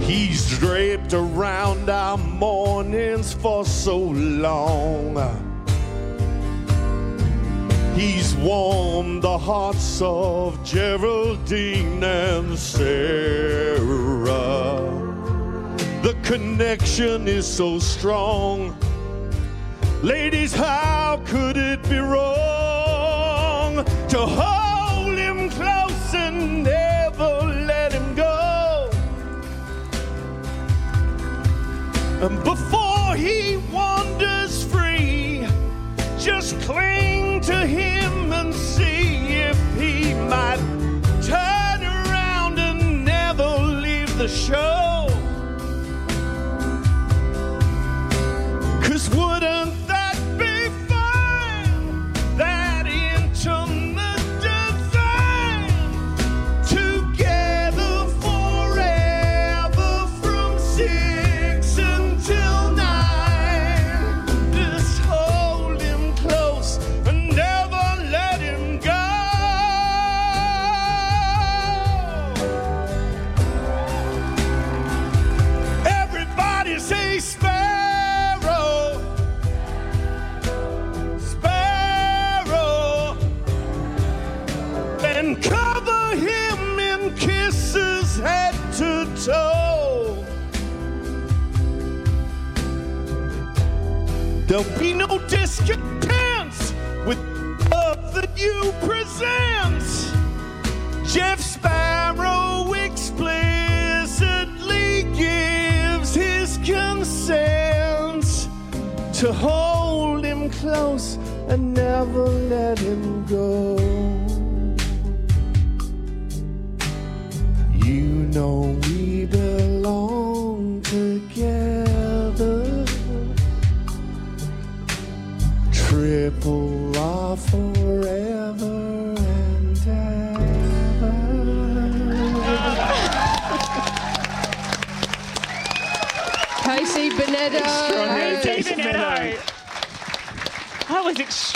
Speaker 16: he's draped around our mornings for so long. He's warmed the hearts of Geraldine and Sarah. The connection is so strong. Ladies, how could it be wrong to hold him close and never let him go? And before he wanders free, just cling to him and see if he might turn around and never leave the show. Cause wouldn't There'll be no discontents with love that you present. Jeff Sparrow explicitly gives his consent to hold him close and never let him go.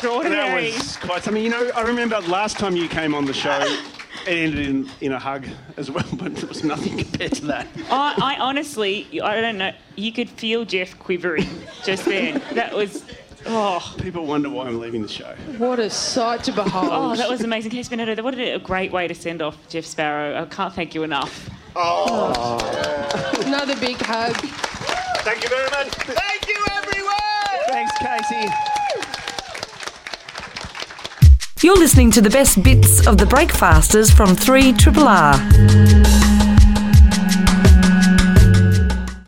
Speaker 2: Extraordinary.
Speaker 12: That was quite something. You know, I remember last time you came on the show,
Speaker 4: it ended in, in a hug as well, but it was nothing compared to that.
Speaker 2: I, I honestly, I don't know. You could feel Jeff quivering just then. That was. Oh.
Speaker 4: People wonder why I'm leaving the show.
Speaker 3: What a sight to behold.
Speaker 2: Oh, that was amazing. Case Bennetto, what a great way to send off Jeff Sparrow. I can't thank you enough.
Speaker 3: Oh. Another big hug.
Speaker 4: Thank you very much.
Speaker 16: Thank you, everyone.
Speaker 4: Thanks, Casey.
Speaker 1: You're listening to the best bits of the Breakfasters from 3 Triple R.